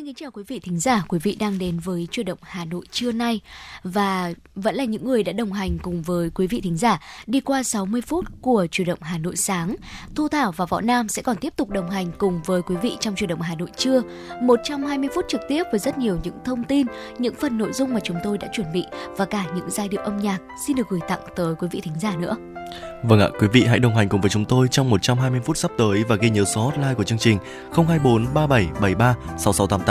Xin kính chào quý vị thính giả, quý vị đang đến với Chuyển động Hà Nội trưa nay và vẫn là những người đã đồng hành cùng với quý vị thính giả đi qua 60 phút của Chuyển động Hà Nội sáng. Thu Thảo và Võ Nam sẽ còn tiếp tục đồng hành cùng với quý vị trong Chuyển động Hà Nội trưa, 120 phút trực tiếp với rất nhiều những thông tin, những phần nội dung mà chúng tôi đã chuẩn bị và cả những giai điệu âm nhạc xin được gửi tặng tới quý vị thính giả nữa. Vâng ạ, quý vị hãy đồng hành cùng với chúng tôi trong 120 phút sắp tới và ghi nhớ số hotline của chương trình 024 3773 6688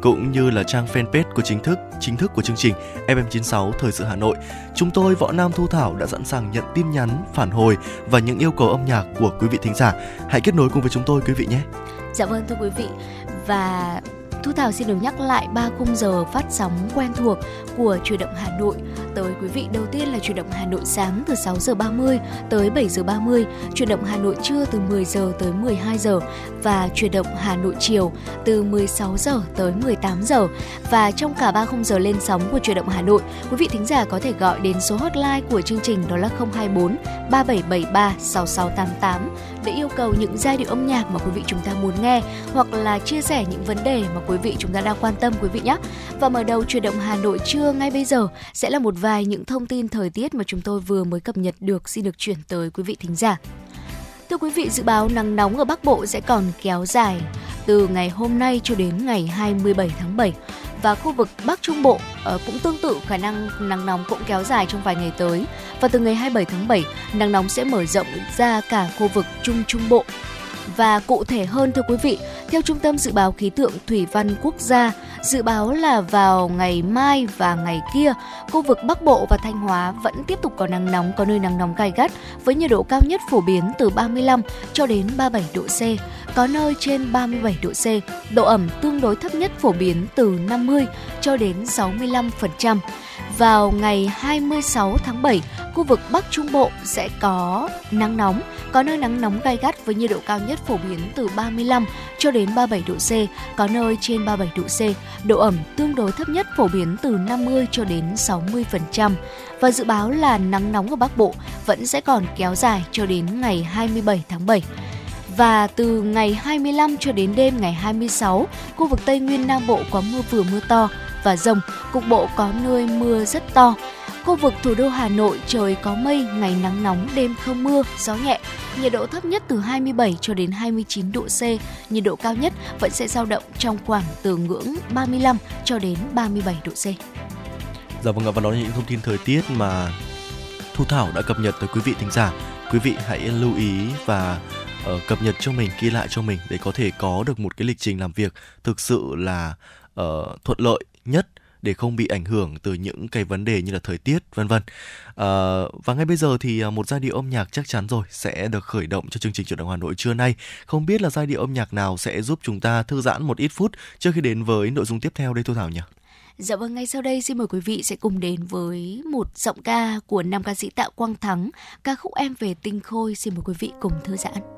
cũng như là trang fanpage của chính thức chính thức của chương trình FM96 Thời sự Hà Nội. Chúng tôi Võ Nam Thu Thảo đã sẵn sàng nhận tin nhắn, phản hồi và những yêu cầu âm nhạc của quý vị thính giả. Hãy kết nối cùng với chúng tôi quý vị nhé. Dạ vâng thưa quý vị và Thu Thảo xin được nhắc lại ba khung giờ phát sóng quen thuộc của Chuyển động Hà Nội tới quý vị. Đầu tiên là Chuyển động Hà Nội sáng từ 6 giờ 30 tới 7 giờ 30, Chuyển động Hà Nội trưa từ 10 giờ tới 12 giờ và Chuyển động Hà Nội chiều từ 16 giờ tới 18 giờ. Và trong cả ba khung giờ lên sóng của Chuyển động Hà Nội, quý vị thính giả có thể gọi đến số hotline của chương trình đó là 024 3773 6688 để yêu cầu những giai điệu âm nhạc mà quý vị chúng ta muốn nghe hoặc là chia sẻ những vấn đề mà quý vị chúng ta đang quan tâm quý vị nhé. Và mở đầu chuyển động Hà Nội trưa ngay bây giờ sẽ là một vài những thông tin thời tiết mà chúng tôi vừa mới cập nhật được xin được chuyển tới quý vị thính giả. Thưa quý vị, dự báo nắng nóng ở Bắc Bộ sẽ còn kéo dài từ ngày hôm nay cho đến ngày 27 tháng 7 và khu vực Bắc Trung Bộ ờ, cũng tương tự khả năng nắng nóng cũng kéo dài trong vài ngày tới. Và từ ngày 27 tháng 7, nắng nóng sẽ mở rộng ra cả khu vực Trung Trung Bộ. Và cụ thể hơn thưa quý vị, theo Trung tâm Dự báo Khí tượng Thủy văn Quốc gia, dự báo là vào ngày mai và ngày kia, khu vực Bắc Bộ và Thanh Hóa vẫn tiếp tục có nắng nóng, có nơi nắng nóng gai gắt với nhiệt độ cao nhất phổ biến từ 35 cho đến 37 độ C, có nơi trên 37 độ C. Độ ẩm tương đối thấp nhất phổ biến từ 50 cho đến 65%. Vào ngày 26 tháng 7, khu vực Bắc Trung Bộ sẽ có nắng nóng, có nơi nắng nóng gai gắt với nhiệt độ cao nhất phổ biến từ 35 cho đến 37 độ C, có nơi trên 37 độ C. Độ ẩm tương đối thấp nhất phổ biến từ 50 cho đến 60%. Và dự báo là nắng nóng ở Bắc Bộ vẫn sẽ còn kéo dài cho đến ngày 27 tháng 7 và từ ngày 25 cho đến đêm ngày 26, khu vực Tây Nguyên Nam Bộ có mưa vừa mưa to và rông, cục bộ có nơi mưa rất to. Khu vực thủ đô Hà Nội trời có mây, ngày nắng nóng, đêm không mưa, gió nhẹ. Nhiệt độ thấp nhất từ 27 cho đến 29 độ C, nhiệt độ cao nhất vẫn sẽ dao động trong khoảng từ ngưỡng 35 cho đến 37 độ C. Dạ vâng ạ, và đó là những thông tin thời tiết mà Thu Thảo đã cập nhật tới quý vị thính giả. Quý vị hãy lưu ý và uh, cập nhật cho mình, ghi lại cho mình để có thể có được một cái lịch trình làm việc thực sự là uh, thuận lợi nhất để không bị ảnh hưởng từ những cái vấn đề như là thời tiết vân vân. À, và ngay bây giờ thì à, một giai điệu âm nhạc chắc chắn rồi sẽ được khởi động cho chương trình chuyển động Hà Nội trưa nay. Không biết là giai điệu âm nhạc nào sẽ giúp chúng ta thư giãn một ít phút trước khi đến với nội dung tiếp theo đây Thu Thảo nhỉ? Dạ vâng, ngay sau đây xin mời quý vị sẽ cùng đến với một giọng ca của nam ca sĩ Tạ Quang Thắng, ca khúc Em về tinh khôi. Xin mời quý vị cùng thư giãn.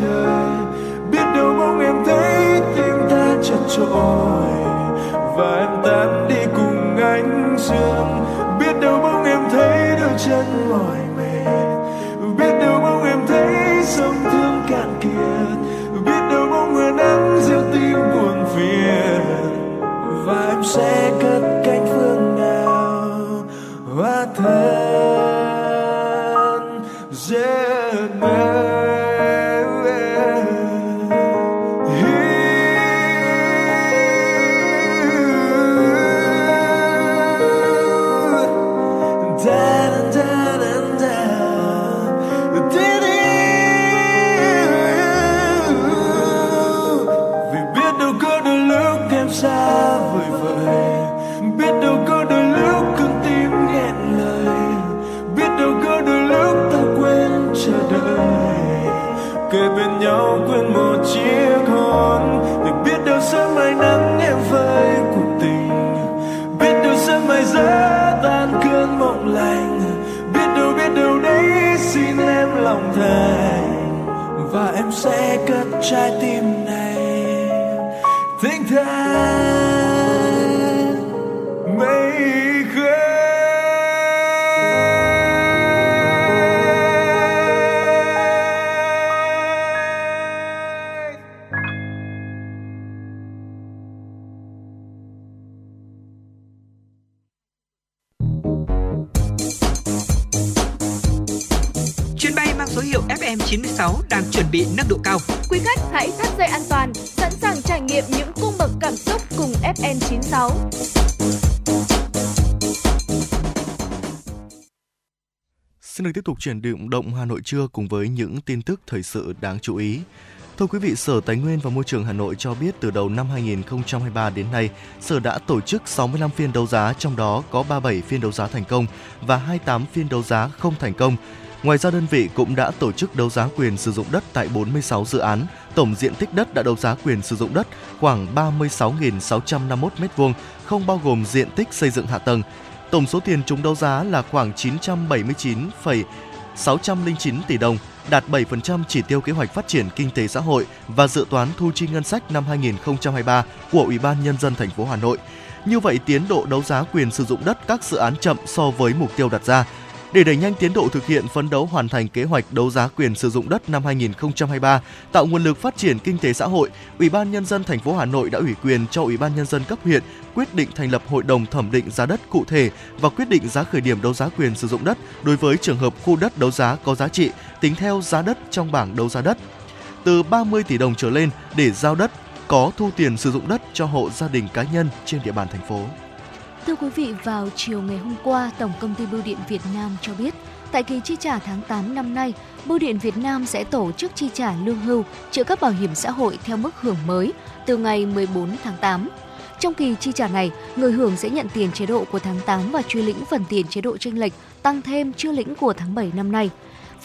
trời. Biết đâu mong em thấy tim ta chật trội và em tan đi cùng ánh dương biết đâu mong em thấy đôi chân mỏi mệt. Biết đâu trái tim này. Thênh thang. tiếp tục chuyển động động Hà Nội trưa cùng với những tin tức thời sự đáng chú ý. Thưa quý vị, Sở Tài nguyên và Môi trường Hà Nội cho biết từ đầu năm 2023 đến nay, Sở đã tổ chức 65 phiên đấu giá, trong đó có 37 phiên đấu giá thành công và 28 phiên đấu giá không thành công. Ngoài ra đơn vị cũng đã tổ chức đấu giá quyền sử dụng đất tại 46 dự án, tổng diện tích đất đã đấu giá quyền sử dụng đất khoảng 36.651 m2, không bao gồm diện tích xây dựng hạ tầng, Tổng số tiền chúng đấu giá là khoảng 979,609 tỷ đồng, đạt 7% chỉ tiêu kế hoạch phát triển kinh tế xã hội và dự toán thu chi ngân sách năm 2023 của Ủy ban nhân dân thành phố Hà Nội. Như vậy, tiến độ đấu giá quyền sử dụng đất các dự án chậm so với mục tiêu đặt ra, để đẩy nhanh tiến độ thực hiện phấn đấu hoàn thành kế hoạch đấu giá quyền sử dụng đất năm 2023, tạo nguồn lực phát triển kinh tế xã hội, Ủy ban nhân dân thành phố Hà Nội đã ủy quyền cho Ủy ban nhân dân cấp huyện quyết định thành lập hội đồng thẩm định giá đất cụ thể và quyết định giá khởi điểm đấu giá quyền sử dụng đất đối với trường hợp khu đất đấu giá có giá trị tính theo giá đất trong bảng đấu giá đất từ 30 tỷ đồng trở lên để giao đất có thu tiền sử dụng đất cho hộ gia đình cá nhân trên địa bàn thành phố. Thưa quý vị, vào chiều ngày hôm qua, Tổng công ty Bưu điện Việt Nam cho biết, tại kỳ chi trả tháng 8 năm nay, Bưu điện Việt Nam sẽ tổ chức chi trả lương hưu, trợ cấp bảo hiểm xã hội theo mức hưởng mới từ ngày 14 tháng 8. Trong kỳ chi trả này, người hưởng sẽ nhận tiền chế độ của tháng 8 và truy lĩnh phần tiền chế độ chênh lệch tăng thêm chưa lĩnh của tháng 7 năm nay.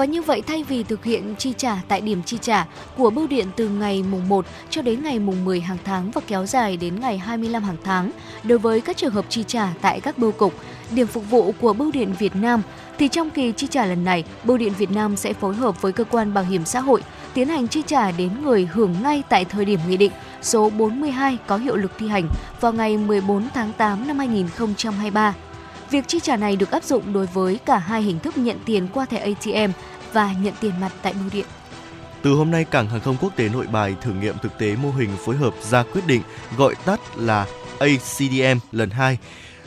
Và như vậy thay vì thực hiện chi trả tại điểm chi trả của bưu điện từ ngày mùng 1 cho đến ngày mùng 10 hàng tháng và kéo dài đến ngày 25 hàng tháng, đối với các trường hợp chi trả tại các bưu cục, điểm phục vụ của Bưu điện Việt Nam thì trong kỳ chi trả lần này, Bưu điện Việt Nam sẽ phối hợp với cơ quan bảo hiểm xã hội tiến hành chi trả đến người hưởng ngay tại thời điểm nghị định số 42 có hiệu lực thi hành vào ngày 14 tháng 8 năm 2023. Việc chi trả này được áp dụng đối với cả hai hình thức nhận tiền qua thẻ ATM và nhận tiền mặt tại bưu điện. Từ hôm nay, Cảng hàng không quốc tế Nội Bài thử nghiệm thực tế mô hình phối hợp ra quyết định gọi tắt là ACDM lần 2.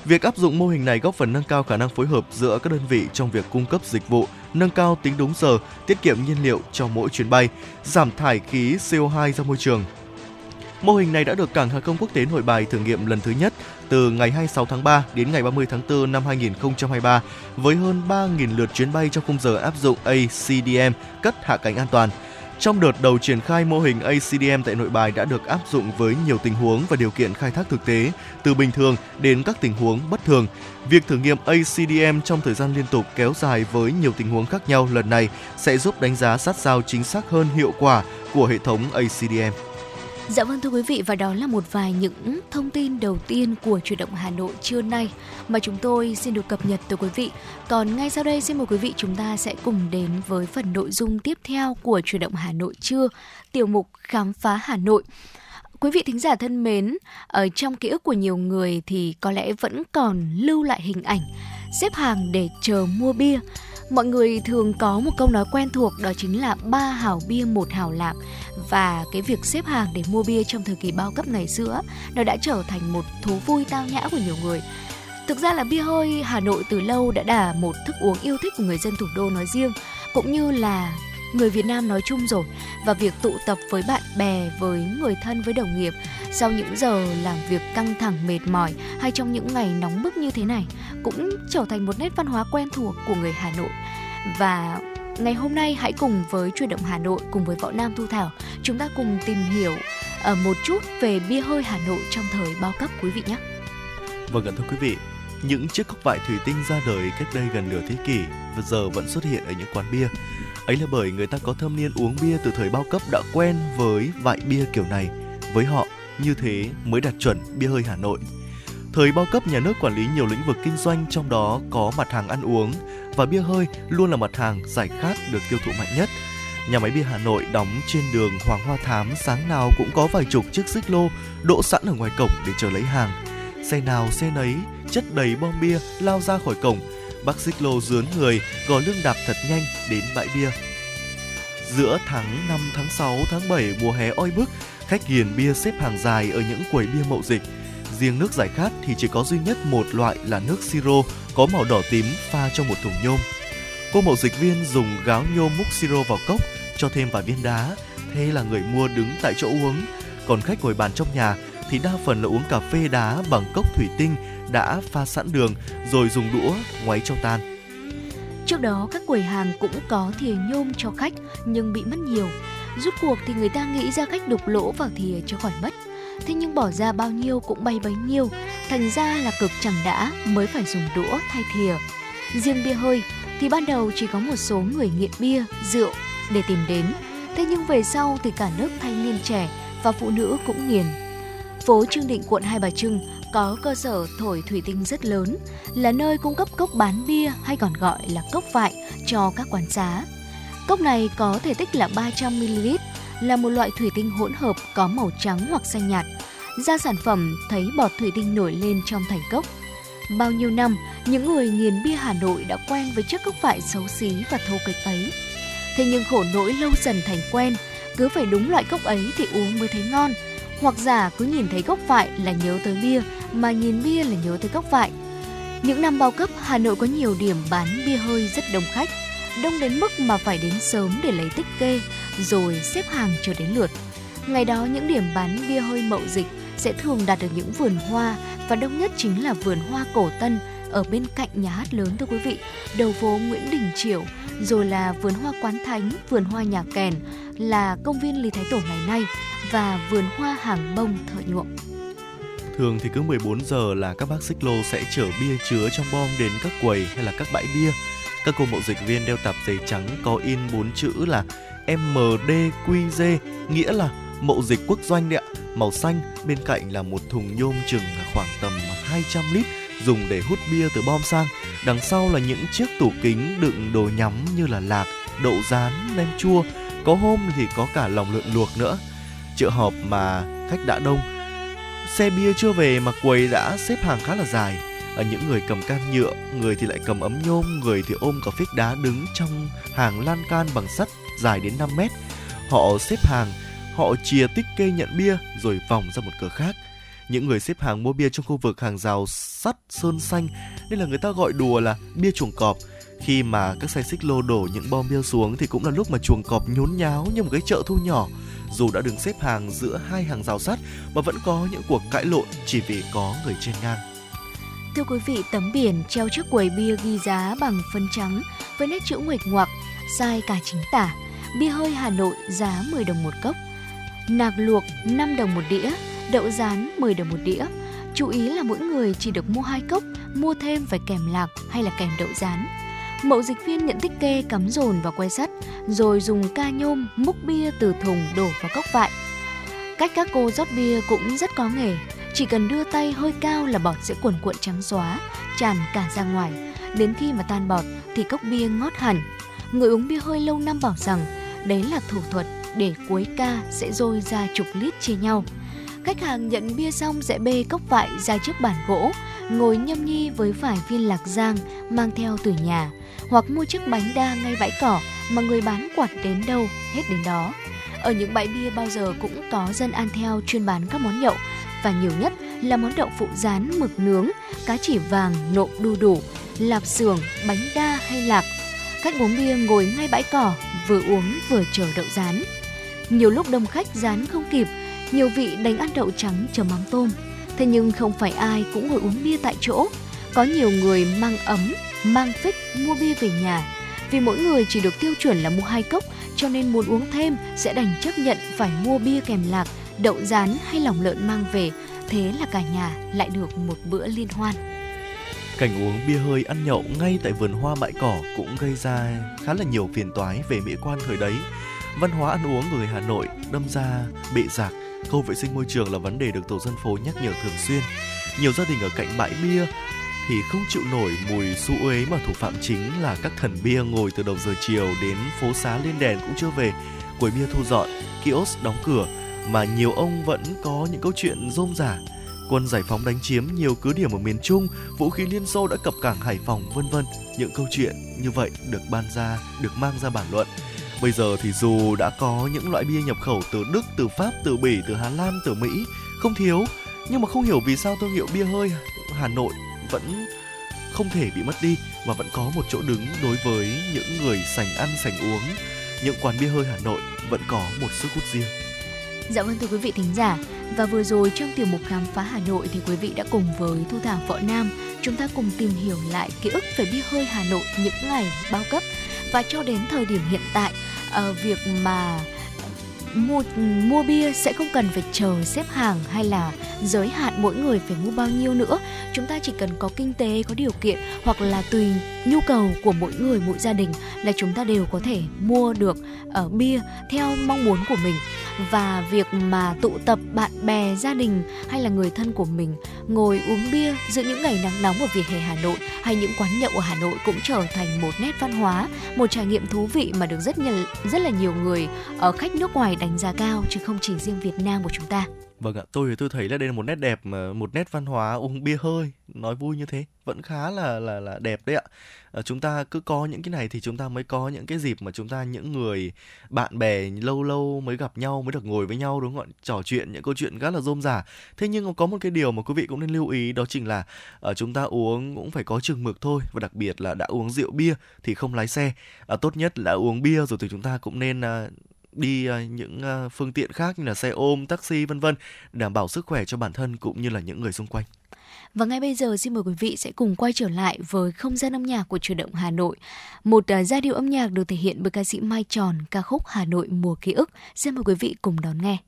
Việc áp dụng mô hình này góp phần nâng cao khả năng phối hợp giữa các đơn vị trong việc cung cấp dịch vụ, nâng cao tính đúng giờ, tiết kiệm nhiên liệu cho mỗi chuyến bay, giảm thải khí CO2 ra môi trường, Mô hình này đã được Cảng hàng không quốc tế Nội Bài thử nghiệm lần thứ nhất từ ngày 26 tháng 3 đến ngày 30 tháng 4 năm 2023 với hơn 3.000 lượt chuyến bay trong khung giờ áp dụng ACDM cất hạ cánh an toàn. Trong đợt đầu triển khai mô hình ACDM tại Nội Bài đã được áp dụng với nhiều tình huống và điều kiện khai thác thực tế, từ bình thường đến các tình huống bất thường. Việc thử nghiệm ACDM trong thời gian liên tục kéo dài với nhiều tình huống khác nhau lần này sẽ giúp đánh giá sát sao chính xác hơn hiệu quả của hệ thống ACDM. Dạ vâng thưa quý vị và đó là một vài những thông tin đầu tiên của chuyển động Hà Nội trưa nay mà chúng tôi xin được cập nhật tới quý vị. Còn ngay sau đây xin mời quý vị chúng ta sẽ cùng đến với phần nội dung tiếp theo của chuyển động Hà Nội trưa, tiểu mục khám phá Hà Nội. Quý vị thính giả thân mến, ở trong ký ức của nhiều người thì có lẽ vẫn còn lưu lại hình ảnh xếp hàng để chờ mua bia mọi người thường có một câu nói quen thuộc, đó chính là ba hảo bia, một hảo lạc và cái việc xếp hàng để mua bia trong thời kỳ bao cấp ngày xưa nó đã trở thành một thú vui tao nhã của nhiều người. Thực ra là bia hơi Hà Nội từ lâu đã là một thức uống yêu thích của người dân thủ đô nói riêng, cũng như là người Việt Nam nói chung rồi và việc tụ tập với bạn bè, với người thân, với đồng nghiệp sau những giờ làm việc căng thẳng mệt mỏi hay trong những ngày nóng bức như thế này cũng trở thành một nét văn hóa quen thuộc của người Hà Nội. Và ngày hôm nay hãy cùng với truyền động Hà Nội cùng với Võ Nam Thu Thảo chúng ta cùng tìm hiểu ờ, một chút về bia hơi Hà Nội trong thời bao cấp quý vị nhé. Vâng ạ thưa quý vị, những chiếc cốc vải thủy tinh ra đời cách đây gần nửa thế kỷ và giờ vẫn xuất hiện ở những quán bia. Ấy là bởi người ta có thâm niên uống bia từ thời bao cấp đã quen với vại bia kiểu này. Với họ, như thế mới đạt chuẩn bia hơi Hà Nội. Thời bao cấp nhà nước quản lý nhiều lĩnh vực kinh doanh trong đó có mặt hàng ăn uống và bia hơi luôn là mặt hàng giải khát được tiêu thụ mạnh nhất. Nhà máy bia Hà Nội đóng trên đường Hoàng Hoa Thám sáng nào cũng có vài chục chiếc xích lô đỗ sẵn ở ngoài cổng để chờ lấy hàng. Xe nào xe nấy chất đầy bom bia lao ra khỏi cổng bác xích lô dướn người gò lưng đạp thật nhanh đến bãi bia. Giữa tháng 5, tháng 6, tháng 7 mùa hè oi bức, khách nghiền bia xếp hàng dài ở những quầy bia mậu dịch. Riêng nước giải khát thì chỉ có duy nhất một loại là nước siro có màu đỏ tím pha trong một thùng nhôm. Cô mậu dịch viên dùng gáo nhôm múc siro vào cốc, cho thêm vài viên đá, thế là người mua đứng tại chỗ uống. Còn khách ngồi bàn trong nhà thì đa phần là uống cà phê đá bằng cốc thủy tinh đã pha sẵn đường rồi dùng đũa ngoáy cho tan. Trước đó các quầy hàng cũng có thìa nhôm cho khách nhưng bị mất nhiều. Rút cuộc thì người ta nghĩ ra cách đục lỗ vào thìa cho khỏi mất. Thế nhưng bỏ ra bao nhiêu cũng bay bấy nhiêu, thành ra là cực chẳng đã mới phải dùng đũa thay thìa. Riêng bia hơi thì ban đầu chỉ có một số người nghiện bia, rượu để tìm đến. Thế nhưng về sau thì cả nước thanh niên trẻ và phụ nữ cũng nghiền. Phố Trương Định quận Hai Bà Trưng có cơ sở thổi thủy tinh rất lớn, là nơi cung cấp cốc bán bia hay còn gọi là cốc vại cho các quán xá. Cốc này có thể tích là 300ml, là một loại thủy tinh hỗn hợp có màu trắng hoặc xanh nhạt. Ra sản phẩm thấy bọt thủy tinh nổi lên trong thành cốc. Bao nhiêu năm, những người nghiền bia Hà Nội đã quen với chiếc cốc vại xấu xí và thô kịch ấy. Thế nhưng khổ nỗi lâu dần thành quen, cứ phải đúng loại cốc ấy thì uống mới thấy ngon. Hoặc giả cứ nhìn thấy gốc vải là nhớ tới bia, mà nhìn bia là nhớ tới gốc vải. Những năm bao cấp, Hà Nội có nhiều điểm bán bia hơi rất đông khách. Đông đến mức mà phải đến sớm để lấy tích kê, rồi xếp hàng chờ đến lượt. Ngày đó những điểm bán bia hơi mậu dịch sẽ thường đặt ở những vườn hoa và đông nhất chính là vườn hoa cổ tân ở bên cạnh nhà hát lớn thưa quý vị, đầu phố Nguyễn Đình Chiểu, rồi là vườn hoa Quán Thánh, vườn hoa Nhà Kèn, là công viên Lý Thái Tổ ngày nay và vườn hoa Hàng Bông Thợ Nhuộm. Thường thì cứ 14 giờ là các bác xích lô sẽ chở bia chứa trong bom đến các quầy hay là các bãi bia. Các cô mậu dịch viên đeo tạp dề trắng có in bốn chữ là mdqz nghĩa là mậu dịch quốc doanh đấy ạ. Màu xanh, bên cạnh là một thùng nhôm chừng khoảng tầm 200 lít dùng để hút bia từ bom sang. Đằng sau là những chiếc tủ kính đựng đồ nhắm như là lạc, đậu rán, nem chua. Có hôm thì có cả lòng lợn luộc nữa. Chợ họp mà khách đã đông. Xe bia chưa về mà quầy đã xếp hàng khá là dài. Ở những người cầm can nhựa, người thì lại cầm ấm nhôm, người thì ôm cả phích đá đứng trong hàng lan can bằng sắt dài đến 5 mét. Họ xếp hàng, họ chìa tích kê nhận bia rồi vòng ra một cửa khác những người xếp hàng mua bia trong khu vực hàng rào sắt sơn xanh nên là người ta gọi đùa là bia chuồng cọp khi mà các xe xích lô đổ những bom bia xuống thì cũng là lúc mà chuồng cọp nhốn nháo như một cái chợ thu nhỏ dù đã đứng xếp hàng giữa hai hàng rào sắt mà vẫn có những cuộc cãi lộn chỉ vì có người trên ngang Thưa quý vị, tấm biển treo trước quầy bia ghi giá bằng phấn trắng với nét chữ nguệch ngoạc, sai cả chính tả. Bia hơi Hà Nội giá 10 đồng một cốc. Nạc luộc 5 đồng một đĩa, đậu rán 10 đồng một đĩa. Chú ý là mỗi người chỉ được mua hai cốc, mua thêm phải kèm lạc hay là kèm đậu rán. Mậu dịch viên nhận tích kê cắm dồn vào que sắt, rồi dùng ca nhôm múc bia từ thùng đổ vào cốc vại. Cách các cô rót bia cũng rất có nghề, chỉ cần đưa tay hơi cao là bọt sẽ cuồn cuộn trắng xóa, tràn cả ra ngoài. Đến khi mà tan bọt thì cốc bia ngót hẳn. Người uống bia hơi lâu năm bảo rằng đấy là thủ thuật để cuối ca sẽ rôi ra chục lít chia nhau. Khách hàng nhận bia xong sẽ bê cốc vại ra trước bàn gỗ, ngồi nhâm nhi với vài viên lạc giang mang theo từ nhà, hoặc mua chiếc bánh đa ngay bãi cỏ mà người bán quạt đến đâu hết đến đó. Ở những bãi bia bao giờ cũng có dân ăn theo chuyên bán các món nhậu và nhiều nhất là món đậu phụ rán mực nướng, cá chỉ vàng nộm đu đủ, lạp xưởng, bánh đa hay lạc. Khách uống bia ngồi ngay bãi cỏ, vừa uống vừa chờ đậu rán. Nhiều lúc đông khách rán không kịp, nhiều vị đánh ăn đậu trắng chấm mắm tôm. Thế nhưng không phải ai cũng ngồi uống bia tại chỗ. Có nhiều người mang ấm, mang phích mua bia về nhà. Vì mỗi người chỉ được tiêu chuẩn là mua hai cốc, cho nên muốn uống thêm sẽ đành chấp nhận phải mua bia kèm lạc, đậu rán hay lòng lợn mang về. Thế là cả nhà lại được một bữa liên hoan. Cảnh uống bia hơi ăn nhậu ngay tại vườn hoa bãi cỏ cũng gây ra khá là nhiều phiền toái về mỹ quan thời đấy. Văn hóa ăn uống của người Hà Nội đâm ra bệ rạc, khâu vệ sinh môi trường là vấn đề được tổ dân phố nhắc nhở thường xuyên. Nhiều gia đình ở cạnh bãi bia thì không chịu nổi mùi xú uế mà thủ phạm chính là các thần bia ngồi từ đầu giờ chiều đến phố xá lên đèn cũng chưa về, quầy bia thu dọn, kiosk đóng cửa mà nhiều ông vẫn có những câu chuyện rôm rả quân giải phóng đánh chiếm nhiều cứ điểm ở miền Trung, vũ khí Liên Xô đã cập cảng Hải Phòng vân vân. Những câu chuyện như vậy được ban ra, được mang ra bản luận. Bây giờ thì dù đã có những loại bia nhập khẩu từ Đức, từ Pháp, từ Bỉ, từ Hà Lan, từ Mỹ không thiếu, nhưng mà không hiểu vì sao thương hiệu bia hơi Hà Nội vẫn không thể bị mất đi mà vẫn có một chỗ đứng đối với những người sành ăn sành uống. Những quán bia hơi Hà Nội vẫn có một sức hút riêng. Dạ vâng thưa quý vị thính giả, và vừa rồi trong tiểu mục khám phá Hà Nội thì quý vị đã cùng với Thu Thảo Võ Nam chúng ta cùng tìm hiểu lại ký ức về bia hơi Hà Nội những ngày bao cấp và cho đến thời điểm hiện tại ờ, việc mà mua mua bia sẽ không cần phải chờ xếp hàng hay là giới hạn mỗi người phải mua bao nhiêu nữa. Chúng ta chỉ cần có kinh tế có điều kiện hoặc là tùy nhu cầu của mỗi người mỗi gia đình là chúng ta đều có thể mua được ở uh, bia theo mong muốn của mình. Và việc mà tụ tập bạn bè, gia đình hay là người thân của mình ngồi uống bia giữa những ngày nắng nóng ở vỉa hè Hà Nội hay những quán nhậu ở Hà Nội cũng trở thành một nét văn hóa, một trải nghiệm thú vị mà được rất nhiều rất là nhiều người ở khách nước ngoài đánh giá cao chứ không chỉ riêng Việt Nam của chúng ta. Vâng ạ, tôi thì tôi thấy là đây là một nét đẹp mà một nét văn hóa uống bia hơi, nói vui như thế vẫn khá là là là đẹp đấy ạ. À, chúng ta cứ có những cái này thì chúng ta mới có những cái dịp mà chúng ta những người bạn bè lâu lâu mới gặp nhau mới được ngồi với nhau đúng không ạ? Trò chuyện những câu chuyện rất là rôm rả. Thế nhưng có một cái điều mà quý vị cũng nên lưu ý đó chính là à, chúng ta uống cũng phải có chừng mực thôi và đặc biệt là đã uống rượu bia thì không lái xe. À, tốt nhất là uống bia rồi thì chúng ta cũng nên à, đi ờ, những ờ, phương tiện khác như là xe ôm, taxi vân vân đảm bảo sức khỏe cho bản thân cũng như là những người xung quanh. Và ngay bây giờ xin mời quý vị sẽ cùng quay trở lại với không gian âm nhạc của truyền động Hà Nội. Một uh, giai điệu âm nhạc được thể hiện bởi ca sĩ Mai Tròn, ca khúc Hà Nội mùa ký ức. Xin mời quý vị cùng đón nghe.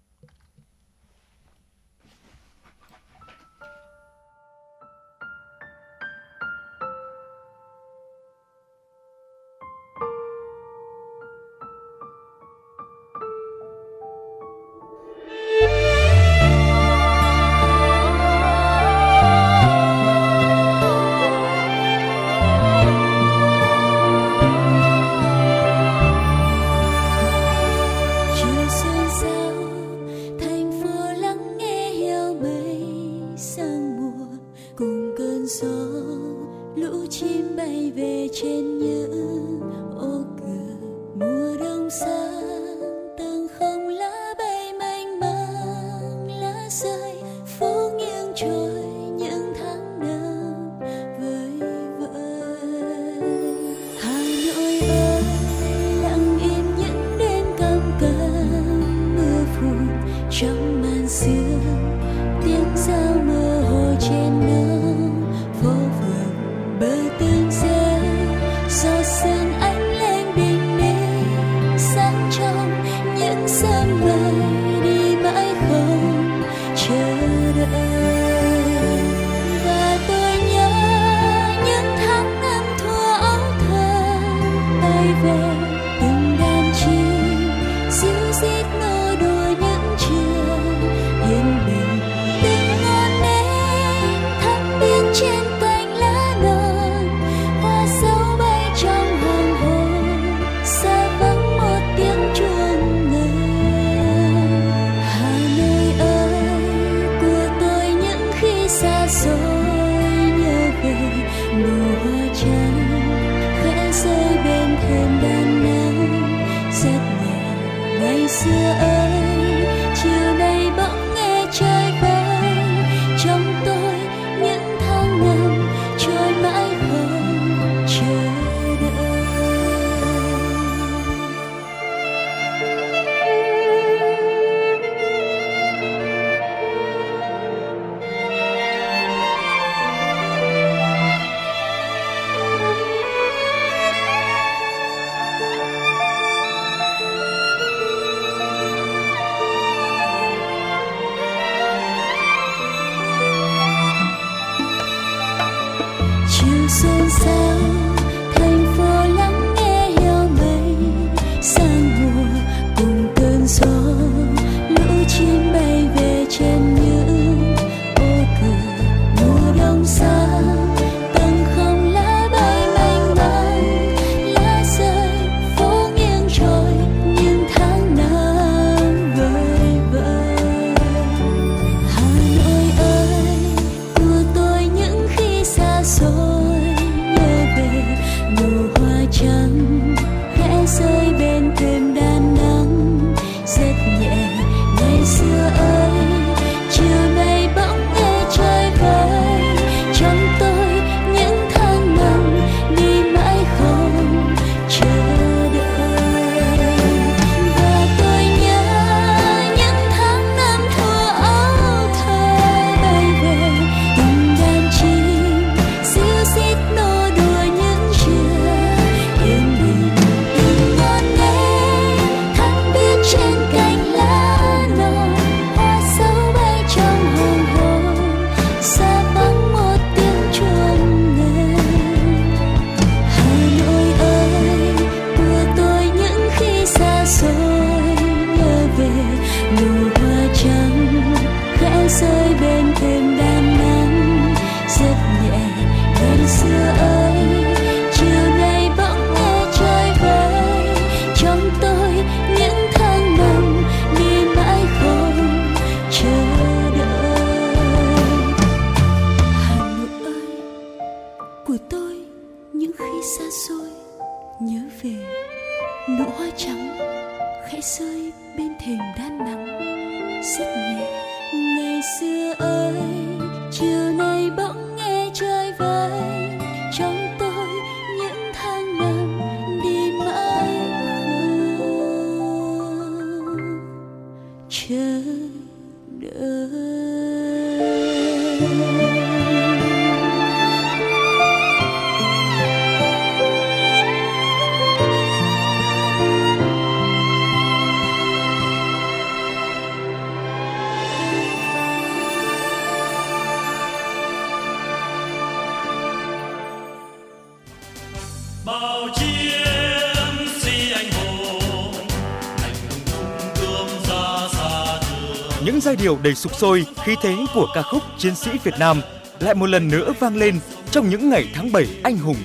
Điệu đầy sục sôi, khí thế của ca khúc Chiến sĩ Việt Nam lại một lần nữa vang lên trong những ngày tháng 7 anh hùng.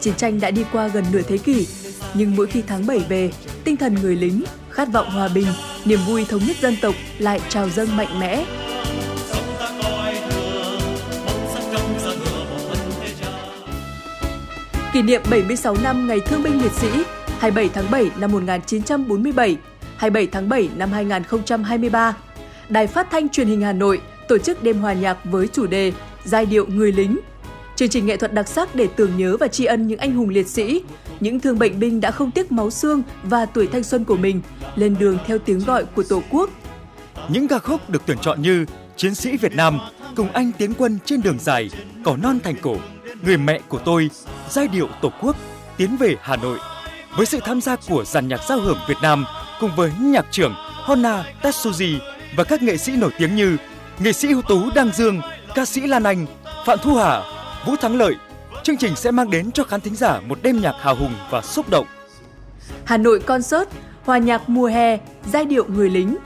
Chiến tranh đã đi qua gần nửa thế kỷ, nhưng mỗi khi tháng 7 về, tinh thần người lính, khát vọng hòa bình, niềm vui thống nhất dân tộc lại trào dâng mạnh mẽ. Kỷ niệm 76 năm Ngày Thương binh Liệt sĩ 27 tháng 7 năm 1947, 27 tháng 7 năm 2023. Đài Phát thanh Truyền hình Hà Nội tổ chức đêm hòa nhạc với chủ đề Giai điệu người lính. Chương trình nghệ thuật đặc sắc để tưởng nhớ và tri ân những anh hùng liệt sĩ, những thương bệnh binh đã không tiếc máu xương và tuổi thanh xuân của mình lên đường theo tiếng gọi của Tổ quốc. Những ca khúc được tuyển chọn như Chiến sĩ Việt Nam, Cùng anh tiến quân trên đường dài, Cỏ non thành cổ, Người mẹ của tôi, Giai điệu Tổ quốc, Tiến về Hà Nội. Với sự tham gia của dàn nhạc giao hưởng Việt Nam cùng với nhạc trưởng Honna Tetsuji và các nghệ sĩ nổi tiếng như nghệ sĩ ưu tú Đăng Dương, ca sĩ Lan Anh, Phạm Thu Hà, Vũ Thắng Lợi. Chương trình sẽ mang đến cho khán thính giả một đêm nhạc hào hùng và xúc động. Hà Nội Concert, hòa nhạc mùa hè, giai điệu người lính.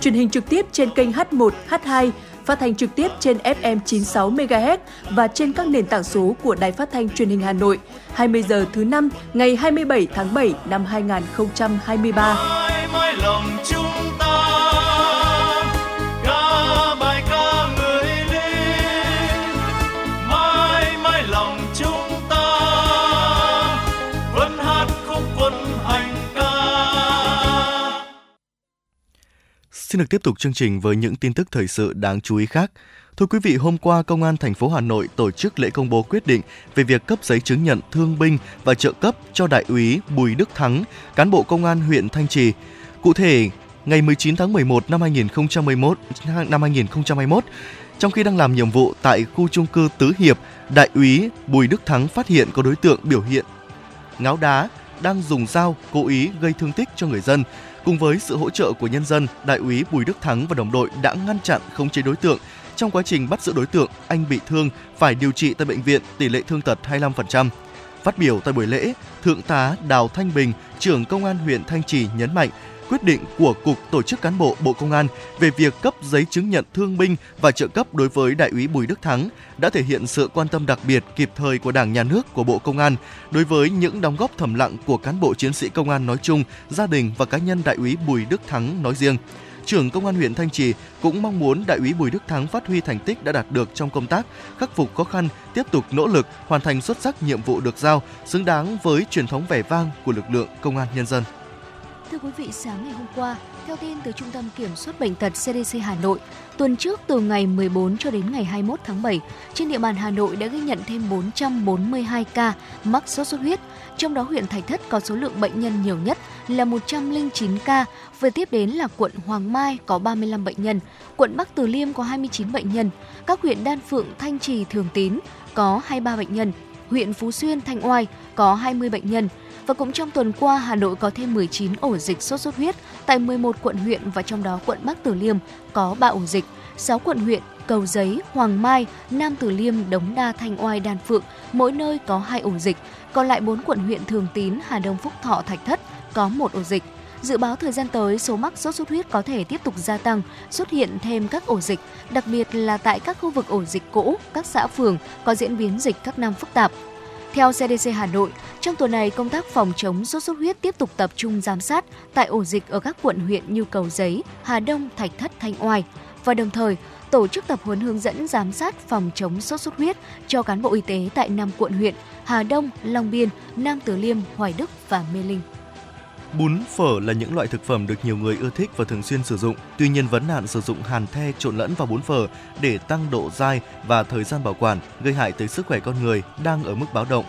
Truyền hình trực tiếp trên kênh H1, H2, phát thanh trực tiếp trên FM 96 MHz và trên các nền tảng số của Đài Phát thanh Truyền hình Hà Nội. 20 giờ thứ năm ngày 27 tháng 7 năm 2023. mãi mãi lòng chúng ta Xin được tiếp tục chương trình với những tin tức thời sự đáng chú ý khác. Thưa quý vị, hôm qua Công an thành phố Hà Nội tổ chức lễ công bố quyết định về việc cấp giấy chứng nhận thương binh và trợ cấp cho đại úy Bùi Đức Thắng, cán bộ công an huyện Thanh Trì. Cụ thể, ngày 19 tháng 11 năm 2011 năm 2021, trong khi đang làm nhiệm vụ tại khu trung cư Tứ Hiệp, đại úy Bùi Đức Thắng phát hiện có đối tượng biểu hiện ngáo đá đang dùng dao cố ý gây thương tích cho người dân. Cùng với sự hỗ trợ của nhân dân, đại úy Bùi Đức Thắng và đồng đội đã ngăn chặn khống chế đối tượng. Trong quá trình bắt giữ đối tượng, anh bị thương phải điều trị tại bệnh viện, tỷ lệ thương tật 25%. Phát biểu tại buổi lễ, Thượng tá Đào Thanh Bình, trưởng Công an huyện Thanh Trì nhấn mạnh quyết định của Cục Tổ chức Cán bộ Bộ Công an về việc cấp giấy chứng nhận thương binh và trợ cấp đối với Đại úy Bùi Đức Thắng đã thể hiện sự quan tâm đặc biệt kịp thời của Đảng, Nhà nước, của Bộ Công an đối với những đóng góp thầm lặng của cán bộ chiến sĩ công an nói chung, gia đình và cá nhân Đại úy Bùi Đức Thắng nói riêng. Trưởng Công an huyện Thanh Trì cũng mong muốn Đại úy Bùi Đức Thắng phát huy thành tích đã đạt được trong công tác, khắc phục khó khăn, tiếp tục nỗ lực hoàn thành xuất sắc nhiệm vụ được giao, xứng đáng với truyền thống vẻ vang của lực lượng công an nhân dân. Thưa quý vị, sáng ngày hôm qua, theo tin từ Trung tâm Kiểm soát Bệnh tật CDC Hà Nội, tuần trước từ ngày 14 cho đến ngày 21 tháng 7, trên địa bàn Hà Nội đã ghi nhận thêm 442 ca mắc sốt xuất huyết, trong đó huyện Thạch Thất có số lượng bệnh nhân nhiều nhất là 109 ca, vừa tiếp đến là quận Hoàng Mai có 35 bệnh nhân, quận Bắc Từ Liêm có 29 bệnh nhân, các huyện Đan Phượng, Thanh Trì, Thường Tín có 23 bệnh nhân, huyện Phú Xuyên, Thanh Oai có 20 bệnh nhân, và cũng trong tuần qua, Hà Nội có thêm 19 ổ dịch sốt xuất huyết tại 11 quận huyện và trong đó quận Bắc Từ Liêm có 3 ổ dịch, 6 quận huyện Cầu Giấy, Hoàng Mai, Nam Từ Liêm, Đống Đa, Thanh Oai, Đan Phượng, mỗi nơi có 2 ổ dịch, còn lại 4 quận huyện Thường Tín, Hà Đông, Phúc Thọ, Thạch Thất có 1 ổ dịch. Dự báo thời gian tới, số mắc sốt xuất huyết có thể tiếp tục gia tăng, xuất hiện thêm các ổ dịch, đặc biệt là tại các khu vực ổ dịch cũ, các xã phường có diễn biến dịch các năm phức tạp. Theo CDC Hà Nội, trong tuần này công tác phòng chống sốt xuất huyết tiếp tục tập trung giám sát tại ổ dịch ở các quận huyện như Cầu Giấy, Hà Đông, Thạch Thất, Thanh Oai và đồng thời tổ chức tập huấn hướng dẫn giám sát phòng chống sốt xuất huyết cho cán bộ y tế tại năm quận huyện Hà Đông, Long Biên, Nam Từ Liêm, Hoài Đức và Mê Linh. Bún phở là những loại thực phẩm được nhiều người ưa thích và thường xuyên sử dụng. Tuy nhiên vấn nạn sử dụng hàn the trộn lẫn vào bún phở để tăng độ dai và thời gian bảo quản gây hại tới sức khỏe con người đang ở mức báo động.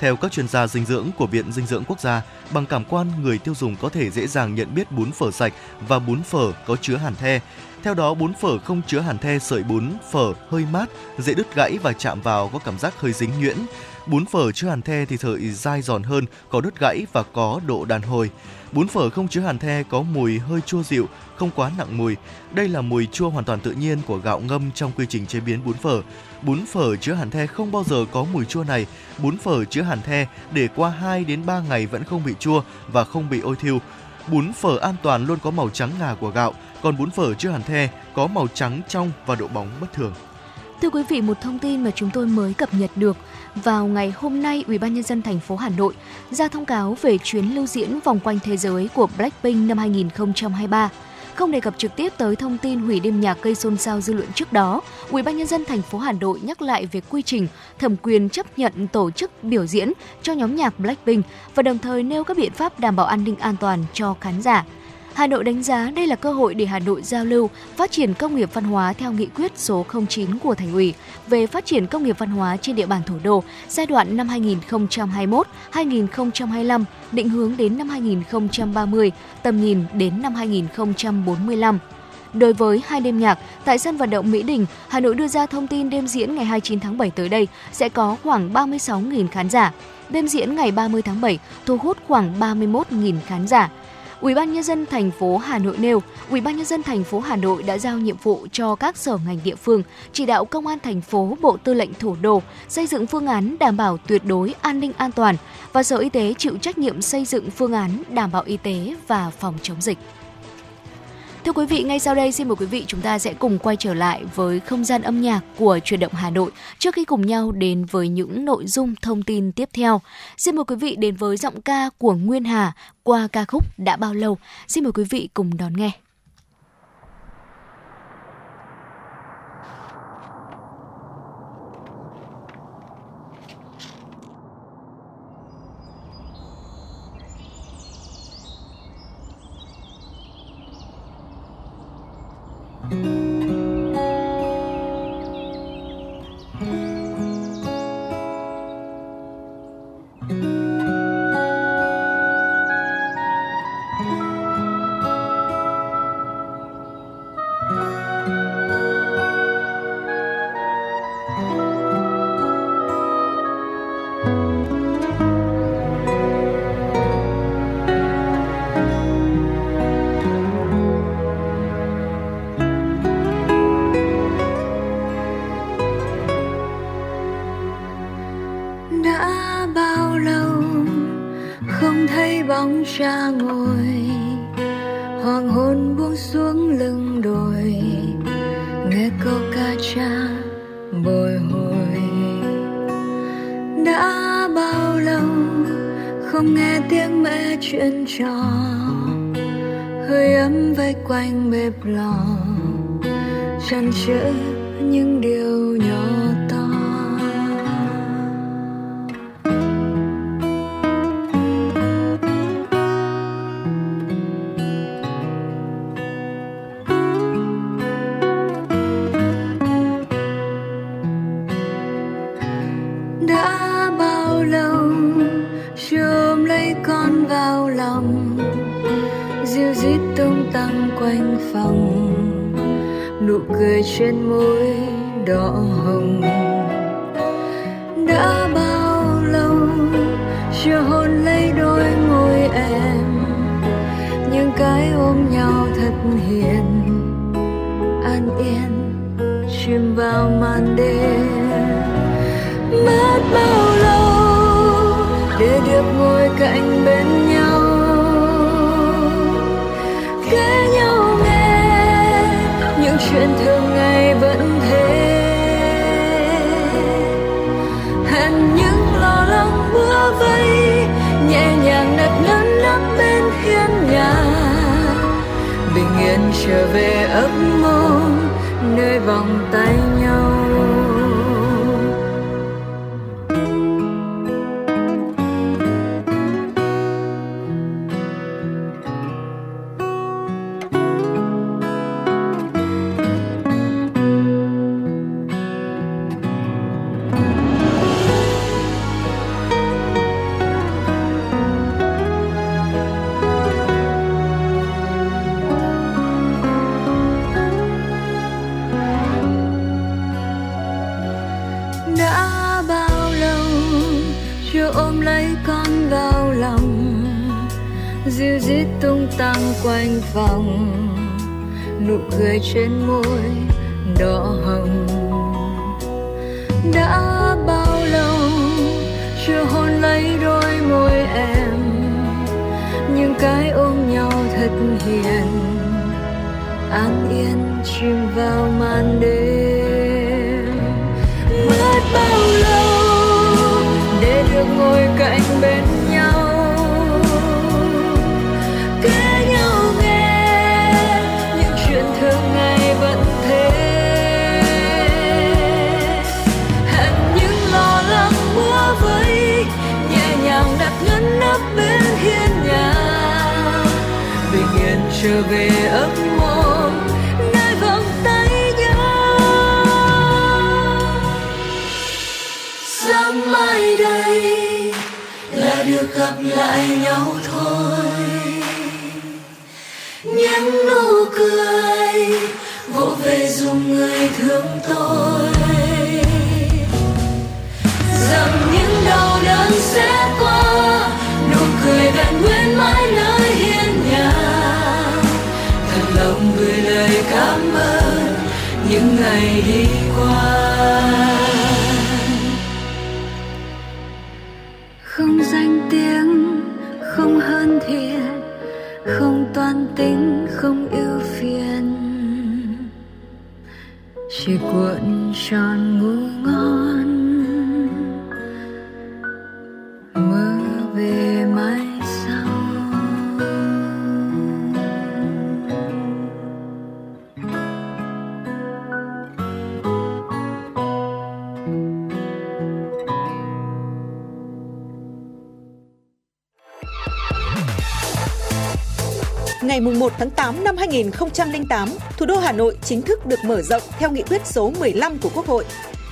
Theo các chuyên gia dinh dưỡng của Viện Dinh dưỡng Quốc gia, bằng cảm quan người tiêu dùng có thể dễ dàng nhận biết bún phở sạch và bún phở có chứa hàn the. Theo đó, bún phở không chứa hàn the sợi bún phở hơi mát, dễ đứt gãy và chạm vào có cảm giác hơi dính nhuyễn. Bún phở chứa hàn the thì sợi dai giòn hơn, có đứt gãy và có độ đàn hồi. Bún phở không chứa hàn the có mùi hơi chua dịu, không quá nặng mùi. Đây là mùi chua hoàn toàn tự nhiên của gạo ngâm trong quy trình chế biến bún phở. Bún phở chứa hàn the không bao giờ có mùi chua này. Bún phở chứa hàn the để qua 2 đến 3 ngày vẫn không bị chua và không bị ôi thiêu. Bún phở an toàn luôn có màu trắng ngà của gạo, còn bún phở chứa hàn the có màu trắng trong và độ bóng bất thường. Thưa quý vị, một thông tin mà chúng tôi mới cập nhật được vào ngày hôm nay, Ủy ban nhân dân thành phố Hà Nội ra thông cáo về chuyến lưu diễn vòng quanh thế giới của Blackpink năm 2023. Không đề cập trực tiếp tới thông tin hủy đêm nhạc gây xôn xao dư luận trước đó, Ủy ban nhân dân thành phố Hà Nội nhắc lại về quy trình thẩm quyền chấp nhận tổ chức biểu diễn cho nhóm nhạc Blackpink và đồng thời nêu các biện pháp đảm bảo an ninh an toàn cho khán giả. Hà Nội đánh giá đây là cơ hội để Hà Nội giao lưu, phát triển công nghiệp văn hóa theo nghị quyết số 09 của Thành ủy về phát triển công nghiệp văn hóa trên địa bàn thủ đô giai đoạn năm 2021-2025, định hướng đến năm 2030, tầm nhìn đến năm 2045. Đối với hai đêm nhạc, tại sân vận động Mỹ Đình, Hà Nội đưa ra thông tin đêm diễn ngày 29 tháng 7 tới đây sẽ có khoảng 36.000 khán giả. Đêm diễn ngày 30 tháng 7 thu hút khoảng 31.000 khán giả. Ủy ban nhân dân thành phố Hà Nội nêu, Ủy ban nhân dân thành phố Hà Nội đã giao nhiệm vụ cho các sở ngành địa phương chỉ đạo công an thành phố, Bộ Tư lệnh Thủ đô xây dựng phương án đảm bảo tuyệt đối an ninh an toàn và Sở Y tế chịu trách nhiệm xây dựng phương án đảm bảo y tế và phòng chống dịch. Thưa quý vị, ngay sau đây xin mời quý vị chúng ta sẽ cùng quay trở lại với không gian âm nhạc của truyền động Hà Nội trước khi cùng nhau đến với những nội dung thông tin tiếp theo. Xin mời quý vị đến với giọng ca của Nguyên Hà qua ca khúc Đã bao lâu. Xin mời quý vị cùng đón nghe. Đã cha ngồi. Hoàng hôn buông xuống lưng đồi. Nghe câu ca cha bồi hồi. Đã bao lâu không nghe tiếng mẹ chuyện trò? Hơi ấm vây quanh bếp lò. Chăn chữ những điều nhỏ. Ngày 1 tháng 8 năm 2008, thủ đô Hà Nội chính thức được mở rộng theo nghị quyết số 15 của Quốc hội.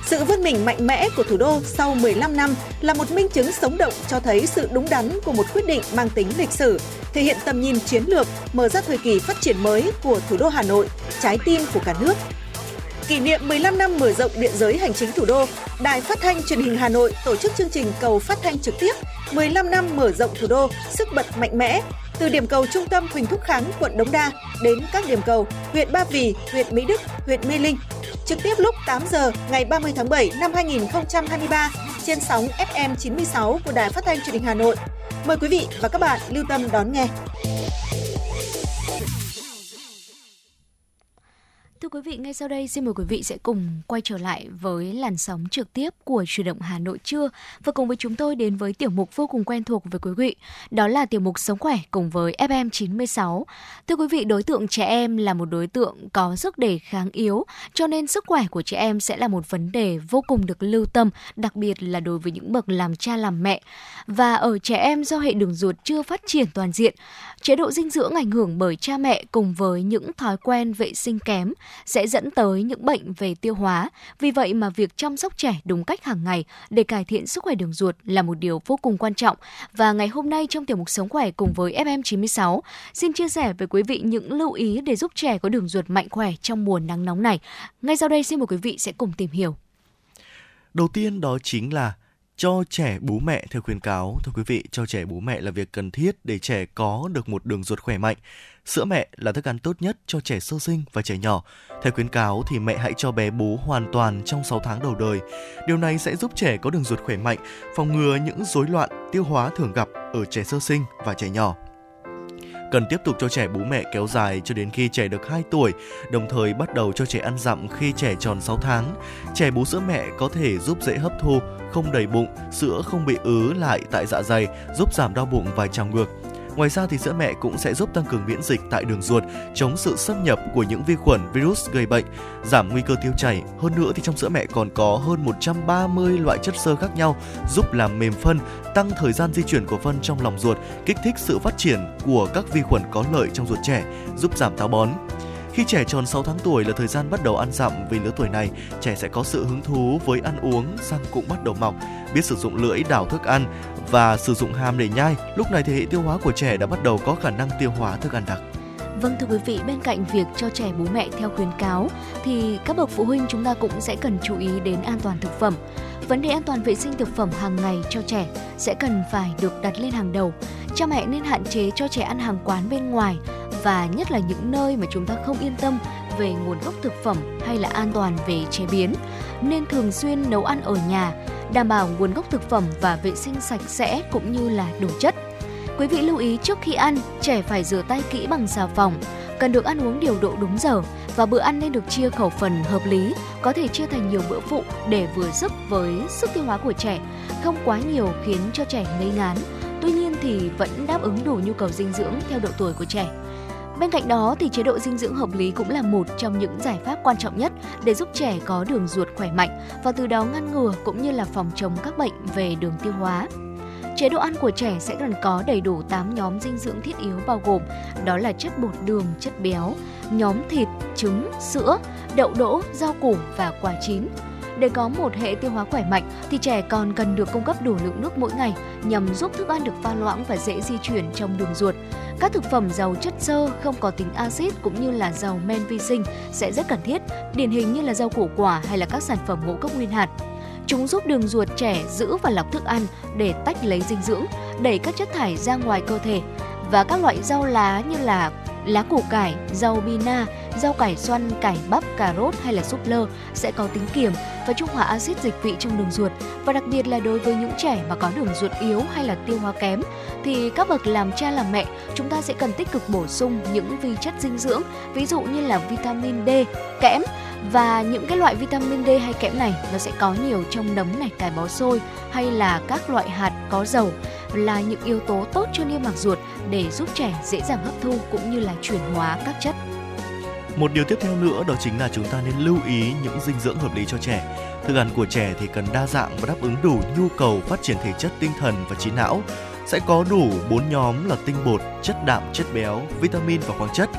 Sự vươn mình mạnh mẽ của thủ đô sau 15 năm là một minh chứng sống động cho thấy sự đúng đắn của một quyết định mang tính lịch sử, thể hiện tầm nhìn chiến lược, mở ra thời kỳ phát triển mới của thủ đô Hà Nội, trái tim của cả nước. Kỷ niệm 15 năm mở rộng địa giới hành chính thủ đô, Đài Phát thanh Truyền hình Hà Nội tổ chức chương trình cầu phát thanh trực tiếp 15 năm mở rộng thủ đô, sức bật mạnh mẽ từ điểm cầu trung tâm Huỳnh Thúc Kháng, quận Đống Đa đến các điểm cầu huyện Ba Vì, huyện Mỹ Đức, huyện Mê Linh. Trực tiếp lúc 8 giờ ngày 30 tháng 7 năm 2023 trên sóng FM 96 của Đài Phát thanh Truyền hình Hà Nội. Mời quý vị và các bạn lưu tâm đón nghe. Thưa quý vị, ngay sau đây xin mời quý vị sẽ cùng quay trở lại với làn sóng trực tiếp của truyền động Hà Nội trưa và cùng với chúng tôi đến với tiểu mục vô cùng quen thuộc với quý vị. Đó là tiểu mục Sống khỏe cùng với FM 96. Thưa quý vị, đối tượng trẻ em là một đối tượng có sức đề kháng yếu, cho nên sức khỏe của trẻ em sẽ là một vấn đề vô cùng được lưu tâm, đặc biệt là đối với những bậc làm cha làm mẹ. Và ở trẻ em do hệ đường ruột chưa phát triển toàn diện, chế độ dinh dưỡng ảnh hưởng bởi cha mẹ cùng với những thói quen vệ sinh kém sẽ dẫn tới những bệnh về tiêu hóa. Vì vậy mà việc chăm sóc trẻ đúng cách hàng ngày để cải thiện sức khỏe đường ruột là một điều vô cùng quan trọng. Và ngày hôm nay trong tiểu mục Sống khỏe cùng với FM96, xin chia sẻ với quý vị những lưu ý để giúp trẻ có đường ruột mạnh khỏe trong mùa nắng nóng này. Ngay sau đây xin mời quý vị sẽ cùng tìm hiểu. Đầu tiên đó chính là cho trẻ bú mẹ theo khuyến cáo. Thưa quý vị, cho trẻ bú mẹ là việc cần thiết để trẻ có được một đường ruột khỏe mạnh. Sữa mẹ là thức ăn tốt nhất cho trẻ sơ sinh và trẻ nhỏ. Theo khuyến cáo thì mẹ hãy cho bé bú hoàn toàn trong 6 tháng đầu đời. Điều này sẽ giúp trẻ có đường ruột khỏe mạnh, phòng ngừa những rối loạn tiêu hóa thường gặp ở trẻ sơ sinh và trẻ nhỏ cần tiếp tục cho trẻ bú mẹ kéo dài cho đến khi trẻ được 2 tuổi, đồng thời bắt đầu cho trẻ ăn dặm khi trẻ tròn 6 tháng. Trẻ bú sữa mẹ có thể giúp dễ hấp thu, không đầy bụng, sữa không bị ứ lại tại dạ dày, giúp giảm đau bụng và trào ngược. Ngoài ra thì sữa mẹ cũng sẽ giúp tăng cường miễn dịch tại đường ruột, chống sự xâm nhập của những vi khuẩn, virus gây bệnh, giảm nguy cơ tiêu chảy. Hơn nữa thì trong sữa mẹ còn có hơn 130 loại chất xơ khác nhau giúp làm mềm phân, tăng thời gian di chuyển của phân trong lòng ruột, kích thích sự phát triển của các vi khuẩn có lợi trong ruột trẻ, giúp giảm táo bón. Khi trẻ tròn 6 tháng tuổi là thời gian bắt đầu ăn dặm vì lứa tuổi này, trẻ sẽ có sự hứng thú với ăn uống, răng cũng bắt đầu mọc, biết sử dụng lưỡi đảo thức ăn và sử dụng hàm để nhai. Lúc này thì hệ tiêu hóa của trẻ đã bắt đầu có khả năng tiêu hóa thức ăn đặc. Vâng thưa quý vị, bên cạnh việc cho trẻ bố mẹ theo khuyến cáo thì các bậc phụ huynh chúng ta cũng sẽ cần chú ý đến an toàn thực phẩm. Vấn đề an toàn vệ sinh thực phẩm hàng ngày cho trẻ sẽ cần phải được đặt lên hàng đầu. Cha mẹ nên hạn chế cho trẻ ăn hàng quán bên ngoài và nhất là những nơi mà chúng ta không yên tâm về nguồn gốc thực phẩm hay là an toàn về chế biến nên thường xuyên nấu ăn ở nhà đảm bảo nguồn gốc thực phẩm và vệ sinh sạch sẽ cũng như là đủ chất quý vị lưu ý trước khi ăn trẻ phải rửa tay kỹ bằng xà phòng cần được ăn uống điều độ đúng giờ và bữa ăn nên được chia khẩu phần hợp lý, có thể chia thành nhiều bữa phụ để vừa sức với sức tiêu hóa của trẻ, không quá nhiều khiến cho trẻ ngây ngán. Tuy nhiên thì vẫn đáp ứng đủ nhu cầu dinh dưỡng theo độ tuổi của trẻ. Bên cạnh đó thì chế độ dinh dưỡng hợp lý cũng là một trong những giải pháp quan trọng nhất để giúp trẻ có đường ruột khỏe mạnh và từ đó ngăn ngừa cũng như là phòng chống các bệnh về đường tiêu hóa. Chế độ ăn của trẻ sẽ cần có đầy đủ 8 nhóm dinh dưỡng thiết yếu bao gồm đó là chất bột đường, chất béo, nhóm thịt, trứng, sữa, đậu đỗ, rau củ và quả chín. Để có một hệ tiêu hóa khỏe mạnh thì trẻ còn cần được cung cấp đủ lượng nước mỗi ngày nhằm giúp thức ăn được pha loãng và dễ di chuyển trong đường ruột. Các thực phẩm giàu chất xơ không có tính axit cũng như là giàu men vi sinh sẽ rất cần thiết, điển hình như là rau củ quả hay là các sản phẩm ngũ cốc nguyên hạt. Chúng giúp đường ruột trẻ giữ và lọc thức ăn để tách lấy dinh dưỡng, đẩy các chất thải ra ngoài cơ thể và các loại rau lá như là lá củ cải, rau bina, rau cải xoăn, cải bắp, cà rốt hay là súp lơ sẽ có tính kiềm và trung hòa axit dịch vị trong đường ruột. Và đặc biệt là đối với những trẻ mà có đường ruột yếu hay là tiêu hóa kém thì các bậc làm cha làm mẹ chúng ta sẽ cần tích cực bổ sung những vi chất dinh dưỡng ví dụ như là vitamin D, kẽm. Và những cái loại vitamin D hay kẽm này nó sẽ có nhiều trong nấm này, cải bó xôi hay là các loại hạt có dầu là những yếu tố tốt cho niêm mạc ruột để giúp trẻ dễ dàng hấp thu cũng như là chuyển hóa các chất. Một điều tiếp theo nữa đó chính là chúng ta nên lưu ý những dinh dưỡng hợp lý cho trẻ. Thức ăn của trẻ thì cần đa dạng và đáp ứng đủ nhu cầu phát triển thể chất tinh thần và trí não. Sẽ có đủ 4 nhóm là tinh bột, chất đạm, chất béo, vitamin và khoáng chất.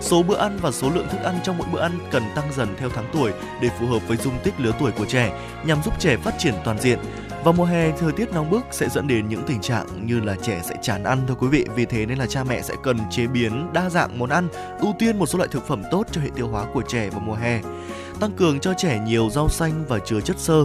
Số bữa ăn và số lượng thức ăn trong mỗi bữa ăn cần tăng dần theo tháng tuổi để phù hợp với dung tích lứa tuổi của trẻ nhằm giúp trẻ phát triển toàn diện. Vào mùa hè, thời tiết nóng bức sẽ dẫn đến những tình trạng như là trẻ sẽ chán ăn thôi quý vị. Vì thế nên là cha mẹ sẽ cần chế biến đa dạng món ăn, ưu tiên một số loại thực phẩm tốt cho hệ tiêu hóa của trẻ vào mùa hè tăng cường cho trẻ nhiều rau xanh và chứa chất xơ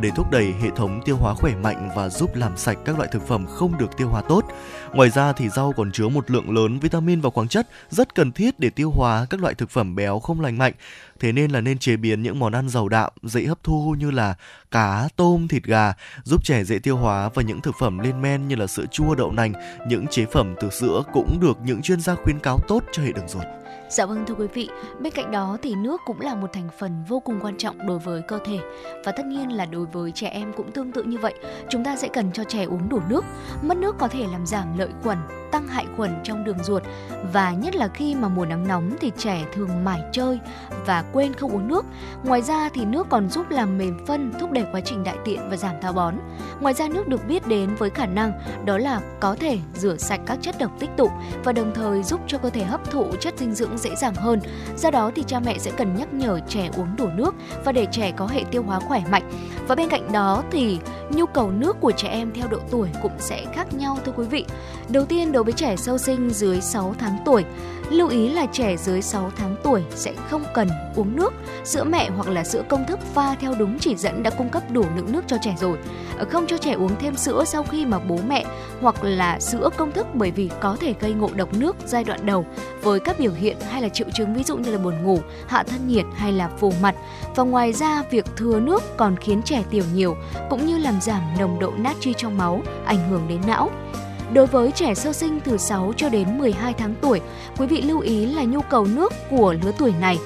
để thúc đẩy hệ thống tiêu hóa khỏe mạnh và giúp làm sạch các loại thực phẩm không được tiêu hóa tốt. Ngoài ra thì rau còn chứa một lượng lớn vitamin và khoáng chất rất cần thiết để tiêu hóa các loại thực phẩm béo không lành mạnh. Thế nên là nên chế biến những món ăn giàu đạm, dễ hấp thu như là cá, tôm, thịt gà, giúp trẻ dễ tiêu hóa và những thực phẩm lên men như là sữa chua, đậu nành, những chế phẩm từ sữa cũng được những chuyên gia khuyến cáo tốt cho hệ đường ruột. Dạ vâng thưa quý vị, bên cạnh đó thì nước cũng là một thành phần vô cùng quan trọng đối với cơ thể và tất nhiên là đối với trẻ em cũng tương tự như vậy. Chúng ta sẽ cần cho trẻ uống đủ nước. Mất nước có thể làm giảm lợi khuẩn, tăng hại khuẩn trong đường ruột và nhất là khi mà mùa nắng nóng thì trẻ thường mải chơi và quên không uống nước. Ngoài ra thì nước còn giúp làm mềm phân, thúc đẩy quá trình đại tiện và giảm táo bón. Ngoài ra nước được biết đến với khả năng đó là có thể rửa sạch các chất độc tích tụ và đồng thời giúp cho cơ thể hấp thụ chất dinh dưỡng dễ dàng hơn. Do đó thì cha mẹ sẽ cần nhắc nhở trẻ uống đủ nước và để trẻ có hệ tiêu hóa khỏe mạnh. Và bên cạnh đó thì nhu cầu nước của trẻ em theo độ tuổi cũng sẽ khác nhau thưa quý vị. Đầu tiên đối với trẻ sơ sinh dưới 6 tháng tuổi, lưu ý là trẻ dưới 6 tháng tuổi sẽ không cần uống nước, sữa mẹ hoặc là sữa công thức pha theo đúng chỉ dẫn đã cung cấp đủ lượng nước cho trẻ rồi. Ờ, không cho trẻ uống thêm sữa sau khi mà bố mẹ hoặc là sữa công thức bởi vì có thể gây ngộ độc nước giai đoạn đầu với các biểu hiện hay là triệu chứng ví dụ như là buồn ngủ, hạ thân nhiệt hay là phù mặt. Và ngoài ra việc thừa nước còn khiến trẻ tiểu nhiều cũng như làm giảm nồng độ natri trong máu, ảnh hưởng đến não. Đối với trẻ sơ sinh từ 6 cho đến 12 tháng tuổi, quý vị lưu ý là nhu cầu nước của lứa tuổi này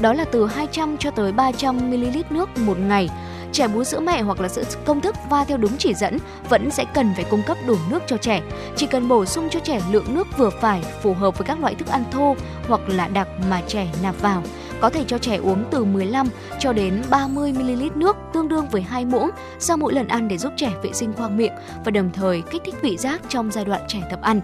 đó là từ 200 cho tới 300 ml nước một ngày trẻ bú sữa mẹ hoặc là sữa công thức và theo đúng chỉ dẫn vẫn sẽ cần phải cung cấp đủ nước cho trẻ. Chỉ cần bổ sung cho trẻ lượng nước vừa phải phù hợp với các loại thức ăn thô hoặc là đặc mà trẻ nạp vào có thể cho trẻ uống từ 15 cho đến 30 ml nước tương đương với 2 muỗng sau mỗi lần ăn để giúp trẻ vệ sinh khoang miệng và đồng thời kích thích vị giác trong giai đoạn trẻ tập ăn.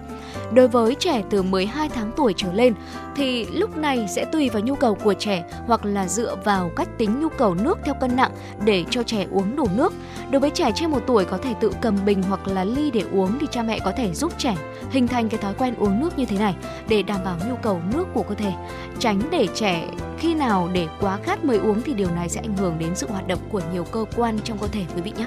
Đối với trẻ từ 12 tháng tuổi trở lên, thì lúc này sẽ tùy vào nhu cầu của trẻ hoặc là dựa vào cách tính nhu cầu nước theo cân nặng để cho trẻ uống đủ nước. Đối với trẻ trên một tuổi có thể tự cầm bình hoặc là ly để uống thì cha mẹ có thể giúp trẻ hình thành cái thói quen uống nước như thế này để đảm bảo nhu cầu nước của cơ thể. Tránh để trẻ khi khi nào để quá khát mới uống thì điều này sẽ ảnh hưởng đến sự hoạt động của nhiều cơ quan trong cơ thể quý vị nhé.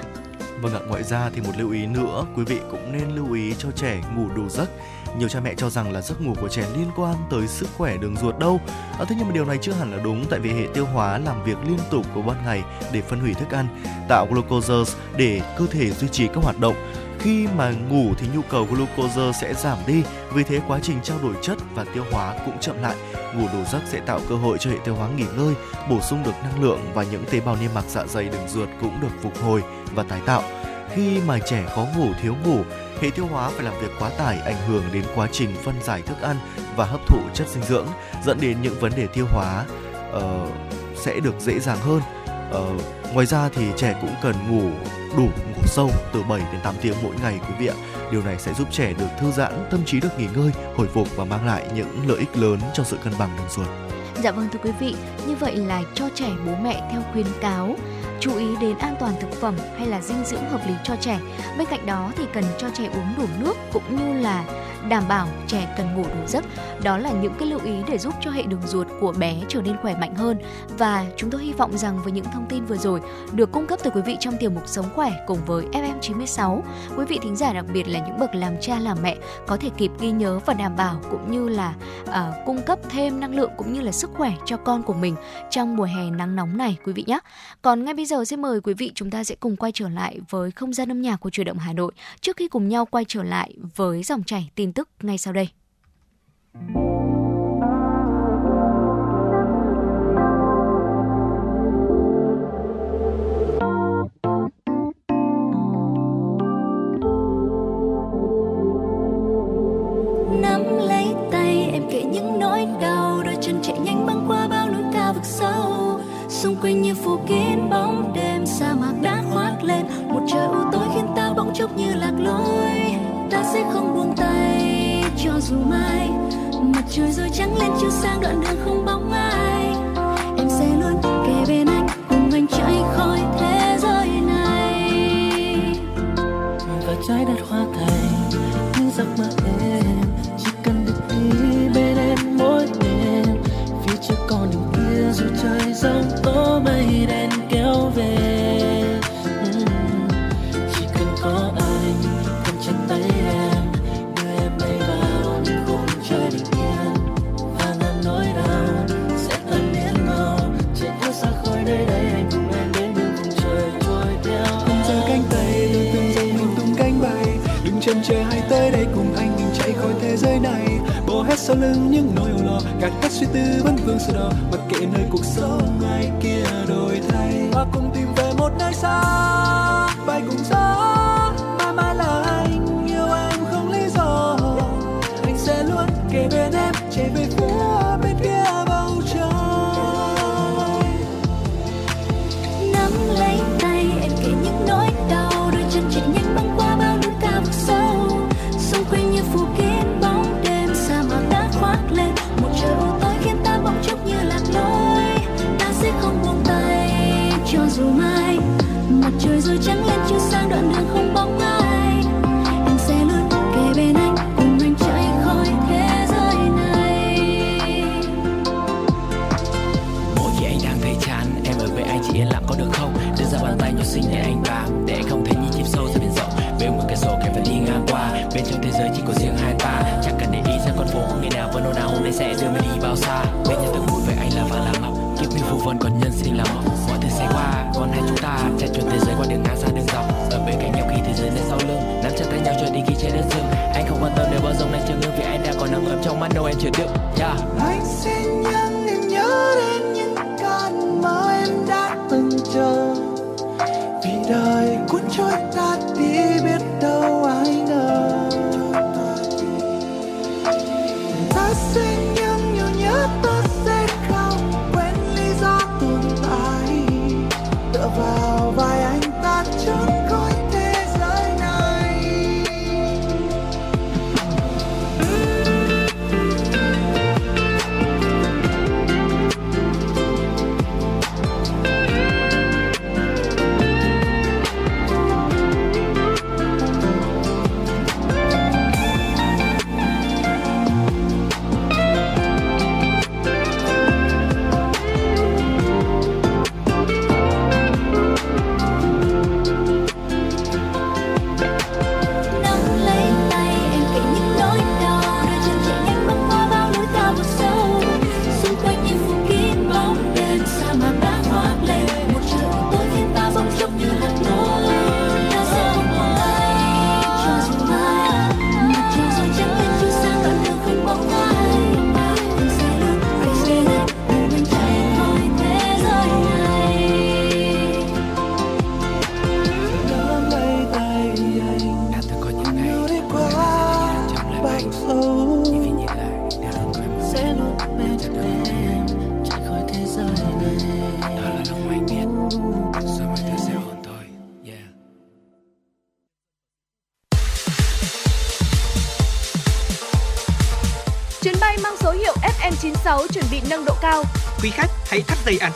Vâng ạ, ngoài ra thì một lưu ý nữa, quý vị cũng nên lưu ý cho trẻ ngủ đủ giấc. Nhiều cha mẹ cho rằng là giấc ngủ của trẻ liên quan tới sức khỏe đường ruột đâu. À, thế nhưng mà điều này chưa hẳn là đúng tại vì hệ tiêu hóa làm việc liên tục của ban ngày để phân hủy thức ăn, tạo glucose để cơ thể duy trì các hoạt động khi mà ngủ thì nhu cầu glucose sẽ giảm đi, vì thế quá trình trao đổi chất và tiêu hóa cũng chậm lại. Ngủ đủ giấc sẽ tạo cơ hội cho hệ tiêu hóa nghỉ ngơi, bổ sung được năng lượng và những tế bào niêm mạc dạ dày đường ruột cũng được phục hồi và tái tạo. Khi mà trẻ khó ngủ thiếu ngủ, hệ tiêu hóa phải làm việc quá tải ảnh hưởng đến quá trình phân giải thức ăn và hấp thụ chất dinh dưỡng, dẫn đến những vấn đề tiêu hóa uh, sẽ được dễ dàng hơn. Uh, ngoài ra thì trẻ cũng cần ngủ đủ ngủ sâu từ 7 đến 8 tiếng mỗi ngày quý vị ạ. Điều này sẽ giúp trẻ được thư giãn, tâm trí được nghỉ ngơi, hồi phục và mang lại những lợi ích lớn cho sự cân bằng đường ruột. Dạ vâng thưa quý vị, như vậy là cho trẻ bố mẹ theo khuyến cáo chú ý đến an toàn thực phẩm hay là dinh dưỡng hợp lý cho trẻ. Bên cạnh đó thì cần cho trẻ uống đủ nước cũng như là đảm bảo trẻ cần ngủ đủ giấc. Đó là những cái lưu ý để giúp cho hệ đường ruột của bé trở nên khỏe mạnh hơn và chúng tôi hy vọng rằng với những thông tin vừa rồi được cung cấp từ quý vị trong tiểu mục Sống khỏe cùng với FM96, quý vị thính giả đặc biệt là những bậc làm cha làm mẹ có thể kịp ghi nhớ và đảm bảo cũng như là uh, cung cấp thêm năng lượng cũng như là sức khỏe cho con của mình trong mùa hè nắng nóng này quý vị nhé. Còn ngay bây giờ xin mời quý vị chúng ta sẽ cùng quay trở lại với không gian âm nhạc của truyền động Hà Nội trước khi cùng nhau quay trở lại với dòng chảy tin tức ngay sau đây. nắm lấy tay, em kể những nỗi đau. Đôi chân chạy nhanh băng qua bao núi cao vực sâu. Xung quanh như phủ kín bóng đêm, sa mạc đã khoác lên. Một trời u tối khiến ta bỗng chốc như lạc lối ta sẽ không buông tay, cho dù mai mặt trời rồi trắng lên chiếu sang đoạn đường không bóng ai. Em sẽ luôn kề bên anh, cùng anh chạy khỏi thế giới này. Và trái đất hoa thành những giấc mơ em, chỉ cần được đi bên em mỗi đêm. Phía trước con đường kia dù trời giông tố mây đen kia chân trời hãy tới đây cùng anh mình chạy khỏi thế giới này. Bỏ hết sau lưng những nỗi âu lo, gạt hết suy tư, vẫn vương sơ đỏ. Mặc kệ nơi cuộc sống ai kia đổi thay. Và cùng tìm về một nơi xa, bay cùng gió. Mãi mãi là anh, yêu em không lý do. Anh sẽ luôn kề bên em, chạy về phía chỉ có riêng hai ta. Chẳng cần để ý ra con phố ngày nào vẫn nôn nào hôm nay sẽ đưa mình đi bao xa. Bên nhau từng vui với anh là và là ngọc. Kiếp như phù vân còn nhân sinh là mộng. Mọi thứ sẽ qua còn hai chúng ta chạy chuồn thế giới qua đường ngang xa đường dọc. Ở bên cạnh nhau khi thế giới lại sau lưng, Nắm chặt tay nhau cho đi khi trái đất dừng Anh không quan tâm nếu bao dòng này chưa ngưng Vì anh đã còn nắng ấm trong mắt đâu, em chưa đựng yeah. anh xin nhắn em nhớ đến những con mơ em đã từng chờ. Vì đời cuốn trôi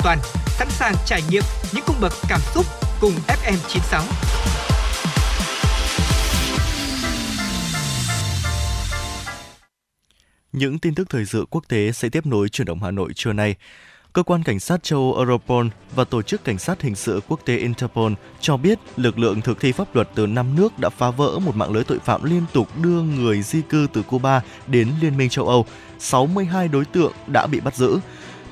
toàn, sẵn sàng trải nghiệm những cung bậc cảm xúc cùng FM96. Những tin tức thời sự quốc tế sẽ tiếp nối chuyển động Hà Nội trưa nay. Cơ quan cảnh sát châu Âu Europol và Tổ chức Cảnh sát Hình sự Quốc tế Interpol cho biết lực lượng thực thi pháp luật từ năm nước đã phá vỡ một mạng lưới tội phạm liên tục đưa người di cư từ Cuba đến Liên minh châu Âu. 62 đối tượng đã bị bắt giữ.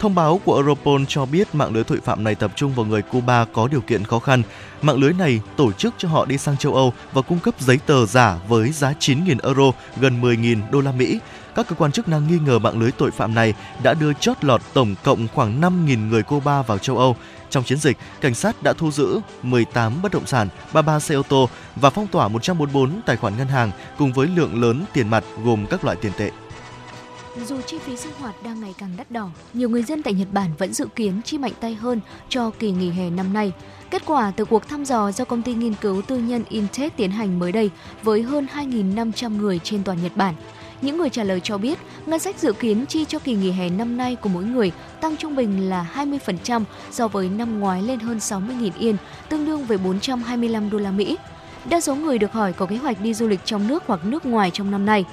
Thông báo của Europol cho biết mạng lưới tội phạm này tập trung vào người Cuba có điều kiện khó khăn. Mạng lưới này tổ chức cho họ đi sang châu Âu và cung cấp giấy tờ giả với giá 9.000 euro, gần 10.000 đô la Mỹ. Các cơ quan chức năng nghi ngờ mạng lưới tội phạm này đã đưa chót lọt tổng cộng khoảng 5.000 người Cuba vào châu Âu. Trong chiến dịch, cảnh sát đã thu giữ 18 bất động sản, 33 xe ô tô và phong tỏa 144 tài khoản ngân hàng cùng với lượng lớn tiền mặt gồm các loại tiền tệ. Dù chi phí sinh hoạt đang ngày càng đắt đỏ, nhiều người dân tại Nhật Bản vẫn dự kiến chi mạnh tay hơn cho kỳ nghỉ hè năm nay. Kết quả từ cuộc thăm dò do công ty nghiên cứu tư nhân Intech tiến hành mới đây với hơn 2.500 người trên toàn Nhật Bản. Những người trả lời cho biết, ngân sách dự kiến chi cho kỳ nghỉ hè năm nay của mỗi người tăng trung bình là 20% so với năm ngoái lên hơn 60.000 yên, tương đương với 425 đô la Mỹ. Đa số người được hỏi có kế hoạch đi du lịch trong nước hoặc nước ngoài trong năm nay.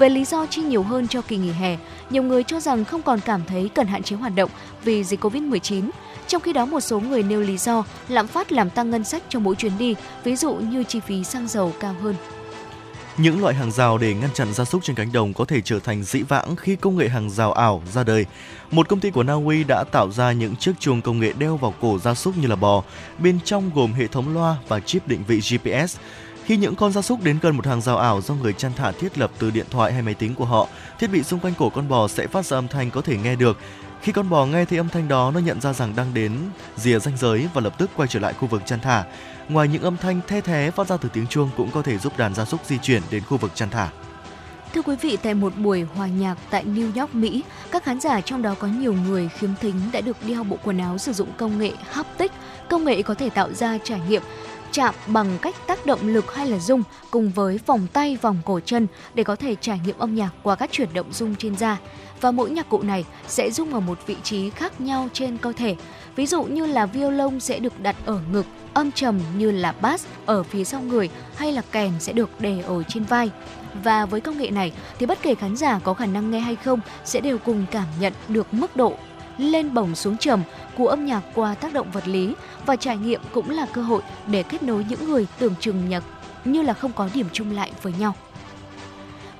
Về lý do chi nhiều hơn cho kỳ nghỉ hè, nhiều người cho rằng không còn cảm thấy cần hạn chế hoạt động vì dịch Covid-19. Trong khi đó, một số người nêu lý do lạm phát làm tăng ngân sách cho mỗi chuyến đi, ví dụ như chi phí xăng dầu cao hơn. Những loại hàng rào để ngăn chặn gia súc trên cánh đồng có thể trở thành dĩ vãng khi công nghệ hàng rào ảo ra đời. Một công ty của Na Uy đã tạo ra những chiếc chuồng công nghệ đeo vào cổ gia súc như là bò, bên trong gồm hệ thống loa và chip định vị GPS. Khi những con gia súc đến gần một hàng rào ảo do người chăn thả thiết lập từ điện thoại hay máy tính của họ, thiết bị xung quanh cổ con bò sẽ phát ra âm thanh có thể nghe được. Khi con bò nghe thấy âm thanh đó, nó nhận ra rằng đang đến rìa ranh giới và lập tức quay trở lại khu vực chăn thả. Ngoài những âm thanh the thé phát ra từ tiếng chuông cũng có thể giúp đàn gia súc di chuyển đến khu vực chăn thả. Thưa quý vị, tại một buổi hòa nhạc tại New York, Mỹ, các khán giả trong đó có nhiều người khiếm thính đã được đeo bộ quần áo sử dụng công nghệ haptic. Công nghệ có thể tạo ra trải nghiệm chạm bằng cách tác động lực hay là rung cùng với vòng tay, vòng cổ chân để có thể trải nghiệm âm nhạc qua các chuyển động rung trên da. Và mỗi nhạc cụ này sẽ rung ở một vị trí khác nhau trên cơ thể. Ví dụ như là violon sẽ được đặt ở ngực, âm trầm như là bass ở phía sau người hay là kèn sẽ được để ở trên vai. Và với công nghệ này thì bất kể khán giả có khả năng nghe hay không sẽ đều cùng cảm nhận được mức độ lên bổng xuống trầm của âm nhạc qua tác động vật lý và trải nghiệm cũng là cơ hội để kết nối những người tưởng chừng nhạc như là không có điểm chung lại với nhau.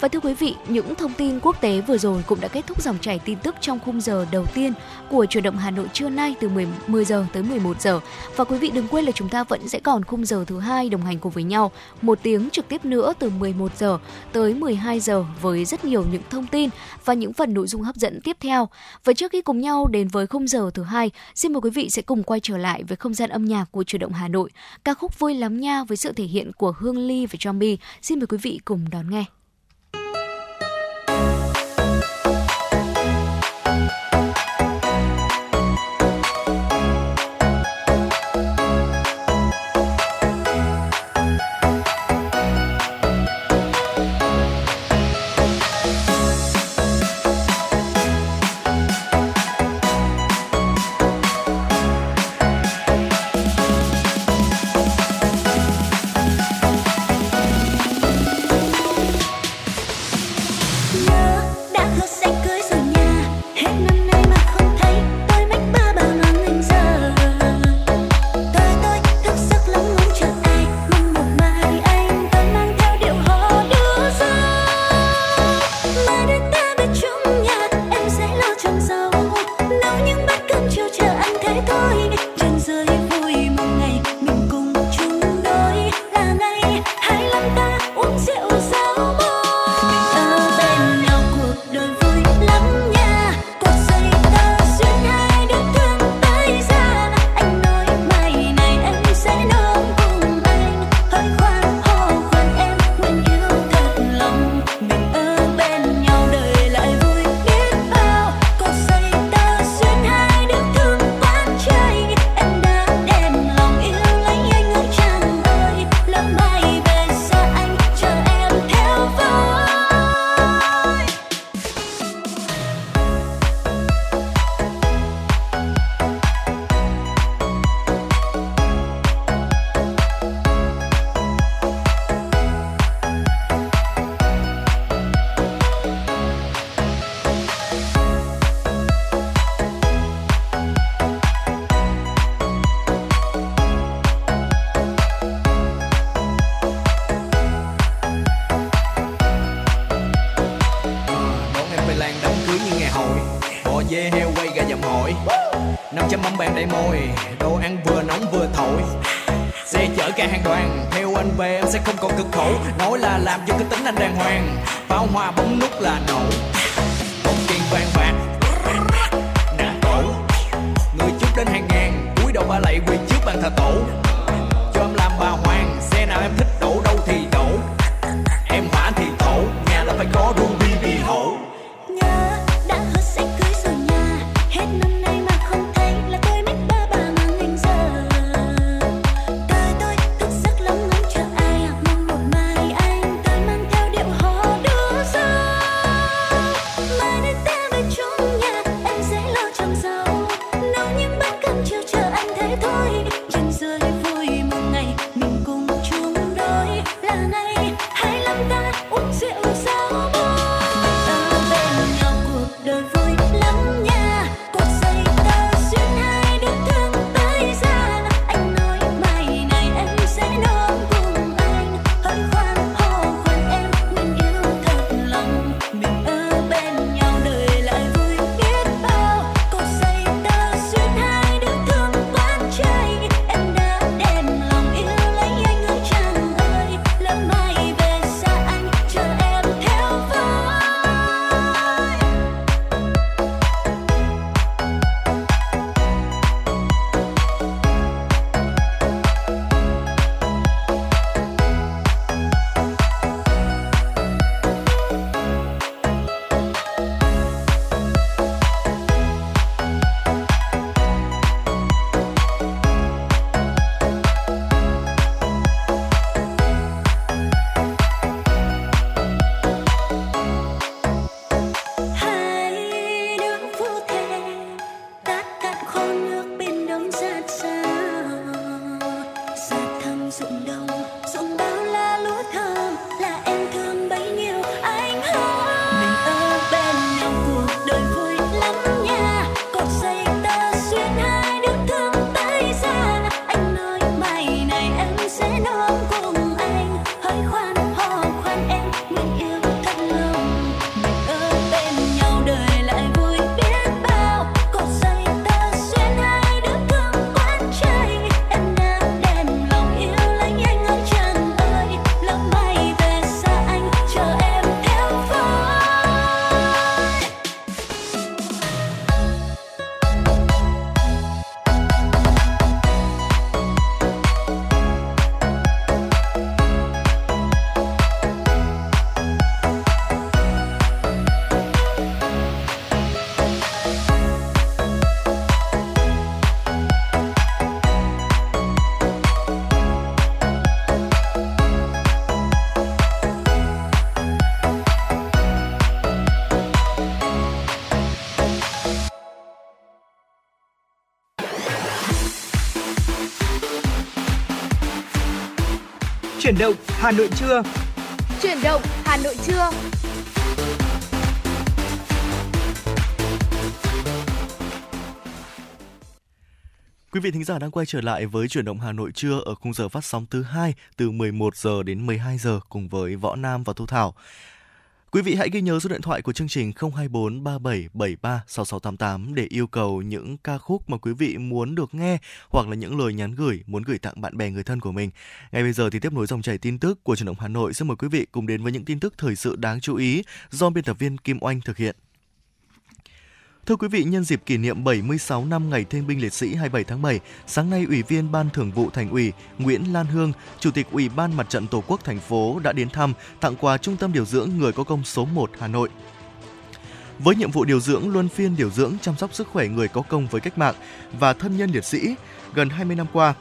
Và thưa quý vị, những thông tin quốc tế vừa rồi cũng đã kết thúc dòng chảy tin tức trong khung giờ đầu tiên của chuyển động Hà Nội trưa nay từ 10, 10 giờ tới 11 giờ. Và quý vị đừng quên là chúng ta vẫn sẽ còn khung giờ thứ hai đồng hành cùng với nhau một tiếng trực tiếp nữa từ 11 giờ tới 12 giờ với rất nhiều những thông tin và những phần nội dung hấp dẫn tiếp theo. Và trước khi cùng nhau đến với khung giờ thứ hai, xin mời quý vị sẽ cùng quay trở lại với không gian âm nhạc của chuyển động Hà Nội. Ca khúc vui lắm nha với sự thể hiện của Hương Ly và Zombie. Xin mời quý vị cùng đón nghe. mind. Chuyển động Hà Nội trưa. Chuyển động Hà Nội trưa. Quý vị thính giả đang quay trở lại với chuyển động Hà Nội trưa ở khung giờ phát sóng thứ hai từ 11 giờ đến 12 giờ cùng với Võ Nam và Thu Thảo. Quý vị hãy ghi nhớ số điện thoại của chương trình 024 3773 6688 để yêu cầu những ca khúc mà quý vị muốn được nghe hoặc là những lời nhắn gửi, muốn gửi tặng bạn bè, người thân của mình. Ngay bây giờ thì tiếp nối dòng chảy tin tức của truyền động Hà Nội sẽ mời quý vị cùng đến với những tin tức thời sự đáng chú ý do biên tập viên Kim Oanh thực hiện. Thưa quý vị, nhân dịp kỷ niệm 76 năm Ngày Thương binh Liệt sĩ 27 tháng 7, sáng nay Ủy viên Ban Thường vụ Thành ủy Nguyễn Lan Hương, Chủ tịch Ủy ban Mặt trận Tổ quốc thành phố đã đến thăm, tặng quà Trung tâm điều dưỡng người có công số 1 Hà Nội. Với nhiệm vụ điều dưỡng luân phiên điều dưỡng chăm sóc sức khỏe người có công với cách mạng và thân nhân liệt sĩ, gần 20 năm qua,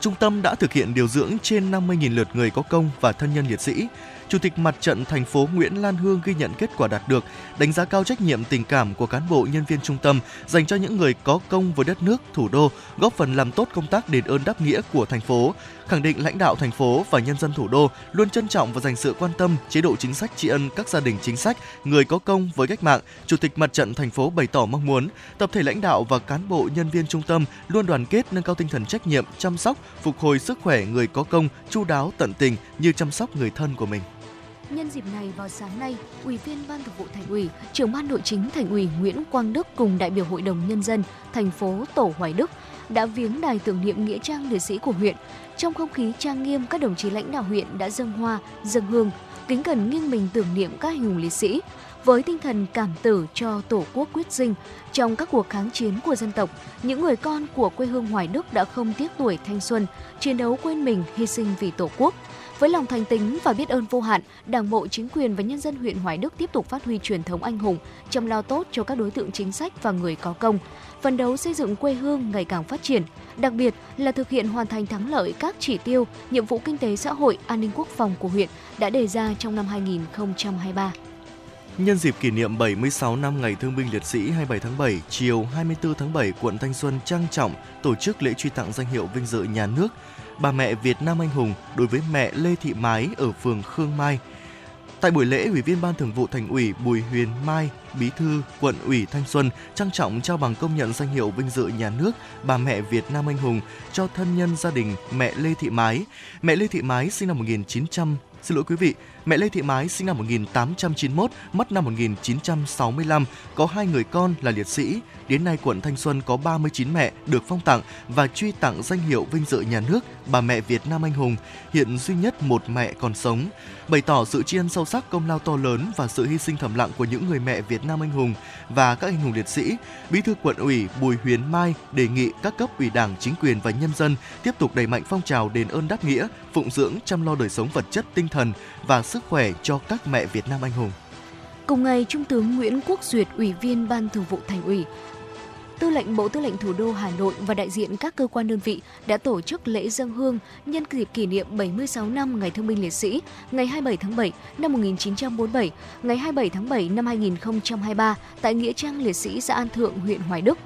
Trung tâm đã thực hiện điều dưỡng trên 50.000 lượt người có công và thân nhân liệt sĩ, Chủ tịch Mặt trận thành phố Nguyễn Lan Hương ghi nhận kết quả đạt được, đánh giá cao trách nhiệm tình cảm của cán bộ nhân viên trung tâm dành cho những người có công với đất nước, thủ đô, góp phần làm tốt công tác đền ơn đáp nghĩa của thành phố, khẳng định lãnh đạo thành phố và nhân dân thủ đô luôn trân trọng và dành sự quan tâm, chế độ chính sách tri ân các gia đình chính sách, người có công với cách mạng. Chủ tịch Mặt trận thành phố bày tỏ mong muốn tập thể lãnh đạo và cán bộ nhân viên trung tâm luôn đoàn kết nâng cao tinh thần trách nhiệm, chăm sóc, phục hồi sức khỏe người có công, chu đáo tận tình như chăm sóc người thân của mình. Nhân dịp này vào sáng nay, Ủy viên Ban Thường vụ Thành ủy, Trưởng ban Nội chính Thành ủy Nguyễn Quang Đức cùng đại biểu Hội đồng nhân dân thành phố Tổ Hoài Đức đã viếng đài tưởng niệm nghĩa trang liệt sĩ của huyện. Trong không khí trang nghiêm, các đồng chí lãnh đạo huyện đã dâng hoa, dâng hương, kính cẩn nghiêng mình tưởng niệm các anh hùng liệt sĩ với tinh thần cảm tử cho Tổ quốc quyết sinh trong các cuộc kháng chiến của dân tộc, những người con của quê hương Hoài Đức đã không tiếc tuổi thanh xuân, chiến đấu quên mình hy sinh vì Tổ quốc. Với lòng thành kính và biết ơn vô hạn, Đảng bộ, chính quyền và nhân dân huyện Hoài Đức tiếp tục phát huy truyền thống anh hùng, chăm lo tốt cho các đối tượng chính sách và người có công, phấn đấu xây dựng quê hương ngày càng phát triển, đặc biệt là thực hiện hoàn thành thắng lợi các chỉ tiêu, nhiệm vụ kinh tế xã hội, an ninh quốc phòng của huyện đã đề ra trong năm 2023. Nhân dịp kỷ niệm 76 năm Ngày Thương binh Liệt sĩ 27 tháng 7, chiều 24 tháng 7, quận Thanh Xuân trang trọng tổ chức lễ truy tặng danh hiệu vinh dự nhà nước Bà mẹ Việt Nam anh hùng đối với mẹ Lê Thị Mái ở phường Khương Mai. Tại buổi lễ, Ủy viên Ban Thường vụ Thành ủy Bùi Huyền Mai, Bí thư Quận ủy Thanh Xuân trang trọng trao bằng công nhận danh hiệu vinh dự nhà nước Bà mẹ Việt Nam anh hùng cho thân nhân gia đình mẹ Lê Thị Mái. Mẹ Lê Thị Mái sinh năm 1900 Xin lỗi quý vị, mẹ Lê Thị Mái sinh năm 1891, mất năm 1965, có hai người con là liệt sĩ. Đến nay quận Thanh Xuân có 39 mẹ được phong tặng và truy tặng danh hiệu vinh dự nhà nước bà mẹ Việt Nam anh hùng, hiện duy nhất một mẹ còn sống. Bày tỏ sự tri ân sâu sắc công lao to lớn và sự hy sinh thầm lặng của những người mẹ Việt Nam anh hùng và các anh hùng liệt sĩ, Bí thư quận ủy Bùi Huyền Mai đề nghị các cấp ủy Đảng, chính quyền và nhân dân tiếp tục đẩy mạnh phong trào đền ơn đáp nghĩa, phụng dưỡng chăm lo đời sống vật chất, tinh thần và sức khỏe cho các mẹ Việt Nam anh hùng. Cùng ngày, Trung tướng Nguyễn Quốc Duyệt, Ủy viên Ban Thường vụ Thành ủy, Tư lệnh Bộ Tư lệnh Thủ đô Hà Nội và đại diện các cơ quan đơn vị đã tổ chức lễ dân hương nhân dịp kỷ niệm 76 năm Ngày Thương binh Liệt sĩ, ngày 27 tháng 7 năm 1947, ngày 27 tháng 7 năm 2023 tại Nghĩa trang Liệt sĩ xã An Thượng, huyện Hoài Đức.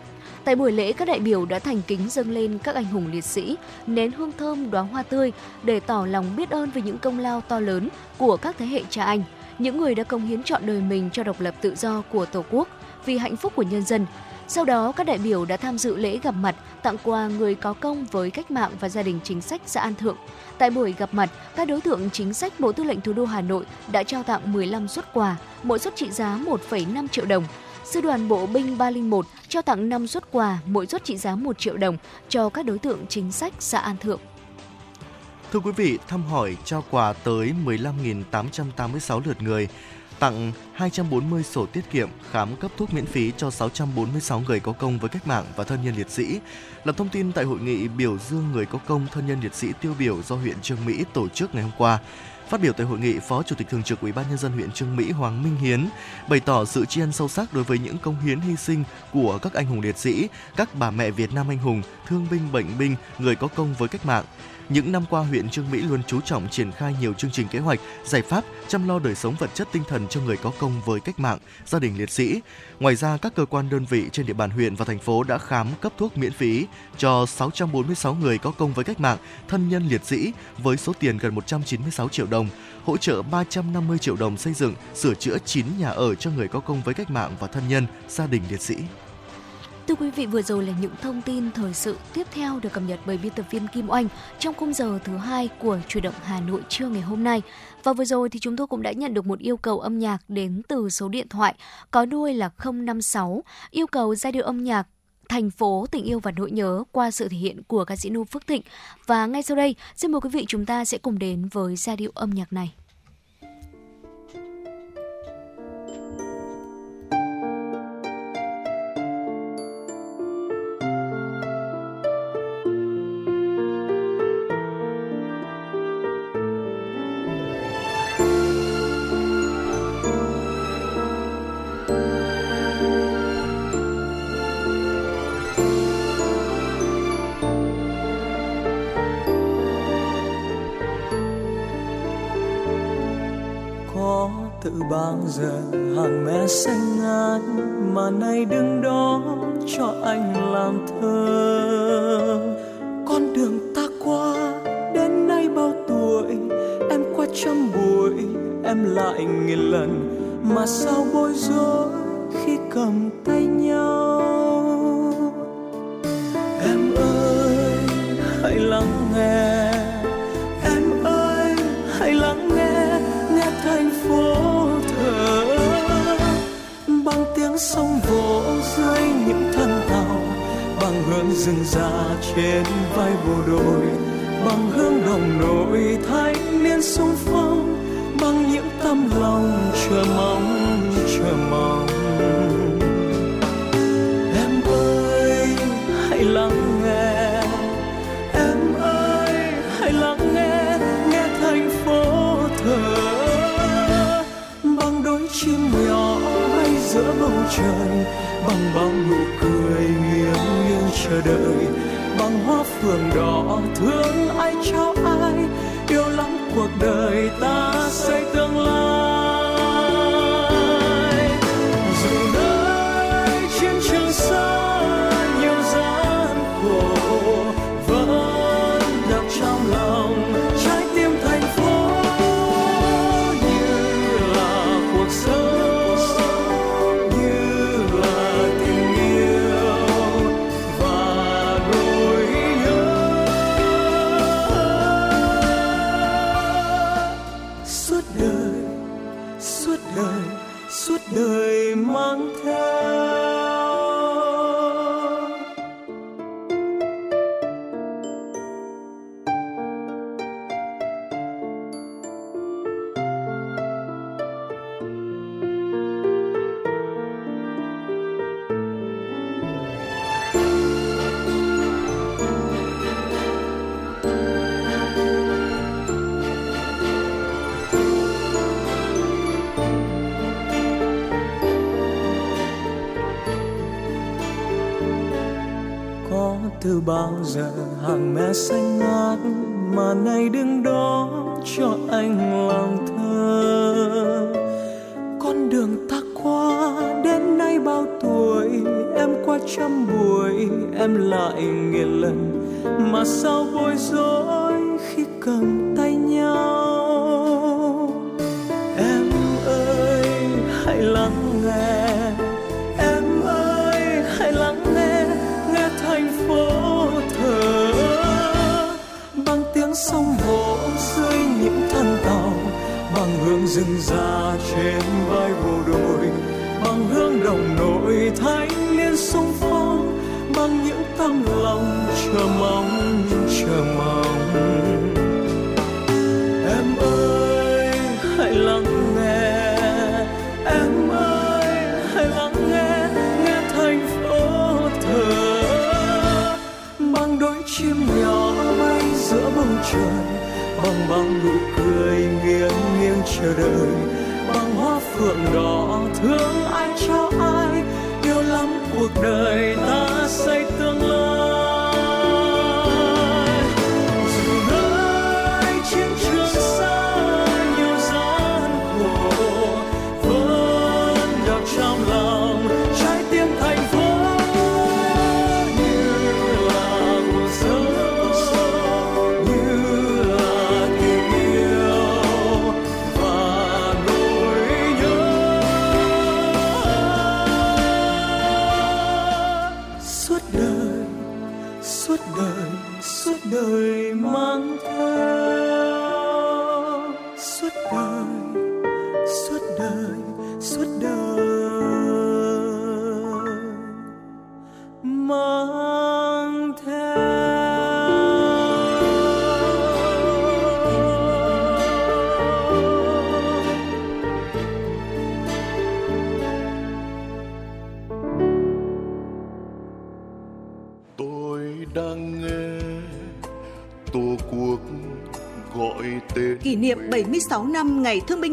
Tại buổi lễ, các đại biểu đã thành kính dâng lên các anh hùng liệt sĩ, nén hương thơm đóa hoa tươi để tỏ lòng biết ơn về những công lao to lớn của các thế hệ cha anh, những người đã công hiến trọn đời mình cho độc lập tự do của Tổ quốc, vì hạnh phúc của nhân dân. Sau đó, các đại biểu đã tham dự lễ gặp mặt, tặng quà người có công với cách mạng và gia đình chính sách xã An Thượng. Tại buổi gặp mặt, các đối tượng chính sách Bộ Tư lệnh Thủ đô Hà Nội đã trao tặng 15 suất quà, mỗi suất trị giá 1,5 triệu đồng. Sư đoàn Bộ binh 301 trao tặng 5 suất quà, mỗi suất trị giá 1 triệu đồng cho các đối tượng chính sách xã An Thượng. Thưa quý vị, thăm hỏi trao quà tới 15.886 lượt người, tặng 240 sổ tiết kiệm khám cấp thuốc miễn phí cho 646 người có công với cách mạng và thân nhân liệt sĩ. Là thông tin tại hội nghị biểu dương người có công thân nhân liệt sĩ tiêu biểu do huyện Trương Mỹ tổ chức ngày hôm qua. Phát biểu tại hội nghị, Phó Chủ tịch Thường trực Ủy ban nhân dân huyện Trương Mỹ Hoàng Minh Hiến bày tỏ sự tri ân sâu sắc đối với những công hiến hy sinh của các anh hùng liệt sĩ, các bà mẹ Việt Nam anh hùng, thương binh bệnh binh, người có công với cách mạng những năm qua huyện Trương Mỹ luôn chú trọng triển khai nhiều chương trình kế hoạch, giải pháp chăm lo đời sống vật chất tinh thần cho người có công với cách mạng, gia đình liệt sĩ. Ngoài ra, các cơ quan đơn vị trên địa bàn huyện và thành phố đã khám cấp thuốc miễn phí cho 646 người có công với cách mạng, thân nhân liệt sĩ với số tiền gần 196 triệu đồng, hỗ trợ 350 triệu đồng xây dựng, sửa chữa 9 nhà ở cho người có công với cách mạng và thân nhân, gia đình liệt sĩ. Thưa quý vị, vừa rồi là những thông tin thời sự tiếp theo được cập nhật bởi biên tập viên Kim Oanh trong khung giờ thứ hai của Chủ động Hà Nội trưa ngày hôm nay. Và vừa rồi thì chúng tôi cũng đã nhận được một yêu cầu âm nhạc đến từ số điện thoại có đuôi là 056, yêu cầu giai điệu âm nhạc thành phố tình yêu và nỗi nhớ qua sự thể hiện của ca sĩ Nu Phước Thịnh. Và ngay sau đây, xin mời quý vị chúng ta sẽ cùng đến với giai điệu âm nhạc này. Giờ hàng mẹ xanh ngát mà nay đứng đó cho anh làm thơ. Con đường ta qua, đến nay bao tuổi? Em qua trăm buổi, em lại nghìn lần. Mà sao bối rối khi cầm tay sông vỗ dưới những thân tàu, bằng hương rừng già trên vai bộ đội, bằng hương đồng nội thanh niên sung phong bằng những tâm lòng chờ mong chờ mong. Em ơi, hãy lắng giữa bầu trời bằng bao nụ cười nghiêng nghiêng chờ đợi. Bằng hoa phượng đỏ, thương ai trao ai, yêu lắm cuộc đời ta xây tương lai. Từ bao giờ hàng me xanh ngát mà nay đứng đó cho anh ngồi.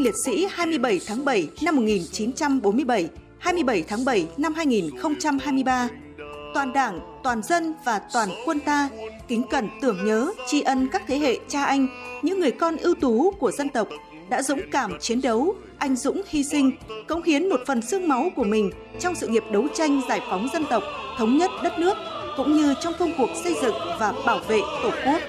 Binh Liệt sĩ 27 tháng 7 năm 1947, 27 tháng 7 năm 2023. Toàn Đảng, toàn dân và toàn quân ta kính cẩn tưởng nhớ, tri ân các thế hệ cha anh, những người con ưu tú của dân tộc đã dũng cảm chiến đấu, anh dũng hy sinh, cống hiến một phần xương máu của mình trong sự nghiệp đấu tranh giải phóng dân tộc, thống nhất đất nước cũng như trong công cuộc xây dựng và bảo vệ Tổ quốc.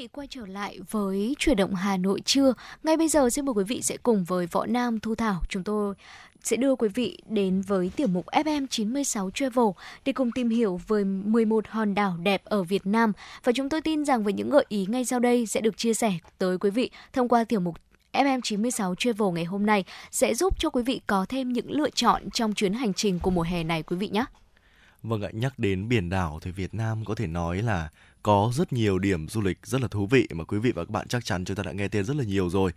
Vị, quay trở lại với chuyển động Hà Nội trưa. Ngay bây giờ xin mời quý vị sẽ cùng với Võ Nam Thu Thảo chúng tôi sẽ đưa quý vị đến với tiểu mục FM 96 Travel để cùng tìm hiểu về 11 hòn đảo đẹp ở Việt Nam và chúng tôi tin rằng với những gợi ý ngay sau đây sẽ được chia sẻ tới quý vị thông qua tiểu mục FM 96 Travel ngày hôm nay sẽ giúp cho quý vị có thêm những lựa chọn trong chuyến hành trình của mùa hè này quý vị nhé. Vâng ạ, nhắc đến biển đảo thì Việt Nam có thể nói là có rất nhiều điểm du lịch rất là thú vị mà quý vị và các bạn chắc chắn chúng ta đã nghe tên rất là nhiều rồi.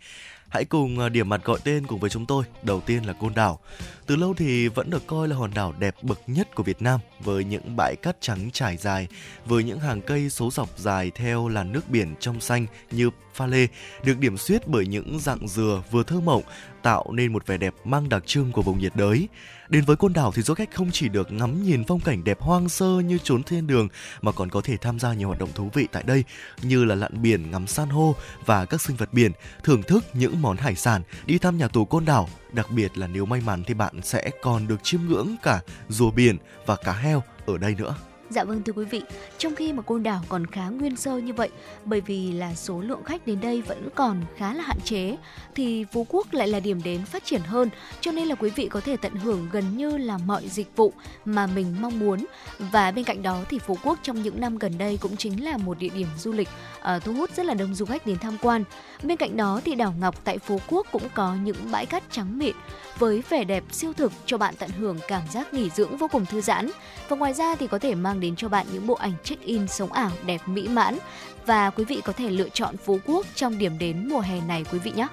Hãy cùng à, điểm mặt gọi tên cùng với chúng tôi. Đầu tiên là Côn Đảo. Từ lâu thì vẫn được coi là hòn đảo đẹp bậc nhất của Việt Nam với những bãi cát trắng trải dài, với những hàng cây số dọc dài theo làn nước biển trong xanh như pha lê, được điểm xuyết bởi những dạng dừa vừa thơ mộng, tạo nên một vẻ đẹp mang đặc trưng của vùng nhiệt đới. Đến với Côn Đảo thì du khách không chỉ được ngắm nhìn phong cảnh đẹp hoang sơ như trốn thiên đường mà còn có thể tham gia nhiều hoạt động thú vị tại đây như là lặn biển, ngắm san hô và các sinh vật biển, thưởng thức những món hải sản, đi thăm nhà tù Côn Đảo. Đặc biệt là nếu may mắn thì bạn sẽ còn được chiêm ngưỡng cả rùa biển và cá heo ở đây nữa. Dạ vâng thưa quý vị, trong khi mà Côn Đảo còn khá nguyên sơ như vậy, bởi vì là số lượng khách đến đây vẫn còn khá là hạn chế, thì Phú Quốc lại là điểm đến phát triển hơn, cho nên là quý vị có thể tận hưởng gần như là mọi dịch vụ mà mình mong muốn. Và bên cạnh đó thì Phú Quốc trong những năm gần đây cũng chính là một địa điểm du lịch uh, thu hút rất là đông du khách đến tham quan. Bên cạnh đó thì đảo Ngọc tại Phú Quốc cũng có những bãi cát trắng mịn với vẻ đẹp siêu thực cho bạn tận hưởng cảm giác nghỉ dưỡng vô cùng thư giãn. Và ngoài ra thì có thể mang đến cho bạn những bộ ảnh check-in sống ảo đẹp mỹ mãn và quý vị có thể lựa chọn Phú Quốc trong điểm đến mùa hè này quý vị nhé.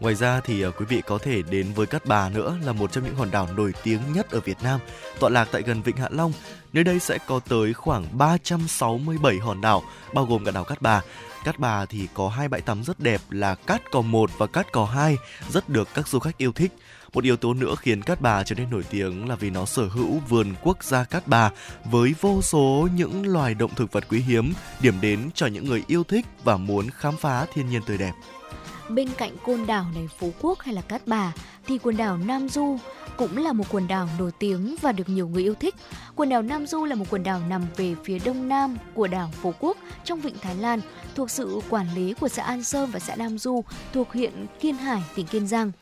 Ngoài ra thì ờ, quý vị có thể đến với Cát Bà nữa là một trong những hòn đảo nổi tiếng nhất ở Việt Nam, tọa lạc tại gần Vịnh Hạ Long. Nơi đây sẽ có tới khoảng 367 hòn đảo, bao gồm cả đảo Cát Bà. Cát Bà thì có hai bãi tắm rất đẹp là Cát Cò 1 và Cát Cò 2, rất được các du khách yêu thích. Một yếu tố nữa khiến Cát Bà trở nên nổi tiếng là vì nó sở hữu vườn quốc gia Cát Bà với vô số những loài động thực vật quý hiếm, điểm đến cho những người yêu thích và muốn khám phá thiên nhiên tươi đẹp. Bên cạnh côn đảo này Phú Quốc hay là Cát Bà thì quần đảo Nam Du cũng là một quần đảo nổi tiếng và được nhiều người yêu thích. Quần đảo Nam Du là một quần đảo nằm về phía đông nam của đảo Phú Quốc trong vịnh Thái Lan, thuộc sự quản lý của xã An Sơn và xã Nam Du thuộc huyện Kiên Hải, tỉnh Kiên Giang.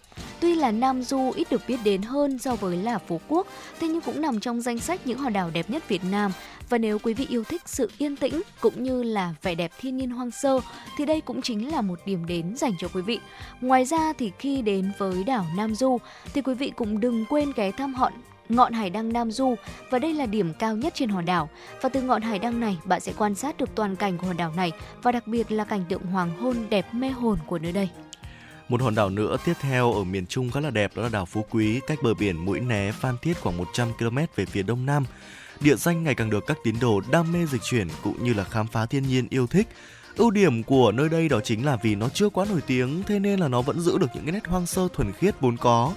Tuy là Nam Du ít được biết đến hơn so với là Phú Quốc, thế nhưng cũng nằm trong danh sách những hòn đảo đẹp nhất Việt Nam. Và nếu quý vị yêu thích sự yên tĩnh cũng như là vẻ đẹp thiên nhiên hoang sơ thì đây cũng chính là một điểm đến dành cho quý vị. Ngoài ra thì khi đến với đảo Nam Du thì quý vị cũng đừng quên ghé thăm hòn ngọn hải đăng Nam Du và đây là điểm cao nhất trên hòn đảo. Và từ ngọn hải đăng này bạn sẽ quan sát được toàn cảnh của hòn đảo này và đặc biệt là cảnh tượng hoàng hôn đẹp mê hồn của nơi đây. Một hòn đảo nữa tiếp theo ở miền Trung khá là đẹp đó là đảo Phú Quý, cách bờ biển Mũi Né, Phan Thiết khoảng 100 km về phía đông nam. Địa danh ngày càng được các tín đồ đam mê dịch chuyển cũng như là khám phá thiên nhiên yêu thích. Ưu điểm của nơi đây đó chính là vì nó chưa quá nổi tiếng, thế nên là nó vẫn giữ được những cái nét hoang sơ thuần khiết vốn có.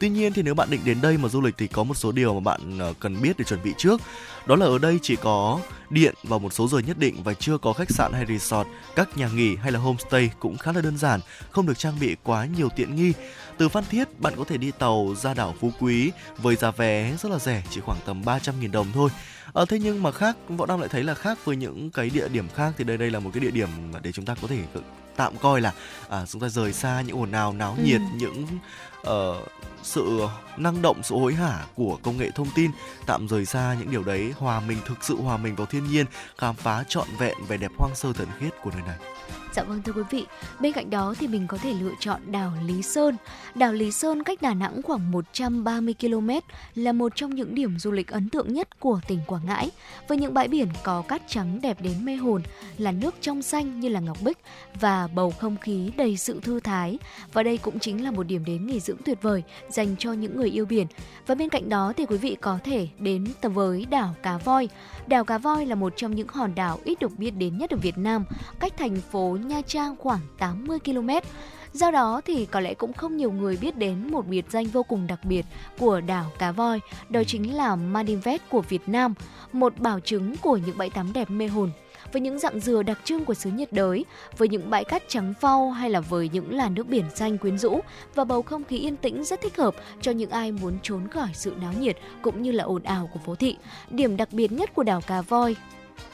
Tuy nhiên thì nếu bạn định đến đây mà du lịch thì có một số điều mà bạn ờ, cần biết để chuẩn bị trước. Đó là ở đây chỉ có điện vào một số giờ nhất định và chưa có khách sạn hay resort, các nhà nghỉ hay là homestay cũng khá là đơn giản, không được trang bị quá nhiều tiện nghi. Từ Phan Thiết, bạn có thể đi tàu ra đảo Phú Quý với giá vé rất là rẻ, chỉ khoảng tầm 300.000 đồng thôi. À, thế nhưng mà khác, Võ Nam lại thấy là khác với những cái địa điểm khác thì đây đây là một cái địa điểm để chúng ta có thể ờ, tạm coi là à, chúng ta rời xa những ồn ào náo nhiệt ừ. những uh, sự năng động sự hối hả của công nghệ thông tin tạm rời xa những điều đấy hòa mình thực sự hòa mình vào thiên nhiên khám phá trọn vẹn vẻ đẹp hoang sơ thuần khiết của nơi này Dạ vâng thưa quý vị, bên cạnh đó thì mình có thể lựa chọn đảo Lý Sơn. Đảo Lý Sơn cách Đà Nẵng khoảng 130 km là một trong những điểm du lịch ấn tượng nhất của tỉnh Quảng Ngãi. Với những bãi biển có cát trắng đẹp đến mê hồn, là nước trong xanh như là ngọc bích và bầu không khí đầy sự thư thái. Và đây cũng chính là một điểm đến nghỉ dưỡng tuyệt vời dành cho những người yêu biển. Và bên cạnh đó thì quý vị có thể đến với đảo Cá Voi. Đảo Cá Voi là một trong những hòn đảo ít được biết đến nhất ở Việt Nam, cách thành phố Nha Trang khoảng 80 km. Do đó thì có lẽ cũng không nhiều người biết đến một biệt danh vô cùng đặc biệt của đảo Cá Voi, đó chính là Maldives của Việt Nam, một bảo chứng của những bãi tắm đẹp mê hồn với những dạng dừa đặc trưng của xứ nhiệt đới, với những bãi cát trắng phau hay là với những làn nước biển xanh quyến rũ và bầu không khí yên tĩnh rất thích hợp cho những ai muốn trốn khỏi sự náo nhiệt cũng như là ồn ào của phố thị. Điểm đặc biệt nhất của đảo Cá Voi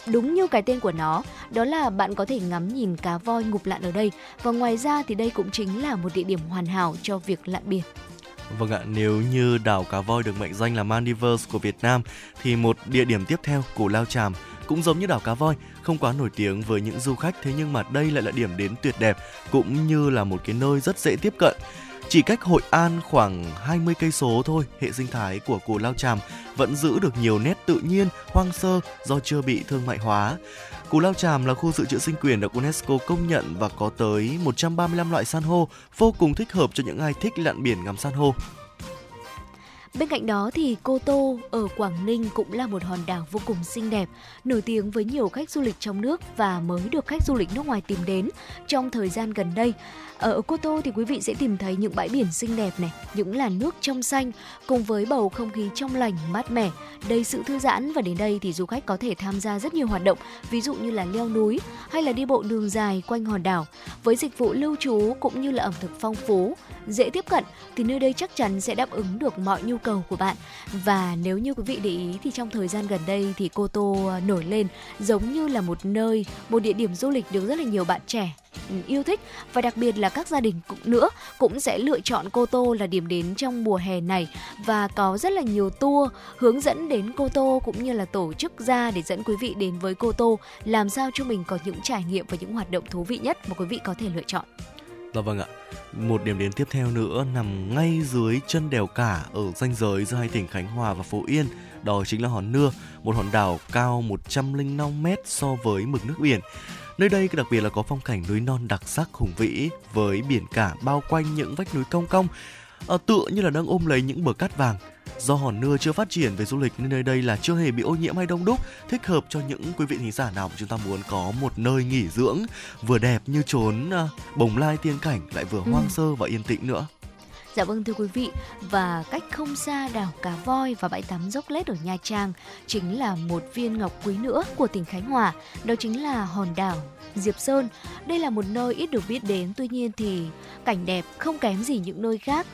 Đúng như cái tên của nó, đó là bạn có thể ngắm nhìn cá voi ngụp lặn ở đây và ngoài ra thì đây cũng chính là một địa điểm hoàn hảo cho việc lặn biển. Vâng ạ, nếu như đảo Cá Voi được mệnh danh là Maldives của Việt Nam thì một địa điểm tiếp theo, Cổ Lao Chàm cũng giống như đảo Cá Voi, không quá nổi tiếng với những du khách thế nhưng mà đây lại là điểm đến tuyệt đẹp cũng như là một cái nơi rất dễ tiếp cận. Chỉ cách Hội An khoảng 20 cây số thôi, hệ sinh thái của Cù Lao Chàm vẫn giữ được nhiều nét tự nhiên, hoang sơ do chưa bị thương mại hóa. Cù Lao Chàm là khu dự trữ sinh quyền được UNESCO công nhận và có tới 135 loại san hô, vô cùng thích hợp cho những ai thích lặn biển ngắm san hô. Bên cạnh đó thì Cô Tô ở Quảng Ninh cũng là một hòn đảo vô cùng xinh đẹp, nổi tiếng với nhiều khách du lịch trong nước và mới được khách du lịch nước ngoài tìm đến trong thời gian gần đây. Ở Cô Tô thì quý vị sẽ tìm thấy những bãi biển xinh đẹp này, những làn nước trong xanh cùng với bầu không khí trong lành, mát mẻ, đầy sự thư giãn và đến đây thì du khách có thể tham gia rất nhiều hoạt động, ví dụ như là leo núi hay là đi bộ đường dài quanh hòn đảo. Với dịch vụ lưu trú cũng như là ẩm thực phong phú, dễ tiếp cận thì nơi đây chắc chắn sẽ đáp ứng được mọi nhu cầu của bạn. Và nếu như quý vị để ý thì trong thời gian gần đây thì Cô Tô ờ, nổi lên giống như là một nơi, một địa điểm du lịch được rất là nhiều bạn trẻ ừ, yêu thích và đặc biệt là các gia đình cũng nữa cũng sẽ lựa chọn Cô Tô là điểm đến trong mùa hè này và có rất là nhiều tour hướng dẫn đến Cô Tô cũng như là tổ chức ra để dẫn quý vị đến với Cô Tô làm sao cho mình có những trải nghiệm và những hoạt động thú vị nhất mà quý vị có thể lựa chọn. Dạ vâng ạ. Một điểm đến tiếp theo nữa nằm ngay dưới chân đèo cả ở ranh giới giữa hai tỉnh Khánh Hòa và Phú Yên. Đó chính là hòn Nưa, một hòn đảo cao 105 m so với mực nước biển. Nơi đây đặc biệt là có phong cảnh núi non đặc sắc hùng vĩ với biển cả bao quanh những vách núi cong cong, à, tựa như là đang ôm lấy những bờ cát vàng. Do hòn nưa chưa phát triển về du lịch nên nơi đây là chưa hề bị ô nhiễm hay đông đúc, thích hợp cho những quý vị thính giả nào mà chúng ta muốn có một nơi nghỉ dưỡng vừa đẹp như trốn à, bồng lai tiên cảnh lại vừa hoang ừ. sơ và yên tĩnh nữa. Dạ vâng thưa quý vị, và cách không xa đảo Cá Voi và bãi tắm dốc lết ở Nha Trang chính là một viên ngọc quý nữa của tỉnh Khánh Hòa, đó chính là hòn đảo Diệp Sơn. Đây là một nơi ít được biết đến, tuy nhiên thì cảnh đẹp không kém gì những nơi khác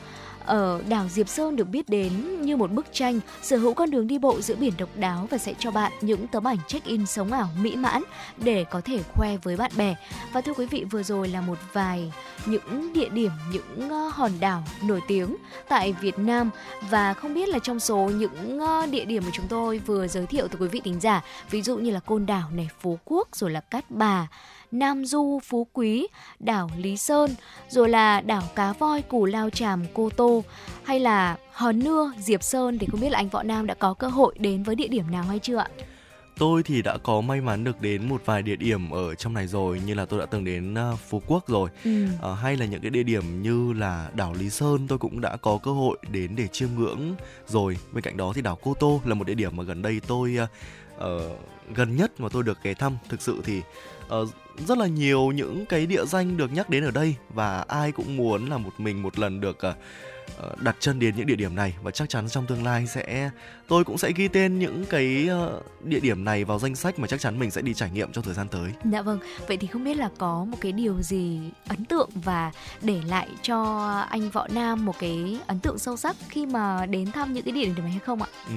ở đảo Diệp Sơn được biết đến như một bức tranh sở hữu con đường đi bộ giữa biển độc đáo và sẽ cho bạn những tấm ảnh check-in sống ảo mỹ mãn để có thể khoe với bạn bè. Và thưa quý vị, vừa rồi là một vài những địa điểm, những ờ, hòn đảo nổi tiếng tại Việt Nam và không biết là trong số những ờ, địa điểm mà chúng tôi vừa giới thiệu tới quý vị tính giả, ví dụ như là Côn Đảo này, Phú Quốc rồi là Cát Bà, Nam Du, Phú Quý, đảo Lý Sơn, rồi là đảo Cá Voi, Cù Lao Tràm, Cô Tô hay là Hòn Nưa, Diệp Sơn thì không biết là anh Võ Nam đã có cơ hội đến với địa điểm nào hay chưa ạ? tôi thì đã có may mắn được đến một vài địa điểm ở trong này rồi như là tôi đã từng đến uh, Phú Quốc rồi ừ. uh, hay là những cái địa điểm như là đảo Lý Sơn tôi cũng đã có cơ hội đến để chiêm ngưỡng rồi bên cạnh đó thì đảo Cô Tô là một địa điểm mà gần đây tôi uh, gần nhất mà tôi được ghé thăm thực sự thì uh, rất là nhiều những cái địa danh được nhắc đến ở đây và ai cũng muốn là một mình một lần được uh, đặt chân đến những địa điểm này và chắc chắn trong tương lai sẽ tôi cũng sẽ ghi tên những cái ờ, địa điểm này vào danh sách mà chắc chắn mình sẽ đi trải nghiệm trong thời gian tới. Dạ vâng, vậy thì không biết là có một cái điều gì ấn tượng và để lại cho anh Võ Nam một cái ấn tượng sâu sắc khi mà đến thăm những cái địa điểm này hay không ạ? Ừ,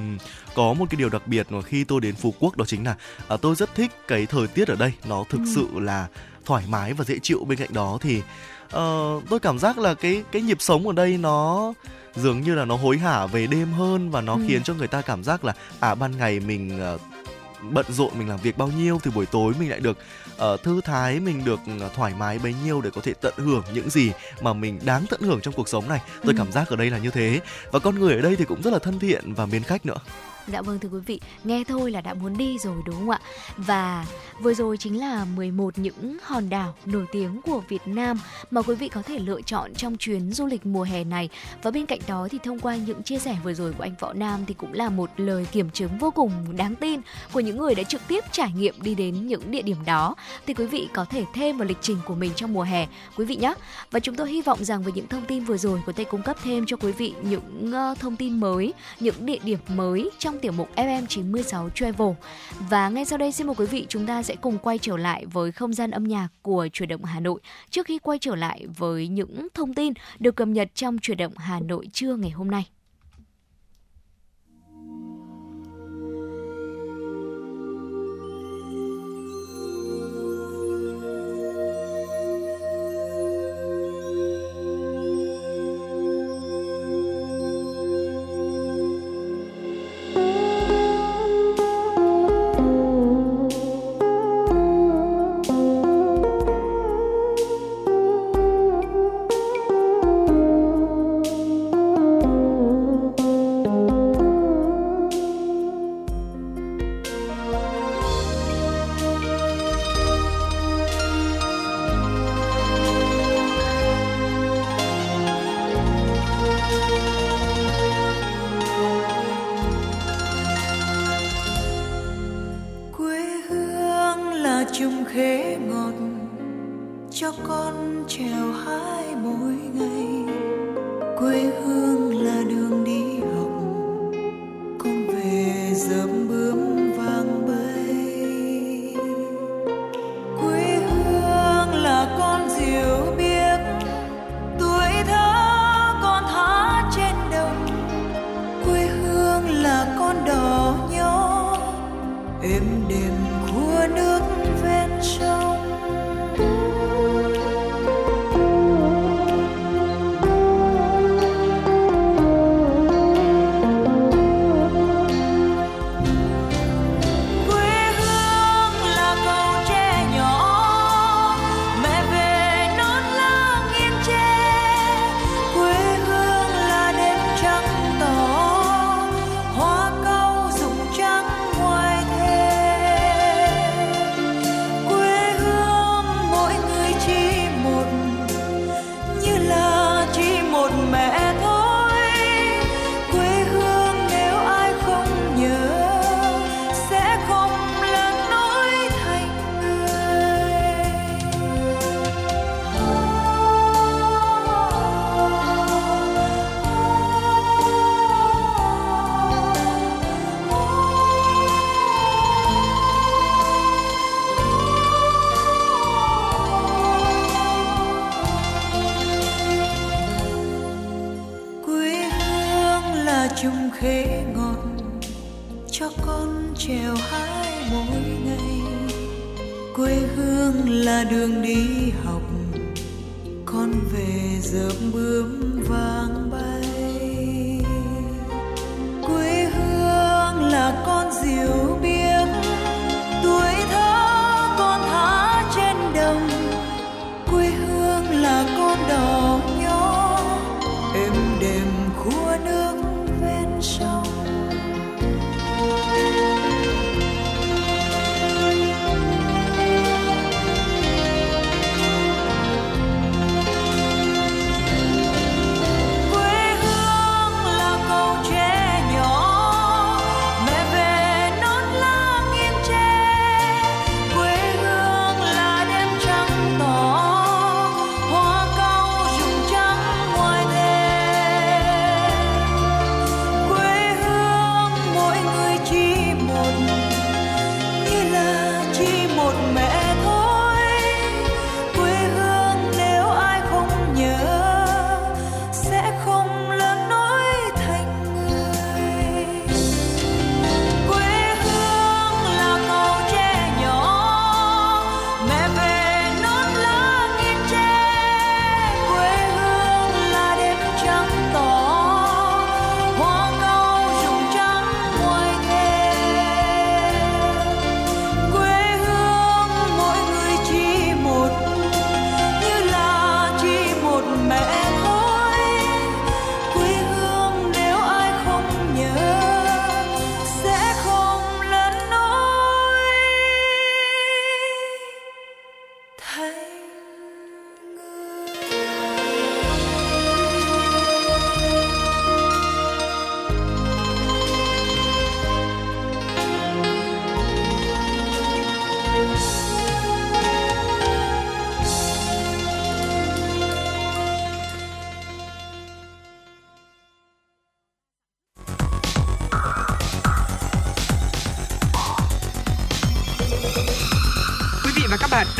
có một cái điều đặc biệt mà khi tôi đến Phú Quốc đó chính là là à, tôi rất thích cái thời tiết ở đây nó thực Ừ. sự là thoải mái và dễ chịu bên cạnh đó thì ờ, tôi cảm giác là cái cái nhịp sống ở đây nó dường như là nó hối hả về đêm hơn và nó Ừ. khiến cho người ta cảm giác là à ban ngày mình ờ, bận rộn mình làm việc bao nhiêu thì buổi tối mình lại được ờ, thư thái mình được thoải mái bấy nhiêu để có thể tận hưởng những gì mà mình đáng tận hưởng trong cuộc sống này tôi Ừ. cảm giác ở đây là như thế và con người ở đây thì cũng rất là thân thiện và mến khách nữa Dạ vâng thưa quý vị, nghe thôi là đã muốn đi rồi đúng không ạ? Và vừa rồi chính là 11 những hòn đảo nổi tiếng của Việt Nam mà quý vị có thể lựa chọn trong chuyến du lịch mùa hè này. Và bên cạnh đó thì thông qua những chia sẻ vừa rồi của anh Võ Nam thì cũng là một lời kiểm chứng vô cùng đáng tin của những người đã trực tiếp trải nghiệm đi đến những địa điểm đó. Thì quý vị có thể thêm vào lịch trình của mình trong mùa hè quý vị nhé. Và chúng tôi hy vọng rằng với những thông tin vừa rồi có thể cung cấp thêm cho quý vị những ờ, thông tin mới, những địa điểm mới trong tiểu mục FM96 Travel. Và ngay sau đây xin mời quý vị chúng ta sẽ cùng quay trở lại với không gian âm nhạc của chuyển động Hà Nội trước khi quay trở lại với những thông tin được cập nhật trong chuyển động Hà Nội trưa ngày hôm nay.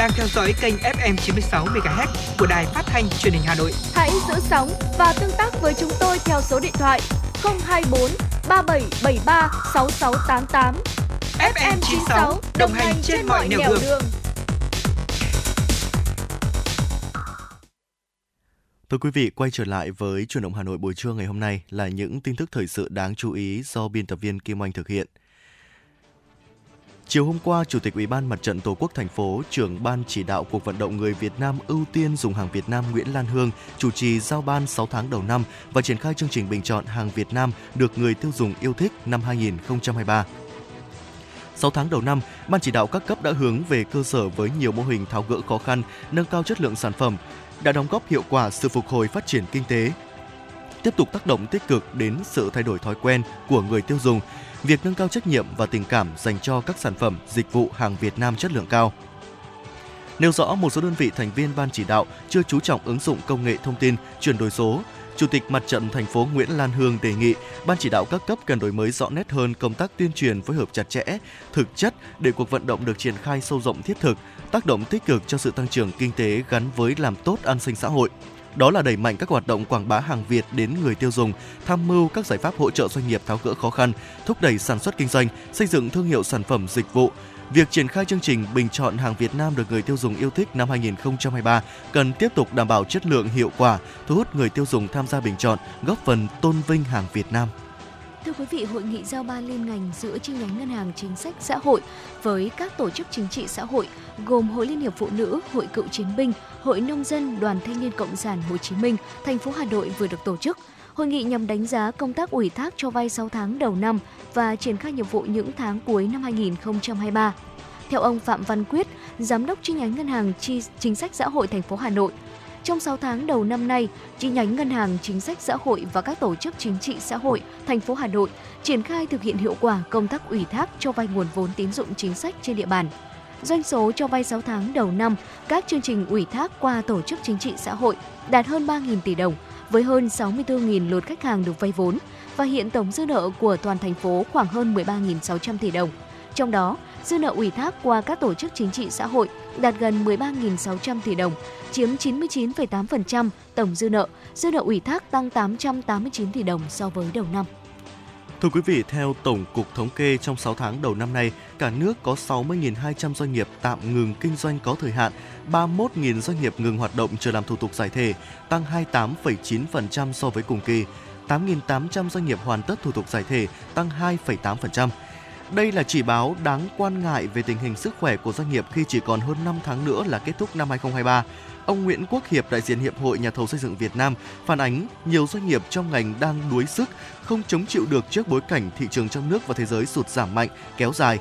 Đang theo dõi kênh FM 96 MHz của đài phát thanh truyền hình Hà Nội. Hãy giữ sóng và tương tác với chúng tôi theo số điện thoại 024 3773 6688. FM 96 đồng hành trên mọi nẻo đường. đường. Thưa quý vị, quay trở lại với truyền động Hà Nội buổi trưa ngày hôm nay là những tin tức thời sự đáng chú ý do biên tập viên Kim Anh thực hiện. Chiều hôm qua, Chủ tịch Ủy ban Mặt trận Tổ quốc thành phố, trưởng ban chỉ đạo cuộc vận động người Việt Nam ưu tiên dùng hàng Việt Nam Nguyễn Lan Hương chủ trì giao ban 6 tháng đầu năm và triển khai chương trình bình chọn hàng Việt Nam được người tiêu dùng yêu thích năm 2023. 6 tháng đầu năm, Ban chỉ đạo các cấp đã hướng về cơ sở với nhiều mô hình tháo gỡ khó khăn, nâng cao chất lượng sản phẩm, đã đóng góp hiệu quả sự phục hồi phát triển kinh tế, tiếp tục tác động tích cực đến sự thay đổi thói quen của người tiêu dùng, việc nâng cao trách nhiệm và tình cảm dành cho các sản phẩm, dịch vụ hàng Việt Nam chất lượng cao. Nêu rõ một số đơn vị thành viên ban chỉ đạo chưa chú trọng ứng dụng công nghệ thông tin, chuyển đổi số, Chủ tịch Mặt trận thành phố Nguyễn Lan Hương đề nghị ban chỉ đạo các cấp cần đổi mới rõ nét hơn công tác tuyên truyền phối hợp chặt chẽ, thực chất để cuộc vận động được triển khai sâu rộng thiết thực, tác động tích cực cho sự tăng trưởng kinh tế gắn với làm tốt an sinh xã hội đó là đẩy mạnh các hoạt động quảng bá hàng Việt đến người tiêu dùng, tham mưu các giải pháp hỗ trợ doanh nghiệp tháo gỡ khó khăn, thúc đẩy sản xuất kinh doanh, xây dựng thương hiệu sản phẩm dịch vụ. Việc triển khai chương trình bình chọn hàng Việt Nam được người tiêu dùng yêu thích năm 2023 cần tiếp tục đảm bảo chất lượng hiệu quả, thu hút người tiêu dùng tham gia bình chọn, góp phần tôn vinh hàng Việt Nam. Thưa quý vị, hội nghị giao ban liên ngành giữa chi nhánh ngân hàng chính sách xã hội với các tổ chức chính trị xã hội gồm Hội Liên hiệp Phụ nữ, Hội Cựu chiến binh, Hội Nông dân, Đoàn Thanh niên Cộng sản Hồ Chí Minh, thành phố Hà Nội vừa được tổ chức. Hội nghị nhằm đánh giá công tác ủy thác cho vay 6 tháng đầu năm và triển khai nhiệm vụ những tháng cuối năm 2023. Theo ông Phạm Văn Quyết, Giám đốc chi nhánh Ngân hàng chi chính sách xã hội thành phố Hà Nội, trong 6 tháng đầu năm nay, chi nhánh Ngân hàng Chính sách Xã hội và các tổ chức chính trị xã hội thành phố Hà Nội triển khai thực hiện hiệu quả công tác ủy thác cho vay nguồn vốn tín dụng chính sách trên địa bàn. Doanh số cho vay 6 tháng đầu năm, các chương trình ủy thác qua tổ chức chính trị xã hội đạt hơn 3.000 tỷ đồng, với hơn 64.000 lượt khách hàng được vay vốn và hiện tổng dư nợ của toàn thành phố khoảng hơn 13.600 tỷ đồng. Trong đó, dư nợ ủy thác qua các tổ chức chính trị xã hội đạt gần 13.600 tỷ đồng, chiếm 99,8% tổng dư nợ. Dư nợ ủy thác tăng 889 tỷ đồng so với đầu năm. Thưa quý vị, theo Tổng cục Thống kê trong 6 tháng đầu năm nay, cả nước có 60.200 doanh nghiệp tạm ngừng kinh doanh có thời hạn, 31.000 doanh nghiệp ngừng hoạt động chờ làm thủ tục giải thể, tăng 28,9% so với cùng kỳ. 8.800 doanh nghiệp hoàn tất thủ tục giải thể, tăng 2,8%. Đây là chỉ báo đáng quan ngại về tình hình sức khỏe của doanh nghiệp khi chỉ còn hơn 5 tháng nữa là kết thúc năm 2023. Ông Nguyễn Quốc Hiệp, đại diện Hiệp hội Nhà thầu xây dựng Việt Nam, phản ánh nhiều doanh nghiệp trong ngành đang đuối sức, không chống chịu được trước bối cảnh thị trường trong nước và thế giới sụt giảm mạnh, kéo dài.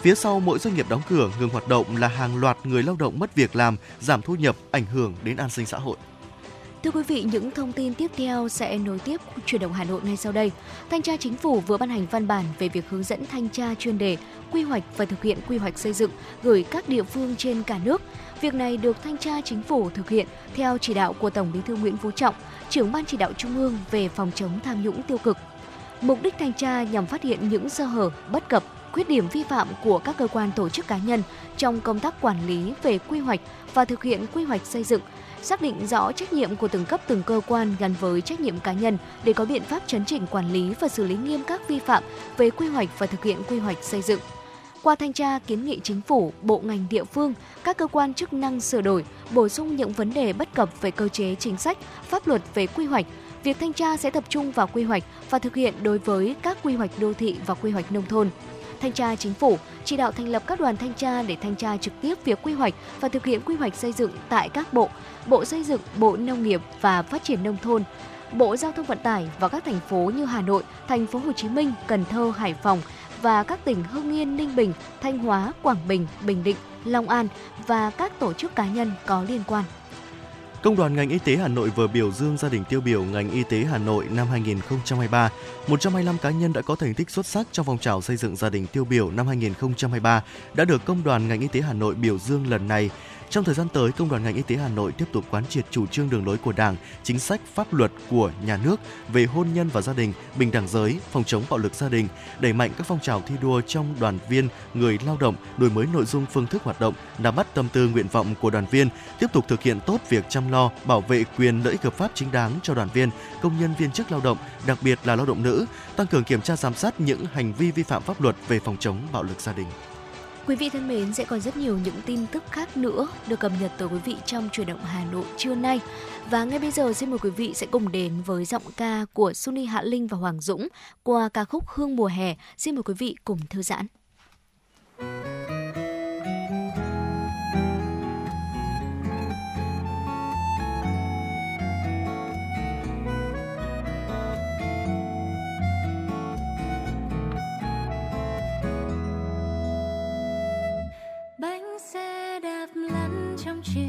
Phía sau mỗi doanh nghiệp đóng cửa, ngừng hoạt động là hàng loạt người lao động mất việc làm, giảm thu nhập, ảnh hưởng đến an sinh xã hội. Thưa quý vị, những thông tin tiếp theo sẽ nối tiếp chuyển động Hà Nội ngay sau đây. Thanh tra Chính phủ vừa ban hành văn bản về việc hướng dẫn thanh tra chuyên đề quy hoạch và thực hiện quy hoạch xây dựng gửi các địa phương trên cả nước. Việc này được Thanh tra Chính phủ thực hiện theo chỉ đạo của Tổng Bí thư Nguyễn Phú Trọng, trưởng ban chỉ đạo Trung ương về phòng chống tham nhũng tiêu cực. Mục đích thanh tra nhằm phát hiện những sơ hở, bất cập, khuyết điểm vi phạm của các cơ quan tổ chức cá nhân trong công tác quản lý về quy hoạch và thực hiện quy hoạch xây dựng, xác định rõ trách nhiệm của từng cấp từng cơ quan gắn với trách nhiệm cá nhân để có biện pháp chấn chỉnh quản lý và xử lý nghiêm các vi phạm về quy hoạch và thực hiện quy hoạch xây dựng. Qua thanh tra kiến nghị chính phủ, bộ ngành địa phương, các cơ quan chức năng sửa đổi, bổ sung những vấn đề bất cập về cơ chế chính sách, pháp luật về quy hoạch, việc thanh tra sẽ tập trung vào quy hoạch và thực hiện đối với các quy hoạch đô thị và quy hoạch nông thôn. Thanh tra Chính phủ chỉ đạo thành lập các đoàn thanh tra để thanh tra trực tiếp việc quy hoạch và thực hiện quy hoạch xây dựng tại các bộ, Bộ Xây dựng, Bộ Nông nghiệp và Phát triển nông thôn, Bộ Giao thông Vận tải và các thành phố như Hà Nội, Thành phố Hồ Chí Minh, Cần Thơ, Hải Phòng và các tỉnh Hưng Yên, Ninh Bình, Thanh Hóa, Quảng Bình, Bình Định, Long An và các tổ chức cá nhân có liên quan. Công đoàn ngành y tế Hà Nội vừa biểu dương gia đình tiêu biểu ngành y tế Hà Nội năm 2023. 125 cá nhân đã có thành tích xuất sắc trong phong trào xây dựng gia đình tiêu biểu năm 2023 đã được Công đoàn ngành y tế Hà Nội biểu dương lần này. Trong thời gian tới, Công đoàn ngành y tế Hà Nội tiếp tục quán triệt chủ trương đường lối của Đảng, chính sách pháp luật của nhà nước về hôn nhân và gia đình, bình đẳng giới, phòng chống bạo lực gia đình, đẩy mạnh các phong trào thi đua trong đoàn viên, người lao động, đổi mới nội dung phương thức hoạt động, nắm bắt tâm tư nguyện vọng của đoàn viên, tiếp tục thực hiện tốt việc chăm lo, bảo vệ quyền lợi ích hợp pháp chính đáng cho đoàn viên, công nhân viên chức lao động, đặc biệt là lao động nữ, tăng cường kiểm tra giám sát những hành vi vi phạm pháp luật về phòng chống bạo lực gia đình. Quý vị thân mến, sẽ còn rất nhiều những tin tức khác nữa được cập nhật tới quý vị trong chuyển động Hà Nội trưa nay. Và ngay bây giờ xin mời quý vị sẽ cùng đến với giọng ca của Sunny Hạ Linh và Hoàng Dũng qua ca khúc Hương mùa hè. Xin mời quý vị cùng thư giãn. Trong chiều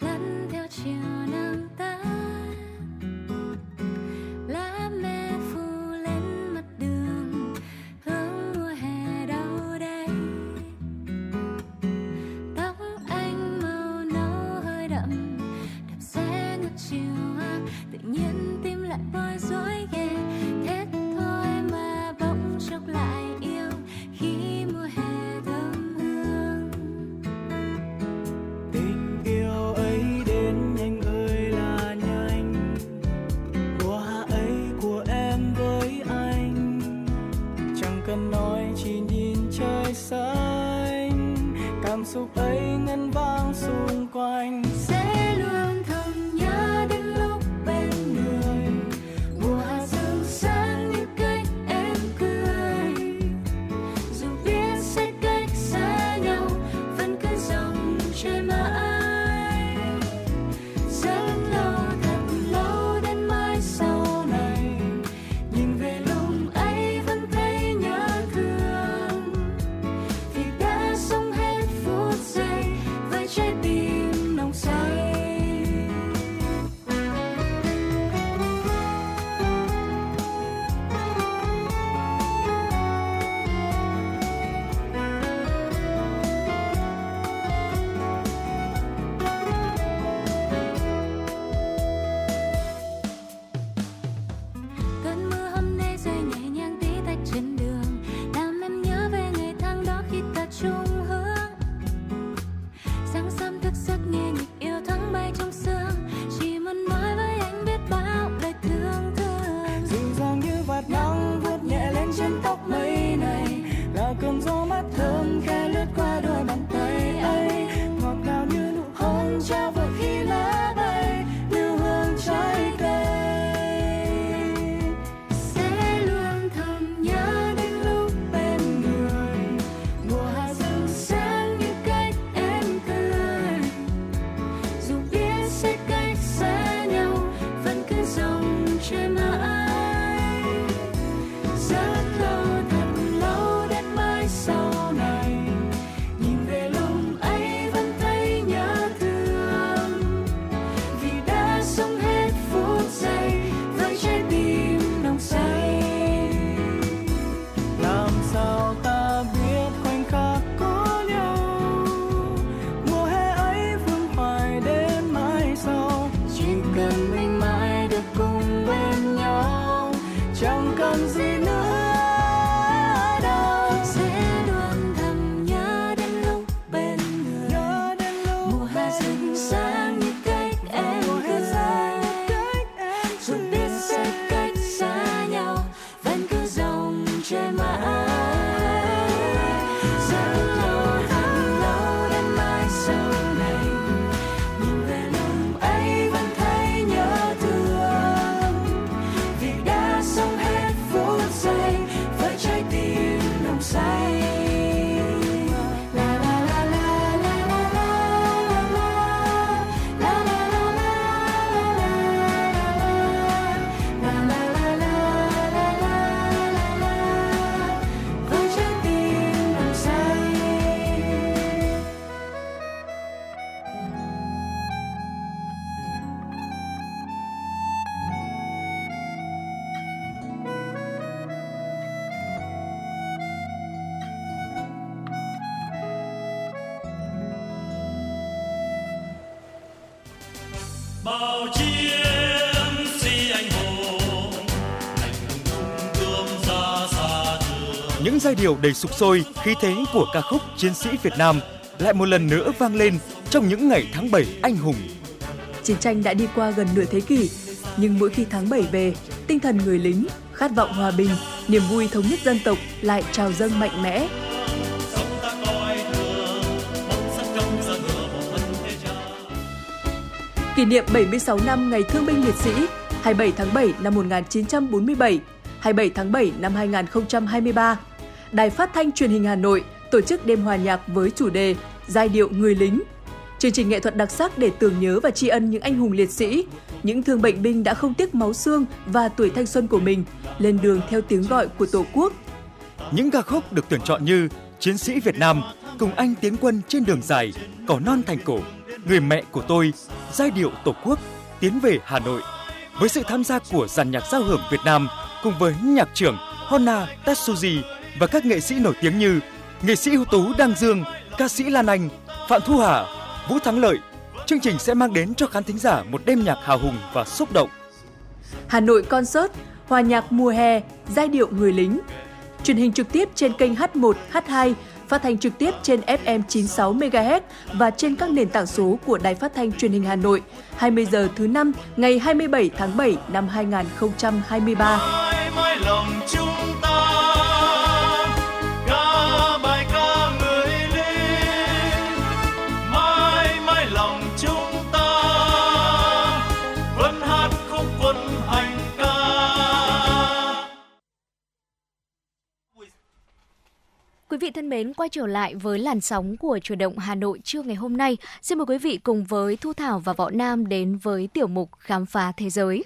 lăn theo chiều nắng tắt. Lá me phủ lên mặt đường hương mùa hè đâu đây? Tóc anh màu nâu hơi đậm đạp xe ngược chiều tự nhiên tim lại bối rối ghê cảm điệu đầy sục sôi, khí thế của ca khúc Chiến sĩ Việt Nam lại một lần nữa vang lên trong những ngày tháng 7 anh hùng. Chiến tranh đã đi qua gần nửa thế kỷ, nhưng mỗi khi tháng 7 về, tinh thần người lính, khát vọng hòa bình, niềm vui thống nhất dân tộc lại trào dâng mạnh mẽ. Kỷ niệm 76 năm Ngày Thương binh Liệt sĩ 27 tháng 7 năm 1947, 27 tháng 7 năm 2023. Đài Phát thanh Truyền hình Hà Nội tổ chức đêm hòa nhạc với chủ đề Giai điệu người lính. Chương trình nghệ thuật đặc sắc để tưởng nhớ và tri ân những anh hùng liệt sĩ, những thương bệnh binh đã không tiếc máu xương và tuổi thanh xuân của mình lên đường theo tiếng gọi của Tổ quốc. Những ca khúc được tuyển chọn như Chiến sĩ Việt Nam, Cùng anh tiến quân trên đường dài, Cỏ non thành cổ, Người mẹ của tôi, Giai điệu Tổ quốc, Tiến về Hà Nội. Với sự tham gia của dàn nhạc giao hưởng Việt Nam cùng với nhạc trưởng Honna Tetsuji và các nghệ sĩ nổi tiếng như nghệ sĩ ưu tú Đăng Dương, ca sĩ Lan Anh, Phạm Thu Hà, Vũ Thắng Lợi. Chương trình sẽ mang đến cho khán thính giả một đêm nhạc hào hùng và xúc động. Hà Nội Concert, hòa nhạc mùa hè, giai điệu người lính. Truyền hình trực tiếp trên kênh H1, H2, phát thanh trực tiếp trên FM 96 MHz và trên các nền tảng số của Đài Phát thanh Truyền hình Hà Nội. 20 giờ thứ năm ngày 27 tháng 7 năm 2023. mãi mãi lòng chúng thân mến, quay trở lại với làn sóng của chủ động Hà Nội trưa ngày hôm nay. Xin mời quý vị cùng với Thu Thảo và Võ Nam đến với tiểu mục Khám phá thế giới.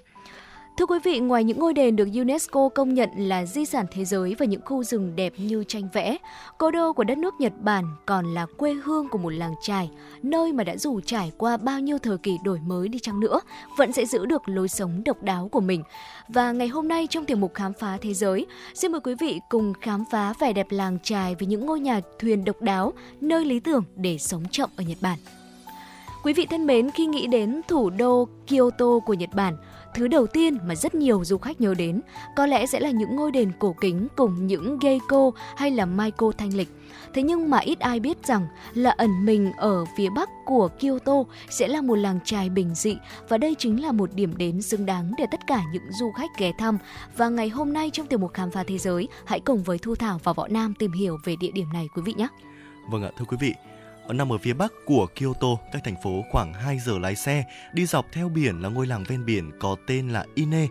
Thưa quý vị, ngoài những ngôi đền được UNESCO công nhận là di sản thế giới và những khu rừng đẹp như tranh vẽ, cố đô của đất nước Nhật Bản còn là quê hương của một làng trài, nơi mà đã dù trải qua bao nhiêu thời kỳ đổi mới đi chăng nữa, vẫn sẽ giữ được lối sống độc đáo của mình. Và ngày hôm nay trong tiểu mục Khám phá thế giới, xin mời quý vị cùng khám phá vẻ đẹp làng trài với những ngôi nhà thuyền độc đáo, nơi lý tưởng để sống chậm ở Nhật Bản. Quý vị thân mến, khi nghĩ đến thủ đô Kyoto của Nhật Bản, thứ đầu tiên mà rất nhiều du khách nhớ đến có lẽ sẽ là những ngôi đền cổ kính cùng những geiko hay là maiko thanh lịch. Thế nhưng mà ít ai biết rằng là ẩn mình ở phía bắc của Kyoto sẽ là một làng trài bình dị và đây chính là một điểm đến xứng đáng để tất cả những du khách ghé thăm. Và ngày hôm nay trong tiểu mục khám phá thế giới, hãy cùng với Thu Thảo và Võ Nam tìm hiểu về địa điểm này quý vị nhé. Vâng ạ, thưa quý vị, nằm ở phía bắc của Kyoto, cách thành phố khoảng 2 giờ lái xe, đi dọc theo biển là ngôi làng ven biển có tên là Ine.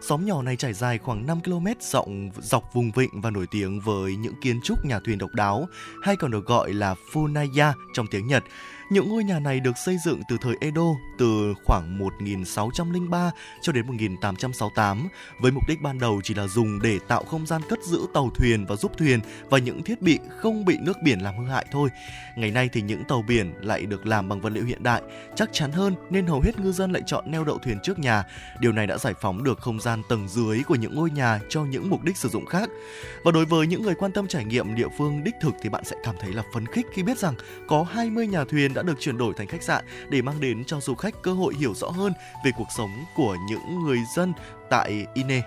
Xóm nhỏ này trải dài khoảng 5 km rộng dọc vùng vịnh và nổi tiếng với những kiến trúc nhà thuyền độc đáo, hay còn được gọi là Funaya trong tiếng Nhật. Những ngôi nhà này được xây dựng từ thời Edo từ khoảng 1603 cho đến 1868 với mục đích ban đầu chỉ là dùng để tạo không gian cất giữ tàu thuyền và giúp thuyền và những thiết bị không bị nước biển làm hư hại thôi. Ngày nay thì những tàu biển lại được làm bằng vật liệu hiện đại, chắc chắn hơn nên hầu hết ngư dân lại chọn neo đậu thuyền trước nhà. Điều này đã giải phóng được không gian tầng dưới của những ngôi nhà cho những mục đích sử dụng khác. Và đối với những người quan tâm trải nghiệm địa phương đích thực thì bạn sẽ cảm thấy là phấn khích khi biết rằng có 20 nhà thuyền đã được chuyển đổi thành khách sạn để mang đến cho du khách cơ hội hiểu rõ hơn về cuộc sống của những người dân tại Ine.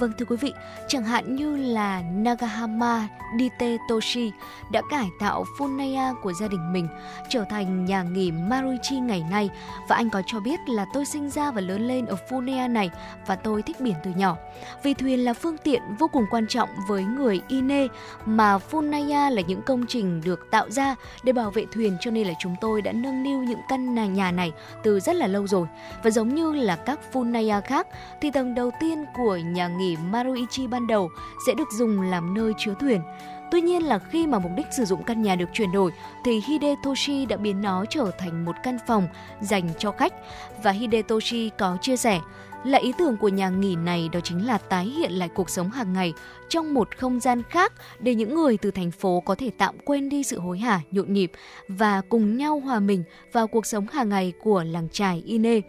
Vâng thưa quý vị, chẳng hạn như là Nagahama Dite Toshi đã cải tạo Funaya của gia đình mình trở thành nhà nghỉ Maruichi ngày nay và anh có cho biết là tôi sinh ra và lớn lên ở Funaya này và tôi thích biển từ nhỏ. Vì thuyền là phương tiện vô cùng quan trọng với người Ine mà Funaya là những công trình được tạo ra để bảo vệ thuyền cho nên là chúng tôi đã nâng niu những căn nhà nhà này từ rất là lâu rồi. Và giống như là các Funaya khác thì tầng đầu tiên của nhà nghỉ Maruichi ban đầu sẽ được dùng làm nơi chứa thuyền. Tuy nhiên là khi mà mục đích sử dụng căn nhà được chuyển đổi thì Hidetoshi đã biến nó trở thành một căn phòng dành cho khách và Hidetoshi có chia sẻ là ý tưởng của nhà nghỉ này đó chính là tái hiện lại cuộc sống hàng ngày trong một không gian khác để những người từ thành phố có thể tạm quên đi sự hối hả, nhộn nhịp và cùng nhau hòa mình vào cuộc sống hàng ngày của làng trài Ine.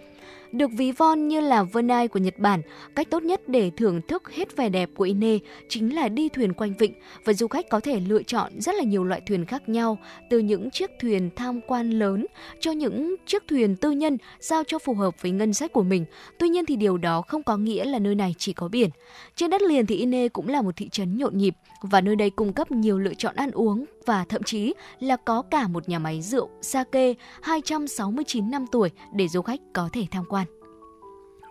Được ví von như là Vân Ai của Nhật Bản, cách tốt nhất để thưởng thức hết vẻ đẹp của Ine chính là đi thuyền quanh vịnh và du khách có thể lựa chọn rất là nhiều loại thuyền khác nhau, từ những chiếc thuyền tham quan lớn cho những chiếc thuyền tư nhân sao cho phù hợp với ngân sách của mình. Tuy nhiên thì điều đó không có nghĩa là nơi này chỉ có biển. Trên đất liền thì Ine cũng là một thị trấn nhộn nhịp và nơi đây cung cấp nhiều lựa chọn ăn uống và thậm chí là có cả một nhà máy rượu sake 269 năm tuổi để du khách có thể tham quan.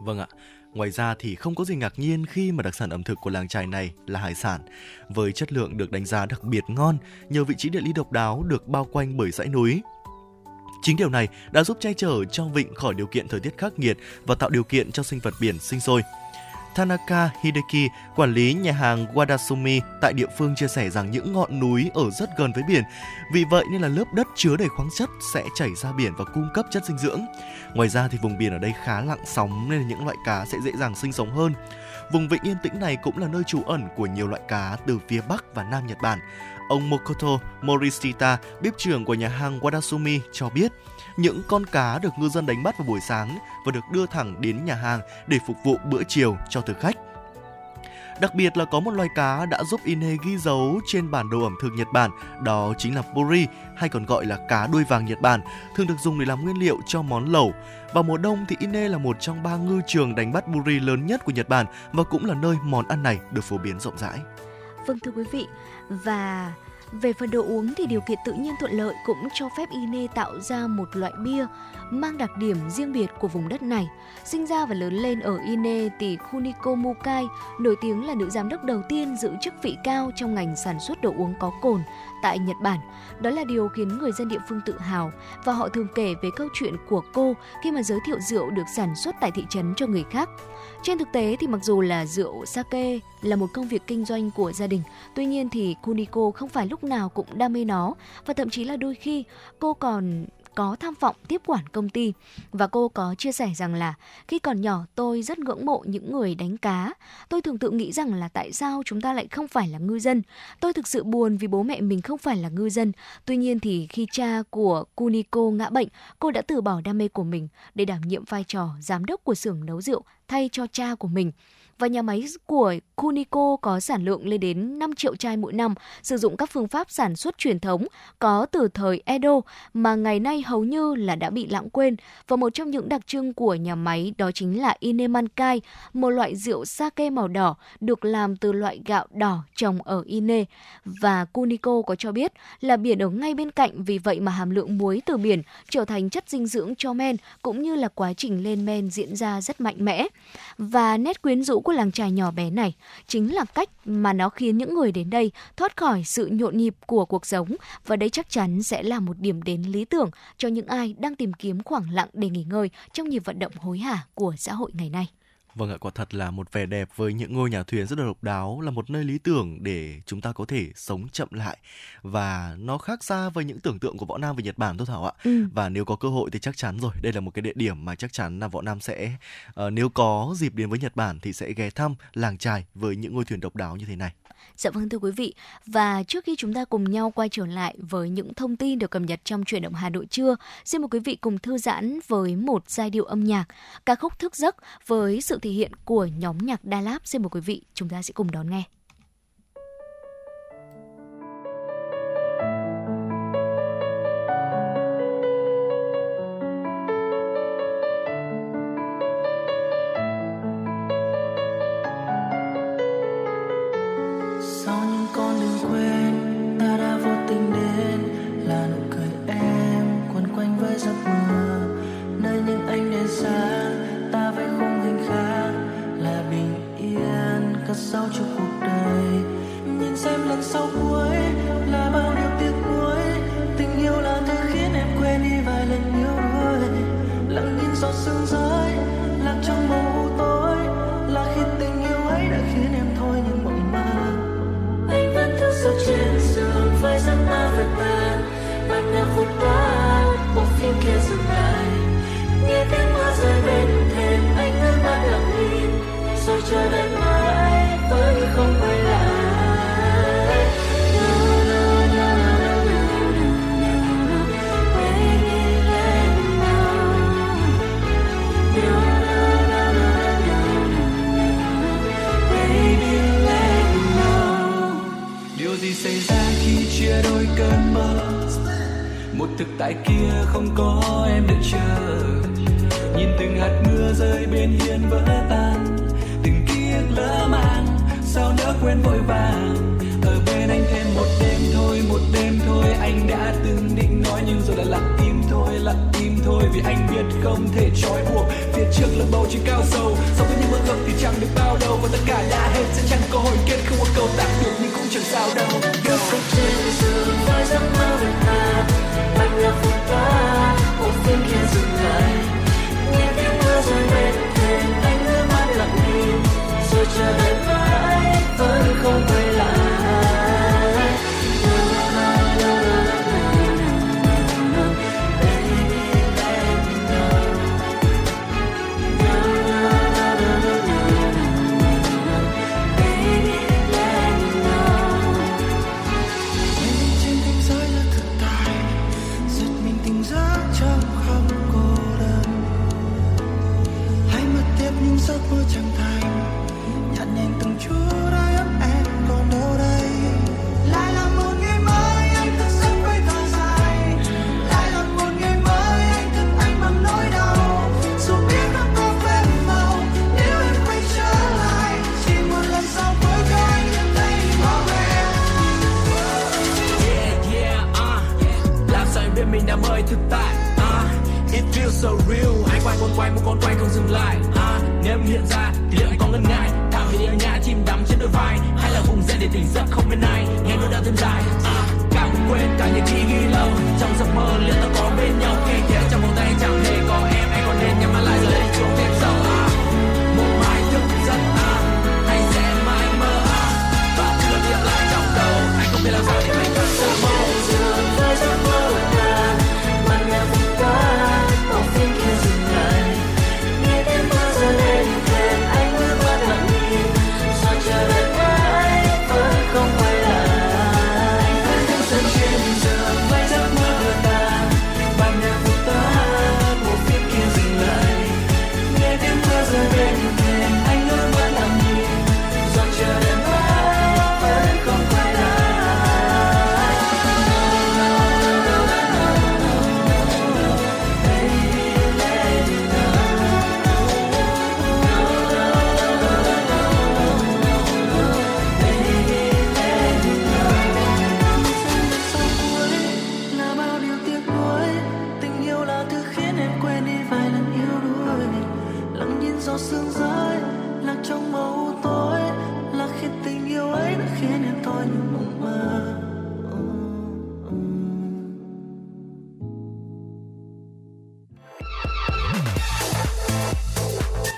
Vâng ạ. Ngoài ra thì không có gì ngạc nhiên khi mà đặc sản ẩm thực của làng trài này là hải sản. Với chất lượng được đánh giá đặc biệt ngon, nhờ vị trí địa lý độc đáo được bao quanh bởi dãy núi. Chính điều này đã giúp che chở cho vịnh khỏi điều kiện thời tiết khắc nghiệt và tạo điều kiện cho sinh vật biển sinh sôi. Tanaka Hideki, quản lý nhà hàng Wadasumi tại địa phương chia sẻ rằng những ngọn núi ở rất gần với biển, vì vậy nên là lớp đất chứa đầy khoáng chất sẽ chảy ra biển và cung cấp chất dinh dưỡng. Ngoài ra thì vùng biển ở đây khá lặng sóng nên là những loại cá sẽ dễ dàng sinh sống hơn. Vùng vịnh yên tĩnh này cũng là nơi trú ẩn của nhiều loại cá từ phía Bắc và Nam Nhật Bản. Ông Mokoto Morishita, bếp trưởng của nhà hàng Wadasumi cho biết, những con cá được ngư dân đánh bắt vào buổi sáng và được đưa thẳng đến nhà hàng để phục vụ bữa chiều cho thực khách. Đặc biệt là có một loài cá đã giúp Ine ghi dấu trên bản đồ ẩm thực Nhật Bản, đó chính là buri hay còn gọi là cá đuôi vàng Nhật Bản, thường được dùng để làm nguyên liệu cho món lẩu. Vào mùa đông thì Ine là một trong ba ngư trường đánh bắt buri lớn nhất của Nhật Bản và cũng là nơi món ăn này được phổ biến rộng rãi. Vâng thưa quý vị, và về phần đồ uống thì điều kiện tự nhiên thuận lợi cũng cho phép Ine tạo ra một loại bia mang đặc điểm riêng biệt của vùng đất này. Sinh ra và lớn lên ở Ine thì Kuniko Mukai, nổi tiếng là nữ giám đốc đầu tiên giữ chức vị cao trong ngành sản xuất đồ uống có cồn tại Nhật Bản. Đó là điều khiến người dân địa phương tự hào và họ thường kể về câu chuyện của cô khi mà giới thiệu rượu được sản xuất tại thị trấn cho người khác. Trên thực tế thì mặc dù là rượu sake là một công việc kinh doanh của gia đình, tuy nhiên thì Kuniko không phải lúc nào cũng đam mê nó và thậm chí là đôi khi cô còn có tham vọng tiếp quản công ty và cô có chia sẻ rằng là khi còn nhỏ tôi rất ngưỡng mộ những người đánh cá. Tôi thường tự nghĩ rằng là tại sao chúng ta lại không phải là ngư dân. Tôi thực sự buồn vì bố mẹ mình không phải là ngư dân. Tuy nhiên thì khi cha của Kuniko ngã bệnh, cô đã từ bỏ đam mê của mình để đảm nhiệm vai trò giám đốc của xưởng nấu rượu thay cho cha của mình và nhà máy của Kunico có sản lượng lên đến 5 triệu chai mỗi năm, sử dụng các phương pháp sản xuất truyền thống có từ thời Edo mà ngày nay hầu như là đã bị lãng quên. Và một trong những đặc trưng của nhà máy đó chính là Inemankai, một loại rượu sake màu đỏ được làm từ loại gạo đỏ trồng ở Ine. Và Kunico có cho biết là biển ở ngay bên cạnh, vì vậy mà hàm lượng muối từ biển trở thành chất dinh dưỡng cho men cũng như là quá trình lên men diễn ra rất mạnh mẽ. Và nét quyến rũ của làng trài nhỏ bé này chính là cách mà nó khiến những người đến đây thoát khỏi sự nhộn nhịp của cuộc sống và đây chắc chắn sẽ là một điểm đến lý tưởng cho những ai đang tìm kiếm khoảng lặng để nghỉ ngơi trong nhịp vận động hối hả của xã hội ngày nay. Vâng ạ, quả thật là một vẻ đẹp với những ngôi nhà thuyền rất là độc đáo, là một nơi lý tưởng để chúng ta có thể sống chậm lại và nó khác xa với những tưởng tượng của Võ Nam về Nhật Bản thôi Thảo ạ. Ừ. Và nếu có cơ hội thì chắc chắn rồi, đây là một cái địa điểm mà chắc chắn là Võ Nam sẽ uh, nếu có dịp đến với Nhật Bản thì sẽ ghé thăm làng trài với những ngôi thuyền độc đáo như thế này. Dạ vâng thưa quý vị, và trước khi chúng ta cùng nhau quay trở lại với những thông tin được cập nhật trong chuyển động Hà Nội trưa, xin mời quý vị cùng thư giãn với một giai điệu âm nhạc, ca khúc Thức giấc với sự thể hiện của nhóm nhạc Đa Láp. Xin mời quý vị chúng ta sẽ cùng đón nghe.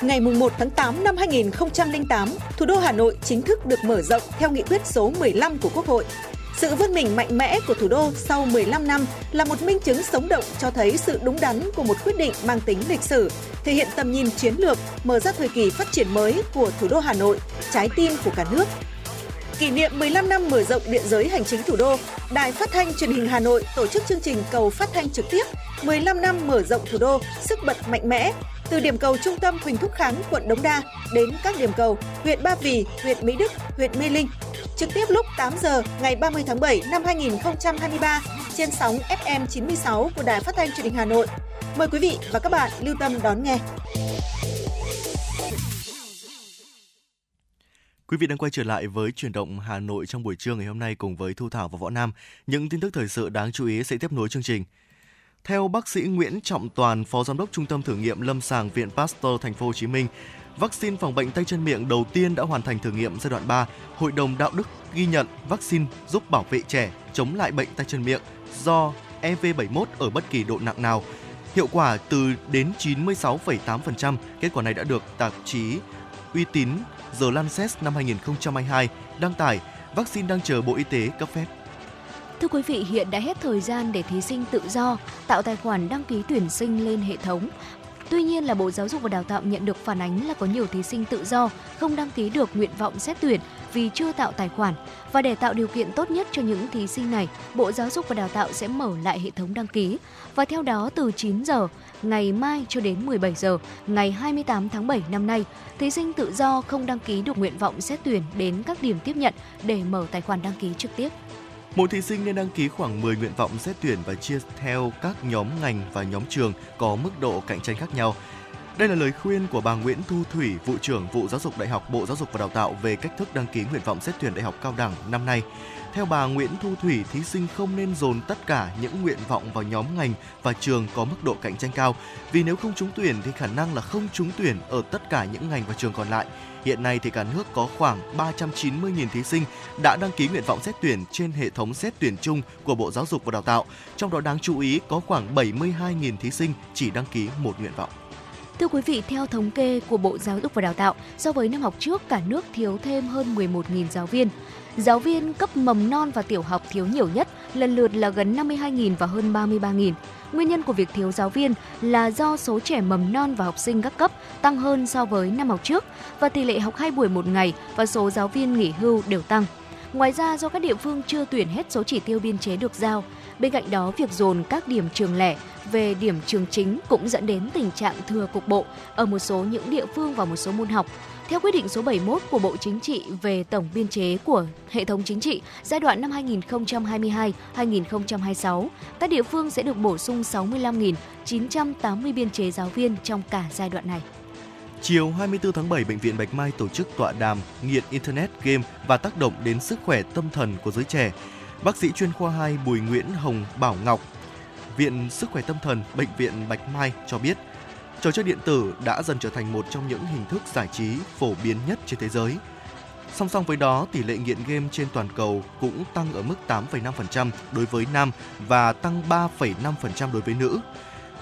Ngày 1 tháng 8 năm 2008, thủ đô Hà Nội chính thức được mở rộng theo nghị quyết số 15 của Quốc hội. Sự vươn mình mạnh mẽ của thủ đô sau 15 năm là một minh chứng sống động cho thấy sự đúng đắn của một quyết định mang tính lịch sử, thể hiện tầm nhìn chiến lược, mở ra thời kỳ phát triển mới của thủ đô Hà Nội, trái tim của cả nước. Kỷ niệm 15 năm mở rộng địa giới hành chính thủ đô, Đài Phát thanh Truyền hình Hà Nội tổ chức chương trình cầu phát thanh trực tiếp 15 năm mở rộng thủ đô, sức bật mạnh mẽ từ điểm cầu trung tâm Huỳnh Thúc Kháng, quận Đống Đa đến các điểm cầu huyện Ba Vì, huyện Mỹ Đức, huyện Mê Linh. Trực tiếp lúc 8 giờ ngày 30 tháng 7 năm 2023 trên sóng FM 96 của Đài Phát thanh Truyền hình Hà Nội. Mời quý vị và các bạn lưu tâm đón nghe. Quý vị đang quay trở lại với chuyển động Hà Nội trong buổi trưa ngày hôm nay cùng với Thu Thảo và Võ Nam. Những tin tức thời sự đáng chú ý sẽ tiếp nối chương trình. Theo bác sĩ Nguyễn Trọng Toàn, Phó Giám đốc Trung tâm Thử nghiệm Lâm sàng Viện Pasteur Thành phố Hồ Chí Minh, vaccine phòng bệnh tay chân miệng đầu tiên đã hoàn thành thử nghiệm giai đoạn 3. Hội đồng đạo đức ghi nhận vaccine giúp bảo vệ trẻ chống lại bệnh tay chân miệng do EV71 ở bất kỳ độ nặng nào. Hiệu quả từ đến 96,8%. Kết quả này đã được tạp chí uy tín The Lancet năm 2022 đăng tải. Vaccine đang chờ Bộ Y tế cấp phép. Thưa quý vị, hiện đã hết thời gian để thí sinh tự do tạo tài khoản đăng ký tuyển sinh lên hệ thống. Tuy nhiên là Bộ Giáo dục và Đào tạo nhận được phản ánh là có nhiều thí sinh tự do không đăng ký được nguyện vọng xét tuyển vì chưa tạo tài khoản. Và để tạo điều kiện tốt nhất cho những thí sinh này, Bộ Giáo dục và Đào tạo sẽ mở lại hệ thống đăng ký. Và theo đó, từ 9 giờ ngày mai cho đến 17 giờ ngày 28 tháng 7 năm nay, thí sinh tự do không đăng ký được nguyện vọng xét tuyển đến các điểm tiếp nhận để mở tài khoản đăng ký trực tiếp. Mỗi thí sinh nên đăng ký khoảng 10 nguyện vọng xét tuyển và chia theo các nhóm ngành và nhóm trường có mức độ cạnh tranh khác nhau. Đây là lời khuyên của bà Nguyễn Thu Thủy, vụ trưởng vụ giáo dục Đại học Bộ Giáo dục và Đào tạo về cách thức đăng ký nguyện vọng xét tuyển đại học cao đẳng năm nay. Theo bà Nguyễn Thu Thủy, thí sinh không nên dồn tất cả những nguyện vọng vào nhóm ngành và trường có mức độ cạnh tranh cao, vì nếu không trúng tuyển thì khả năng là không trúng tuyển ở tất cả những ngành và trường còn lại. Hiện nay thì cả nước có khoảng 390.000 thí sinh đã đăng ký nguyện vọng xét tuyển trên hệ thống xét tuyển chung của Bộ Giáo dục và Đào tạo. Trong đó đáng chú ý có khoảng 72.000 thí sinh chỉ đăng ký một nguyện vọng. Thưa quý vị, theo thống kê của Bộ Giáo dục và Đào tạo, so với năm học trước, cả nước thiếu thêm hơn 11.000 giáo viên. Giáo viên cấp mầm non và tiểu học thiếu nhiều nhất, lần lượt là gần 52.000 và hơn 33.000. Nguyên nhân của việc thiếu giáo viên là do số trẻ mầm non và học sinh các cấp tăng hơn so với năm học trước và tỷ lệ học 2 buổi một ngày và số giáo viên nghỉ hưu đều tăng. Ngoài ra do các địa phương chưa tuyển hết số chỉ tiêu biên chế được giao, bên cạnh đó việc dồn các điểm trường lẻ về điểm trường chính cũng dẫn đến tình trạng thừa cục bộ ở một số những địa phương và một số môn học. Theo quyết định số 71 của Bộ Chính trị về tổng biên chế của hệ thống chính trị giai đoạn năm 2022-2026, các địa phương sẽ được bổ sung 65.980 biên chế giáo viên trong cả giai đoạn này. Chiều 24 tháng 7, Bệnh viện Bạch Mai tổ chức tọa đàm nghiện Internet, game và tác động đến sức khỏe tâm thần của giới trẻ. Bác sĩ chuyên khoa 2 Bùi Nguyễn Hồng Bảo Ngọc, Viện Sức khỏe Tâm thần Bệnh viện Bạch Mai cho biết, trò chơi điện tử đã dần trở thành một trong những hình thức giải trí phổ biến nhất trên thế giới. Song song với đó, tỷ lệ nghiện game trên toàn cầu cũng tăng ở mức 8,5% đối với nam và tăng 3,5% đối với nữ.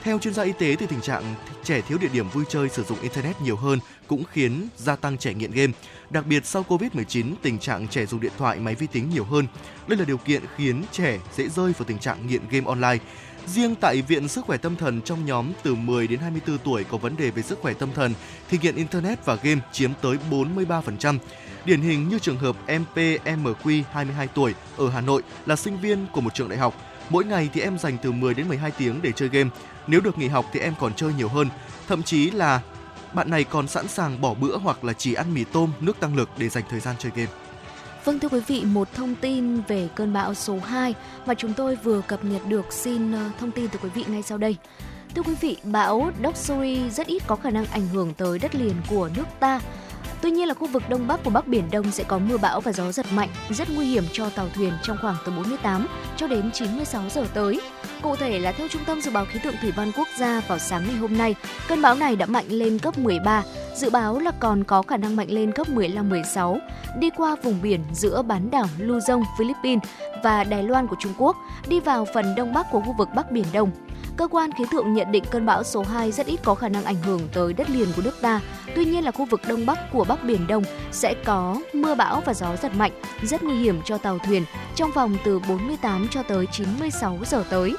Theo chuyên gia y tế thì tình trạng trẻ thiếu địa điểm vui chơi sử dụng internet nhiều hơn cũng khiến gia tăng trẻ nghiện game. Đặc biệt sau Covid-19, tình trạng trẻ dùng điện thoại, máy vi tính nhiều hơn. Đây là điều kiện khiến trẻ dễ rơi vào tình trạng nghiện game online. Riêng tại Viện Sức khỏe Tâm thần trong nhóm từ 10 đến 24 tuổi có vấn đề về sức khỏe tâm thần thì nghiện Internet và game chiếm tới 43%. Điển hình như trường hợp MPMQ 22 tuổi ở Hà Nội là sinh viên của một trường đại học. Mỗi ngày thì em dành từ 10 đến 12 tiếng để chơi game. Nếu được nghỉ học thì em còn chơi nhiều hơn. Thậm chí là bạn này còn sẵn sàng bỏ bữa hoặc là chỉ ăn mì tôm, nước tăng lực để dành thời gian chơi game. Vâng thưa quý vị, một thông tin về cơn bão số 2 mà chúng tôi vừa cập nhật được xin ờ, thông tin từ quý vị ngay sau đây. Thưa quý vị, bão Doksuri rất ít có khả năng ảnh hưởng tới đất liền của nước ta. Tuy nhiên là khu vực đông bắc của Bắc Biển Đông sẽ có mưa bão và gió giật mạnh, rất nguy hiểm cho tàu thuyền trong khoảng từ 48 cho đến 96 giờ tới. Cụ thể là theo Trung tâm Dự báo Khí tượng Thủy văn Quốc gia vào sáng ngày hôm nay, cơn bão này đã mạnh lên cấp 13, dự báo là còn có khả năng mạnh lên cấp 15-16, đi qua vùng biển giữa bán đảo Luzon, Philippines và Đài Loan của Trung Quốc, đi vào phần đông bắc của khu vực Bắc Biển Đông. Cơ quan khí tượng nhận định cơn bão số 2 rất ít có khả năng ảnh hưởng tới đất liền của nước ta. Tuy nhiên là khu vực đông bắc của Bắc Biển Đông sẽ có mưa bão và gió giật mạnh, rất nguy hiểm cho tàu thuyền trong vòng từ 48 cho tới 96 giờ tới.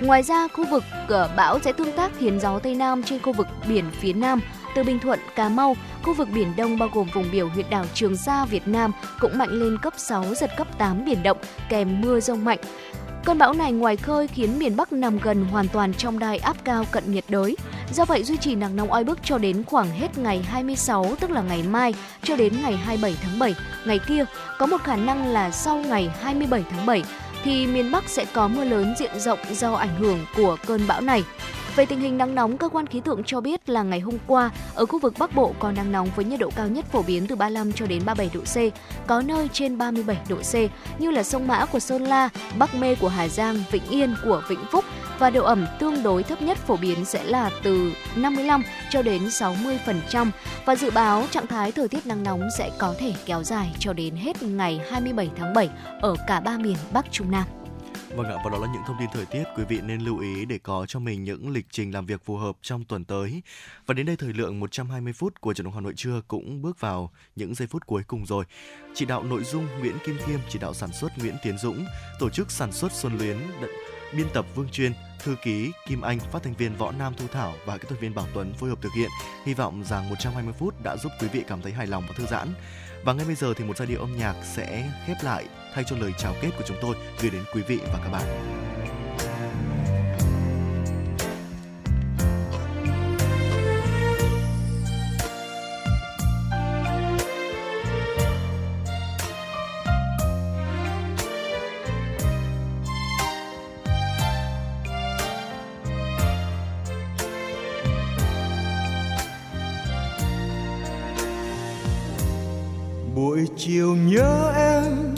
Ngoài ra, khu vực uh, bão sẽ tương tác khiến gió Tây Nam trên khu vực biển phía Nam từ Bình Thuận, Cà Mau, khu vực Biển Đông bao gồm vùng biển huyện đảo Trường Sa, Việt Nam cũng mạnh lên cấp 6, giật cấp 8 biển động, kèm mưa rông mạnh. Cơn bão này ngoài khơi khiến miền Bắc nằm gần hoàn toàn trong đai áp cao cận nhiệt đới. Do vậy duy trì nắng nóng oi bức cho đến khoảng hết ngày 26 tức là ngày mai, cho đến ngày 27 tháng 7. Ngày kia, có một khả năng là sau ngày 27 tháng 7 thì miền Bắc sẽ có mưa lớn diện rộng do ảnh hưởng của cơn bão này. Về tình hình nắng nóng, cơ quan khí tượng cho biết là ngày hôm qua ở khu vực Bắc Bộ có nắng nóng với nhiệt độ cao nhất phổ biến từ 35 cho đến 37 độ C, có nơi trên 37 độ C như là sông Mã của Sơn La, Bắc Mê của Hà Giang, Vĩnh Yên của Vĩnh Phúc và độ ẩm tương đối thấp nhất phổ biến sẽ là từ 55 cho đến 60% và dự báo trạng thái thời tiết nắng nóng sẽ có thể kéo dài cho đến hết ngày 27 tháng 7 ở cả ba miền Bắc Trung Nam. Vâng ạ, và đó là những thông tin thời tiết quý vị nên lưu ý để có cho mình những lịch trình làm việc phù hợp trong tuần tới. Và đến đây thời lượng 120 phút của trận đồng Hà Nội trưa cũng bước vào những giây phút cuối cùng rồi. Chỉ đạo nội dung Nguyễn Kim Khiêm, chỉ đạo sản xuất Nguyễn Tiến Dũng, tổ chức sản xuất Xuân Luyến, biên tập Vương Chuyên, thư ký Kim Anh, phát thanh viên Võ Nam Thu Thảo và kỹ thuật viên Bảo Tuấn phối hợp thực hiện. Hy vọng rằng 120 phút đã giúp quý vị cảm thấy hài lòng và thư giãn. Và ngay bây giờ thì một giai điệu âm nhạc sẽ khép lại thay cho lời chào kết của chúng tôi gửi đến quý vị và các bạn. buổi chiều nhớ em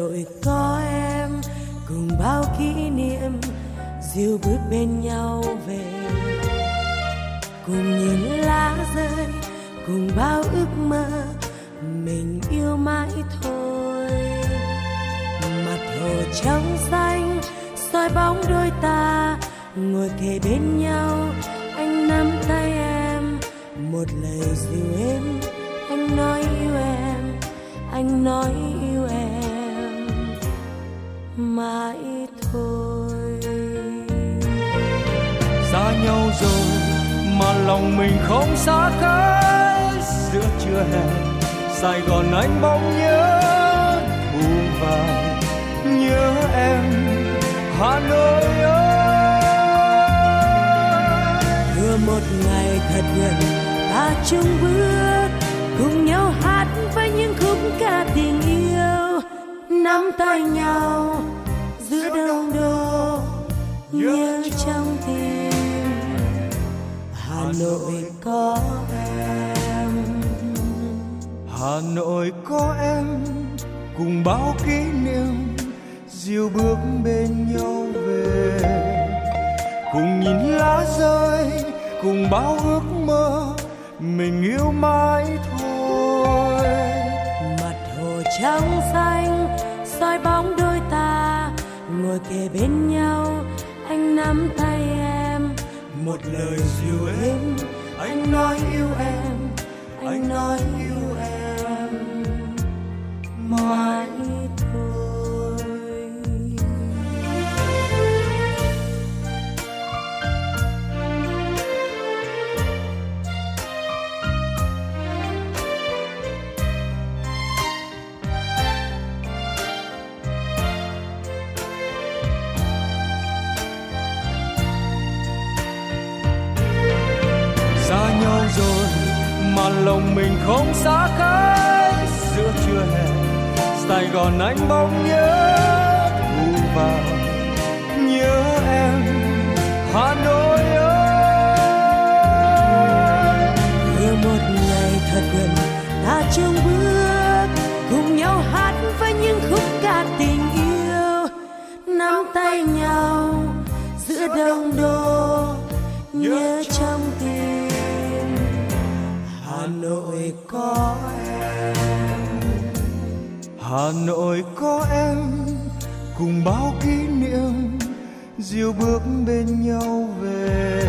nội có em, cùng bao kỷ niệm, dìu bước bên nhau về. Cùng nhìn lá rơi, cùng bao ước mơ, mình yêu mãi thôi. Mặt hồ trong xanh, soi bóng đôi ta, ngồi kề bên nhau, anh nắm tay em. Một lời dịu êm, anh nói yêu em, anh nói yêu mãi thôi. Xa nhau rồi mà lòng mình không xa cách giữa trưa hè sài gòn anh bỗng nhớ buồn vào nhớ em hà nội ơi. Vừa một ngày thật gần ta chung bước cùng nhau hát với những khúc ca tình yêu nắm tay nhau giữa đông đô nhớ trong tim. Hà nội có em. Hà nội có em. Cùng bao kỷ niệm diêu bước bên nhau về. Cùng nhìn lá rơi, cùng bao ước mơ, mình yêu mãi thôi. Mặt hồ trắng xanh soi bóng đôi ta, ngồi kề bên nhau. Anh nắm tay em, một lời dịu êm. Anh nói yêu em, anh nói yêu em. Mãi còn anh bỗng nhớ thu vào. Nhớ em, hà nội ơi. Vừa một ngày thật gần, ta chung bước, cùng nhau hát với những khúc ca tình yêu. Nắm tay nhau, giữa đông đô hà nội có em cùng bao kỷ niệm diêu bước bên nhau về.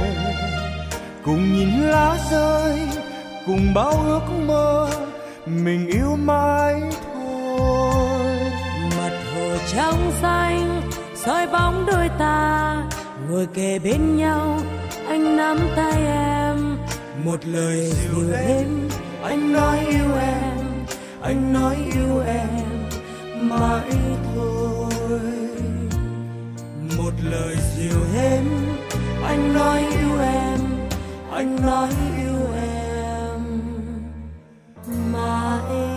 Cùng nhìn lá rơi cùng bao ước mơ mình yêu mãi thôi. Mặt hồ trong xanh soi bóng đôi ta ngồi kề bên nhau anh nắm tay em. Một lời dịu êm anh nói yêu em anh nói yêu em mãi thôi. Một lời dịu êm anh nói yêu em, anh nói yêu em mãi.